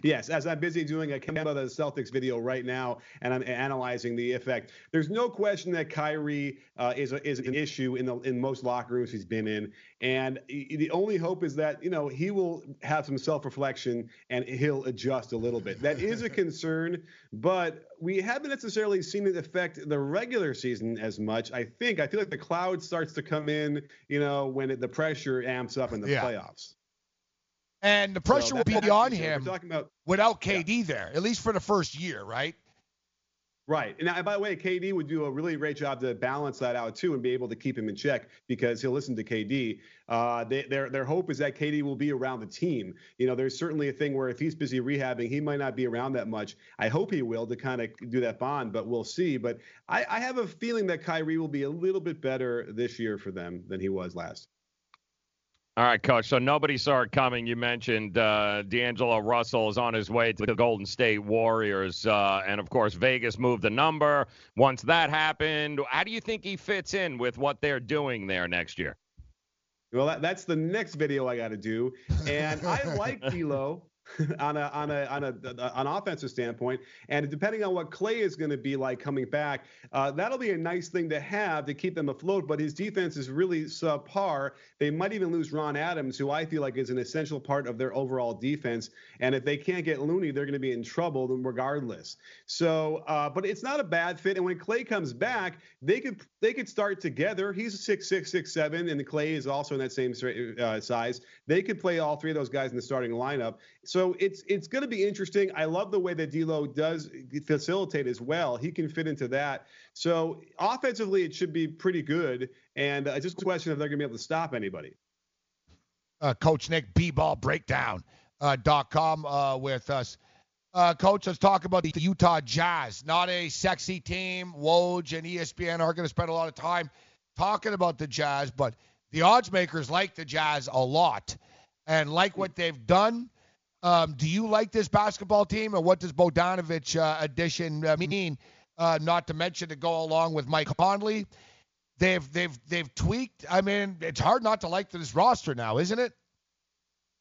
Yes, as I'm busy doing a Kemba the Celtics video right now, and I'm analyzing the effect. There's no question that Kyrie uh, is a, is an issue in the in most locker rooms he's been in, and the only hope is that you know he will have some self-reflection and he'll adjust a little bit. That is a concern, but we haven't necessarily seen it affect the regular season as much. I think I feel like the cloud starts to come in, you know, when it, the pressure amps up in the Yeah. playoffs. And the pressure So will be on him about without KD there, at least for the first year, right? Right. And, by the way, KD would do a really great job to balance that out too and be able to keep him in check because he'll listen to KD. Uh, they, their their hope is that KD will be around the team. You know, there's certainly a thing where if he's busy rehabbing, he might not be around that much. I hope he will to kind of do that bond, but we'll see. But I, I have a feeling that Kyrie will be a little bit better this year for them than he was last. All right, coach. So nobody saw it coming. You mentioned uh, D'Angelo Russell is on his way to the Golden State Warriors, uh, and of course Vegas moved the number. Once that happened, how do you think he fits in with what they're doing there next year? Well, that, that's the next video I got to do, and I like D'Lo. on a on a on a an offensive standpoint, and depending on what Clay is going to be like coming back, uh, that'll be a nice thing to have to keep them afloat. But his defense is really subpar. They might even lose Ron Adams, who I feel like is an essential part of their overall defense. And if they can't get Looney, they're going to be in trouble regardless. So, uh, but it's not a bad fit. And when Clay comes back, they could they could start together. He's six six six seven, and Clay is also in that same uh, size. They could play all three of those guys in the starting lineup. So it's it's going to be interesting. I love the way that D'Lo does facilitate as well. He can fit into that. So offensively, it should be pretty good. And uh, just a question if they're going to be able to stop anybody. Uh, Coach Nick B-ball breakdown uh, dot com uh, with us. Uh, Coach, let's talk about the Utah Jazz. Not a sexy team. Woj and ESPN are going to spend a lot of time talking about the Jazz, but the odds makers like the Jazz a lot and like what they've done um, do you like this basketball team, and what does Bogdanovich uh, addition uh, mean? Uh, not to mention to go along with Mike Conley, they've they've they've tweaked. I mean, it's hard not to like this roster now, isn't it?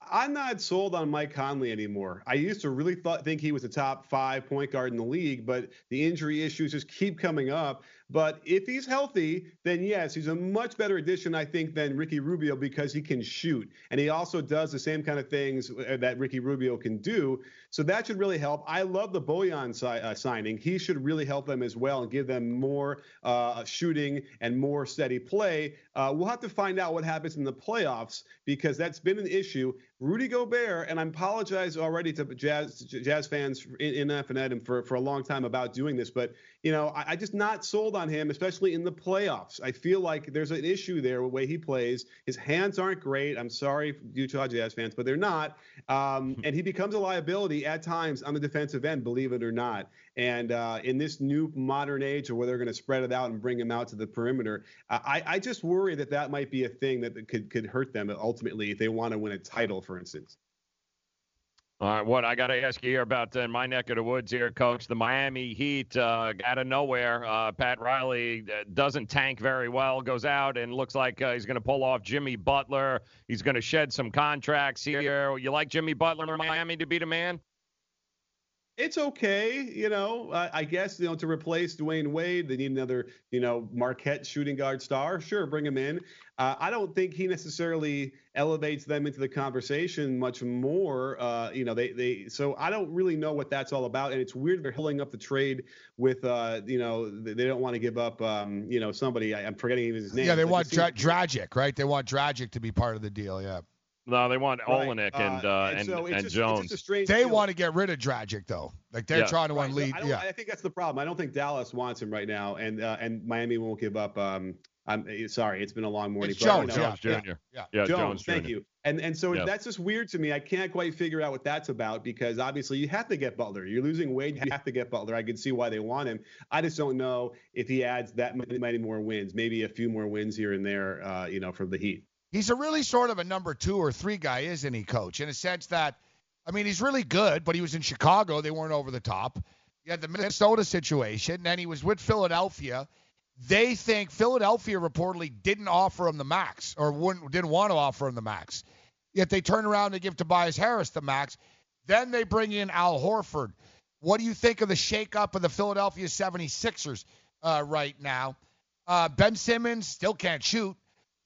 I'm not sold on Mike Conley anymore. I used to really think he was a top five point guard in the league, but the injury issues just keep coming up. But if he's healthy, then yes, he's a much better addition, I think, than Ricky Rubio because he can shoot. And he also does the same kind of things uh, that Ricky Rubio can do. So that should really help. I love the Bojan si- uh, signing. He should really help them as well and give them more uh, shooting and more steady play. Uh, we'll have to find out what happens in the playoffs because that's been an issue. Rudy Gobert, and I apologize already to Jazz Jazz fans in, in for, for a long time about doing this, but you know, I, I, just not sold on him, especially in the playoffs. I feel like there's an issue there with the way he plays. His hands aren't great. I'm sorry, Utah Jazz fans, but they're not. Um, and he becomes a liability at times on the defensive end, believe it or not. And uh, in this new modern age, or where they're going to spread it out and bring him out to the perimeter, I, I just worry that that might be a thing that could could hurt them ultimately if they want to win a title, for instance. All right, what I got to ask you here about uh, my neck of the woods here, Coach. The Miami Heat, uh, out of nowhere, uh, Pat Riley uh, doesn't tank very well, goes out and looks like uh, he's going to pull off Jimmy Butler. He's going to shed some contracts here. You like Jimmy Butler in Miami to be the man? It's okay, you know. Uh, I guess you know to replace Dwyane Wade, they need another, you know, Marquette shooting guard star. Sure, bring him in. Uh, I don't think he necessarily elevates them into the conversation much more. Uh, you know, they they. So I don't really know what that's all about, and it's weird they're hilling up the trade with, uh, you know, they don't want to give up, um, you know, somebody. I, am forgetting his name. Yeah, they want Dra- Dragic, right? They want Dragic to be part of the deal. Yeah. No, they want right. Olynyk and uh, uh, and, and, so and just, Jones. they deal. want to get rid of Dragic though. Like they're yeah. trying to right. unlead. I, yeah. I think that's the problem. I don't think Dallas wants him right now, and uh, and Miami won't give up. Um, I'm eh, sorry, it's been a long morning. It's Jones, Jones Jr. Yeah, yeah, yeah Jones, Jones Thank you. And and so that's just weird to me. I can't quite figure out what that's about because obviously you have to get Butler. You're losing Wade, you have to get Butler. I can see why they want him. I just don't know if he adds that many, many more wins, maybe a few more wins here and there, uh, you know, from the Heat he's a really sort of a number two or three guy, isn't he, coach? In a sense that, I mean, he's really good, but he was in Chicago. They weren't over the top. You had the Minnesota situation, and he was with Philadelphia. They think Philadelphia reportedly didn't offer him the max or wouldn't, didn't want to offer him the max. Yet they turn around and give Tobias Harris the max. Then they bring in Al Horford. What do you think of the shakeup of the Philadelphia 76ers uh, right now? Uh, ben Simmons still can't shoot.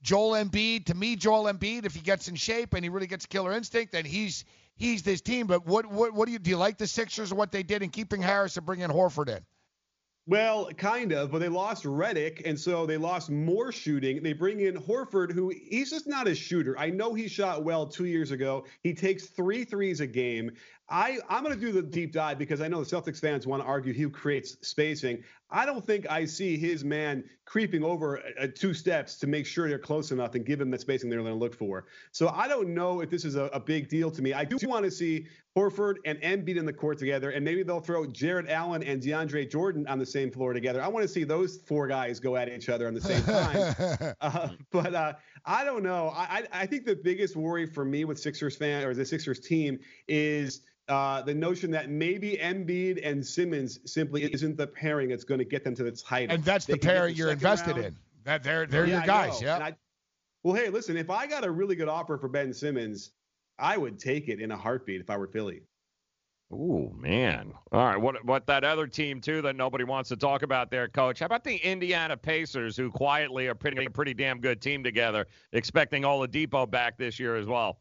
Joel Embiid, to me, Joel Embiid, if he gets in shape and he really gets killer instinct, then he's he's this team. But what what what do you do? You like the Sixers and what they did in keeping Harris and bringing Horford in? Well, kind of, but they lost Redick, and so they lost more shooting. They bring in Horford, who he's just not a shooter. I know he shot well two years ago. He takes three threes a game. I, I'm going to do the deep dive because I know the Celtics fans want to argue who creates spacing. I don't think I see his man creeping over uh, two steps to make sure they're close enough and give him the spacing they're going to look for. So I don't know if this is a, a big deal to me. I do want to see Horford and Embiid in the court together, and maybe they'll throw Jarrett Allen and DeAndre Jordan on the same floor together. I want to see those four guys go at each other on the same time. uh, but uh, I don't know. I, I think the biggest worry for me with Sixers fan or the Sixers team is uh, the notion that maybe Embiid and Simmons simply isn't the pairing that's going to get them to the title. And that's They the can get pairing you're invested round. in. That they're they're Yeah, your I guys. know. Yeah. I- well, hey, listen, if I got a really good offer for Ben Simmons, I would take it in a heartbeat if I were Philly. Ooh, man. All right. What what that other team too that nobody wants to talk about there, coach? How about the Indiana Pacers, who quietly are putting a pretty damn good team together, expecting Oladipo back this year as well?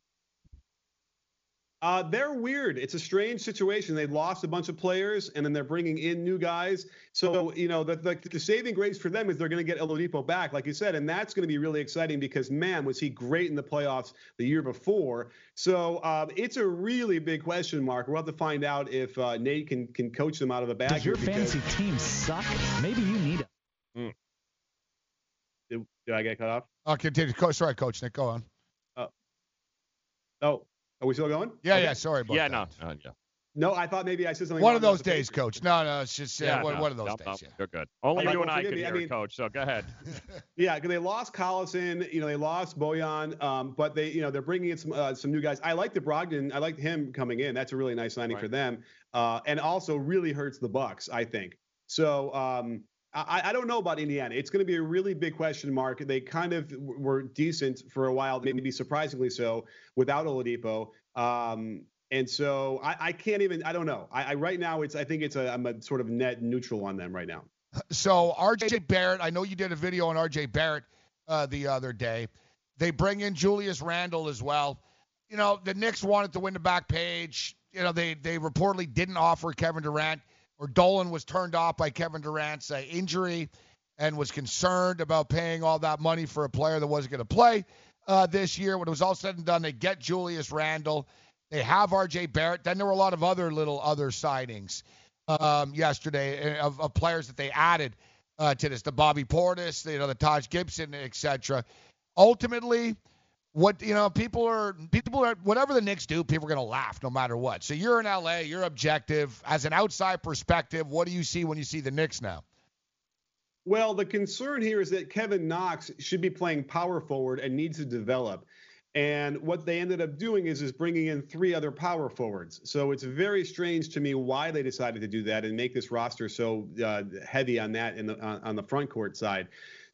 Uh, they're weird. It's a strange situation. They lost a bunch of players, and then they're bringing in new guys. So you know, the the, the saving grace for them is they're going to get Oladipo back, like you said, and that's going to be really exciting because man, was he great in the playoffs the year before. So um, it's a really big question mark. We'll have to find out if uh, Nate can can coach them out of the bag. Does your here because- fantasy team suck? Maybe you need it. Did, did I get cut off? Oh, continue. Coach, sorry, Coach Nick. Go on. Oh, are we still going? Yeah, Okay. yeah. Sorry about yeah, that. no, uh, yeah. No, I thought maybe I said something. One of those days, Coach. No, no, it's just uh, Yeah, one, no, one of those no, days. no, yeah. You're good. Only All right, you and I can me. I mean- coach. So go ahead. Yeah, because they lost Collison, you know, they lost Bojan, um, but they, you know, they're bringing in some uh, some new guys. I like the Brogdon. I like him coming in. That's a really nice signing for them, uh, and also really hurts the Bucks. I think so. Um, I, I don't know about Indiana. It's going to be a really big question mark. They kind of were decent for a while, maybe surprisingly so, without Oladipo. Um, and so I, I can't even. I don't know. I, I right now it's. I think it's a. I'm a sort of net neutral on them right now. So RJ Barrett, I know you did a video on RJ Barrett uh, the other day. They bring in Julius Randle as well. You know, the Knicks wanted to win the back page. You know, they they reportedly didn't offer Kevin Durant, or Dolan was turned off by Kevin Durant's uh, injury, and was concerned about paying all that money for a player that wasn't going to play uh, this year. When it was all said and done, they get Julius Randle. They have RJ Barrett. Then there were a lot of other little other signings um, yesterday uh, of, of players that they added uh, to this, the Bobby Portis, you know, the Taj Gibson, etc. Ultimately, what you know, people are people are whatever the Knicks do, people are to laugh no matter what. So you're in LA, you're objective. As an outside perspective, what do you see when you see the Knicks now? Well, the concern here is that Kevin Knox should be playing power forward and needs to develop. And what they ended up doing is is bringing in three other power forwards. So it's very strange to me why they decided to do that and make this roster so uh, heavy on that in the on, on the front court side.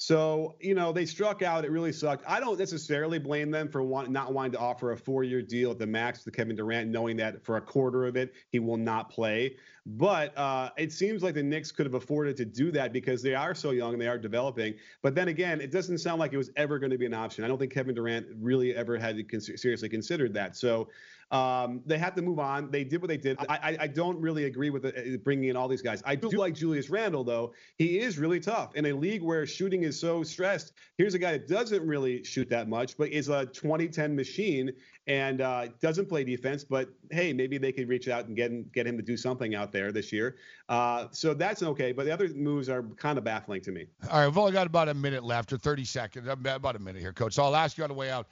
So you know they struck out. It really sucked. I don't necessarily blame them for want, not wanting to offer a four-year deal at the max to Kevin Durant, knowing that for a quarter of it he will not play. But uh, it seems like the Knicks could have afforded to do that because they are so young and they are developing. But then again, it doesn't sound like it was ever going to be an option. I don't think Kevin Durant really ever had to cons- seriously considered that. So um, they have to move on. They did what they did. I, I, I don't really agree with the, uh, bringing in all these guys. I do like Julius Randle, though. He is really tough in a league where shooting is so stressed. Here's a guy that doesn't really shoot that much, but is a 2010 machine and uh, doesn't play defense. But hey, maybe they could reach out and get him, get him to do something out there this year. Uh, so that's okay. But the other moves are kind of baffling to me. All right, we've only got about a minute left, or 30 seconds, about a minute here, Coach. So I'll ask you on the way out.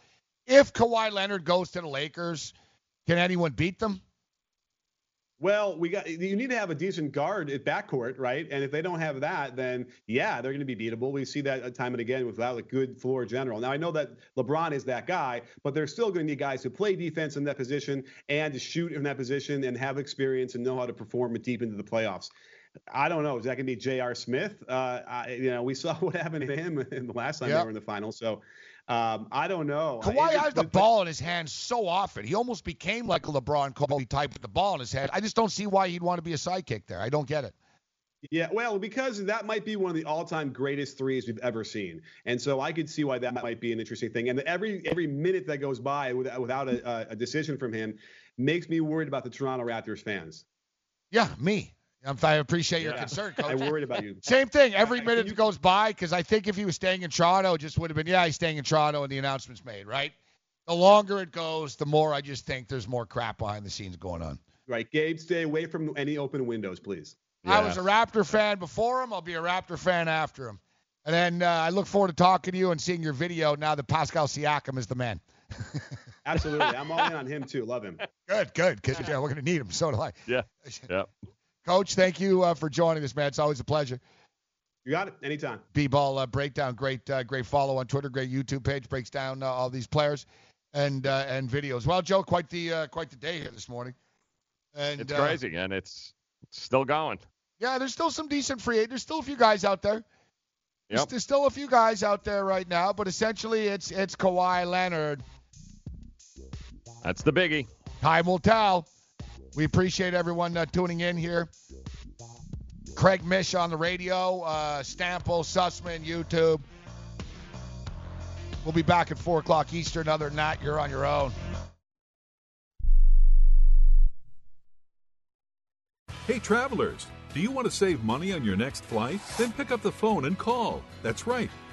If Kawhi Leonard goes to the Lakers, can anyone beat them? Well, we got you need to have a decent guard at backcourt, right? And if they don't have that, then yeah, they're going to be beatable. We see that time and again without a good floor general. Now I know that LeBron is that guy, but they're still going to need guys who play defense in that position and to shoot in that position and have experience and know how to perform deep into the playoffs. I don't know. Is that going to be J.R. Smith? Uh, I, you know, we saw what happened to him in the last time Yep. they were in the finals. So um, I don't know. Kawhi has the ball in his hand so often. He almost became like a LeBron Kobe type with the ball in his head. I just don't see why he'd want to be a sidekick there. I don't get it. Yeah, well, because that might be one of the all-time greatest threes we've ever seen, and so I could see why that might be an interesting thing. And every every minute that goes by without, without a, a decision from him makes me worried about the Toronto Raptors fans. Yeah, me. I'm- I appreciate your Yeah. concern, Coach. I'm worried about you. Same thing. Every minute that goes by, because I think if he was staying in Toronto, it just would have been, yeah, he's staying in Toronto, and the announcement's made, right? The longer it goes, the more I just think there's more crap behind the scenes going on. Right, Gabe, stay away from any open windows, please. I was a Raptor fan before him. I'll be a Raptor fan after him. And then uh, I look forward to talking to you and seeing your video now that Pascal Siakam is the man. Absolutely. I'm all in on him, too. Love him. Good, good. Because yeah, we're going to need him. So do I. Yeah. Yeah. Coach, thank you uh, for joining us, man. It's always a pleasure. You got it. Anytime. B-ball uh, breakdown. Great, uh, great follow on Twitter. Great YouTube page. Breaks down uh, all these players and uh, and videos. Well, Joe, quite the uh, quite the day here this morning. And it's crazy, and it's, it's still going. Yeah, there's still some decent free agents. There's still a few guys out there. There's, Yep. there's still a few guys out there right now, but essentially it's it's Kawhi Leonard. That's the biggie. Time will tell. We appreciate everyone uh, tuning in here. Craig Mish on the radio, uh, Stample, Sussman, YouTube. We'll be back at 4 o'clock Eastern. Other than that, you're on your own. Hey travelers, do you want to save money on your next flight? Then pick up the phone and call. That's right,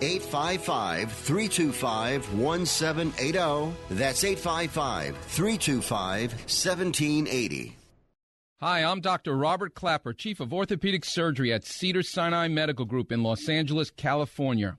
855 325 1780. That's 855 325 1780. Hi, I'm Dr. Robert Klapper, Chief of Orthopedic Surgery at Cedar Sinai Medical Group in Los Angeles, California.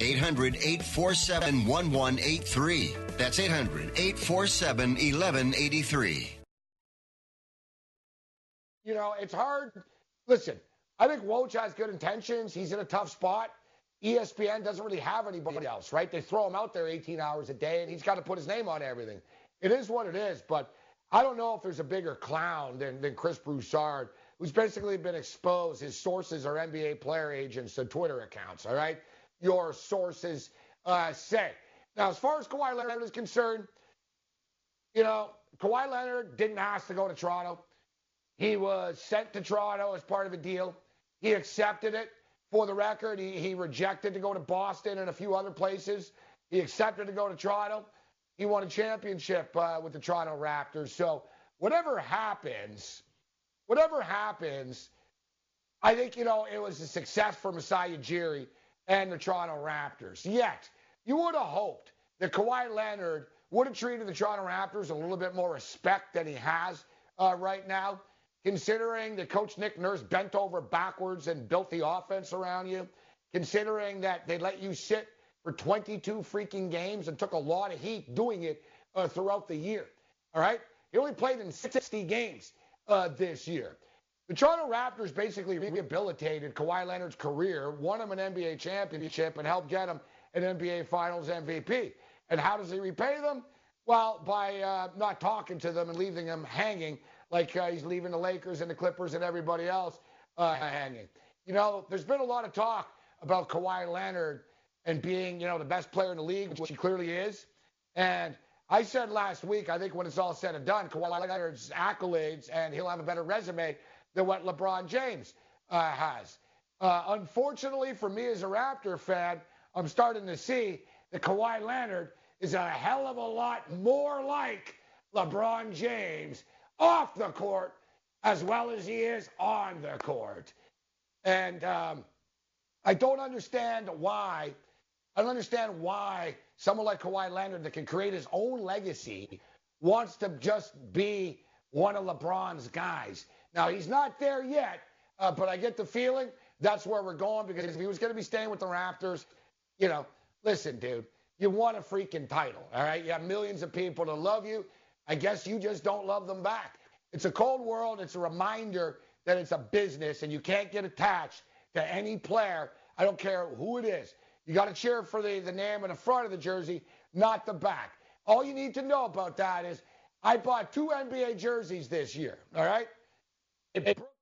800 847 1183. That's 800 847 1183. You know, it's hard. Listen, I think Woj has good intentions. He's in a tough spot. ESPN doesn't really have anybody else, right? They throw him out there 18 hours a day, and he's got to put his name on everything. It is what it is, but I don't know if there's a bigger clown than, than Chris Broussard, who's basically been exposed. His sources are NBA player agents and Twitter accounts, all right? Your sources uh, say. Now, as far as Kawhi Leonard is concerned, you know, Kawhi Leonard didn't ask to go to Toronto. He was sent to Toronto as part of a deal. He accepted it. For the record, he, he rejected to go to Boston and a few other places. He accepted to go to Toronto. He won a championship uh, with the Toronto Raptors. So whatever happens, whatever happens, I think, you know, it was a success for Masai Ujiri and the Toronto Raptors. Yet, you would have hoped that Kawhi Leonard would have treated the Toronto Raptors a little bit more respect than he has uh, right now, considering that Coach Nick Nurse bent over backwards and built the offense around you, considering that they let you sit for 22 freaking games and took a lot of heat doing it uh, throughout the year. All right? He only played in 60 games uh, this year. The Toronto Raptors basically rehabilitated Kawhi Leonard's career, won him an NBA championship, and helped get him an NBA Finals MVP. And how does he repay them? Well, by uh, not talking to them and leaving them hanging like uh, he's leaving the Lakers and the Clippers and everybody else uh, hanging. You know, there's been a lot of talk about Kawhi Leonard and being, you know, the best player in the league, which he clearly is. And I said last week, I think when it's all said and done, Kawhi Leonard's accolades and he'll have a better resume than what LeBron James uh, has. Uh, unfortunately for me as a Raptor fan, I'm starting to see that Kawhi Leonard is a hell of a lot more like LeBron James off the court as well as he is on the court. And um, I don't understand why. I don't understand why someone like Kawhi Leonard that can create his own legacy wants to just be one of LeBron's guys. Now, he's not there yet, uh, but I get the feeling that's where we're going because if he was going to be staying with the Raptors, you know, listen, dude, you want a freaking title, all right? You have millions of people to love you. I guess you just don't love them back. It's a cold world. It's a reminder that it's a business and you can't get attached to any player. I don't care who it is. You got to cheer for the, the name in the front of the jersey, not the back. All you need to know about that is I bought two NBA jerseys this year, all right? It broke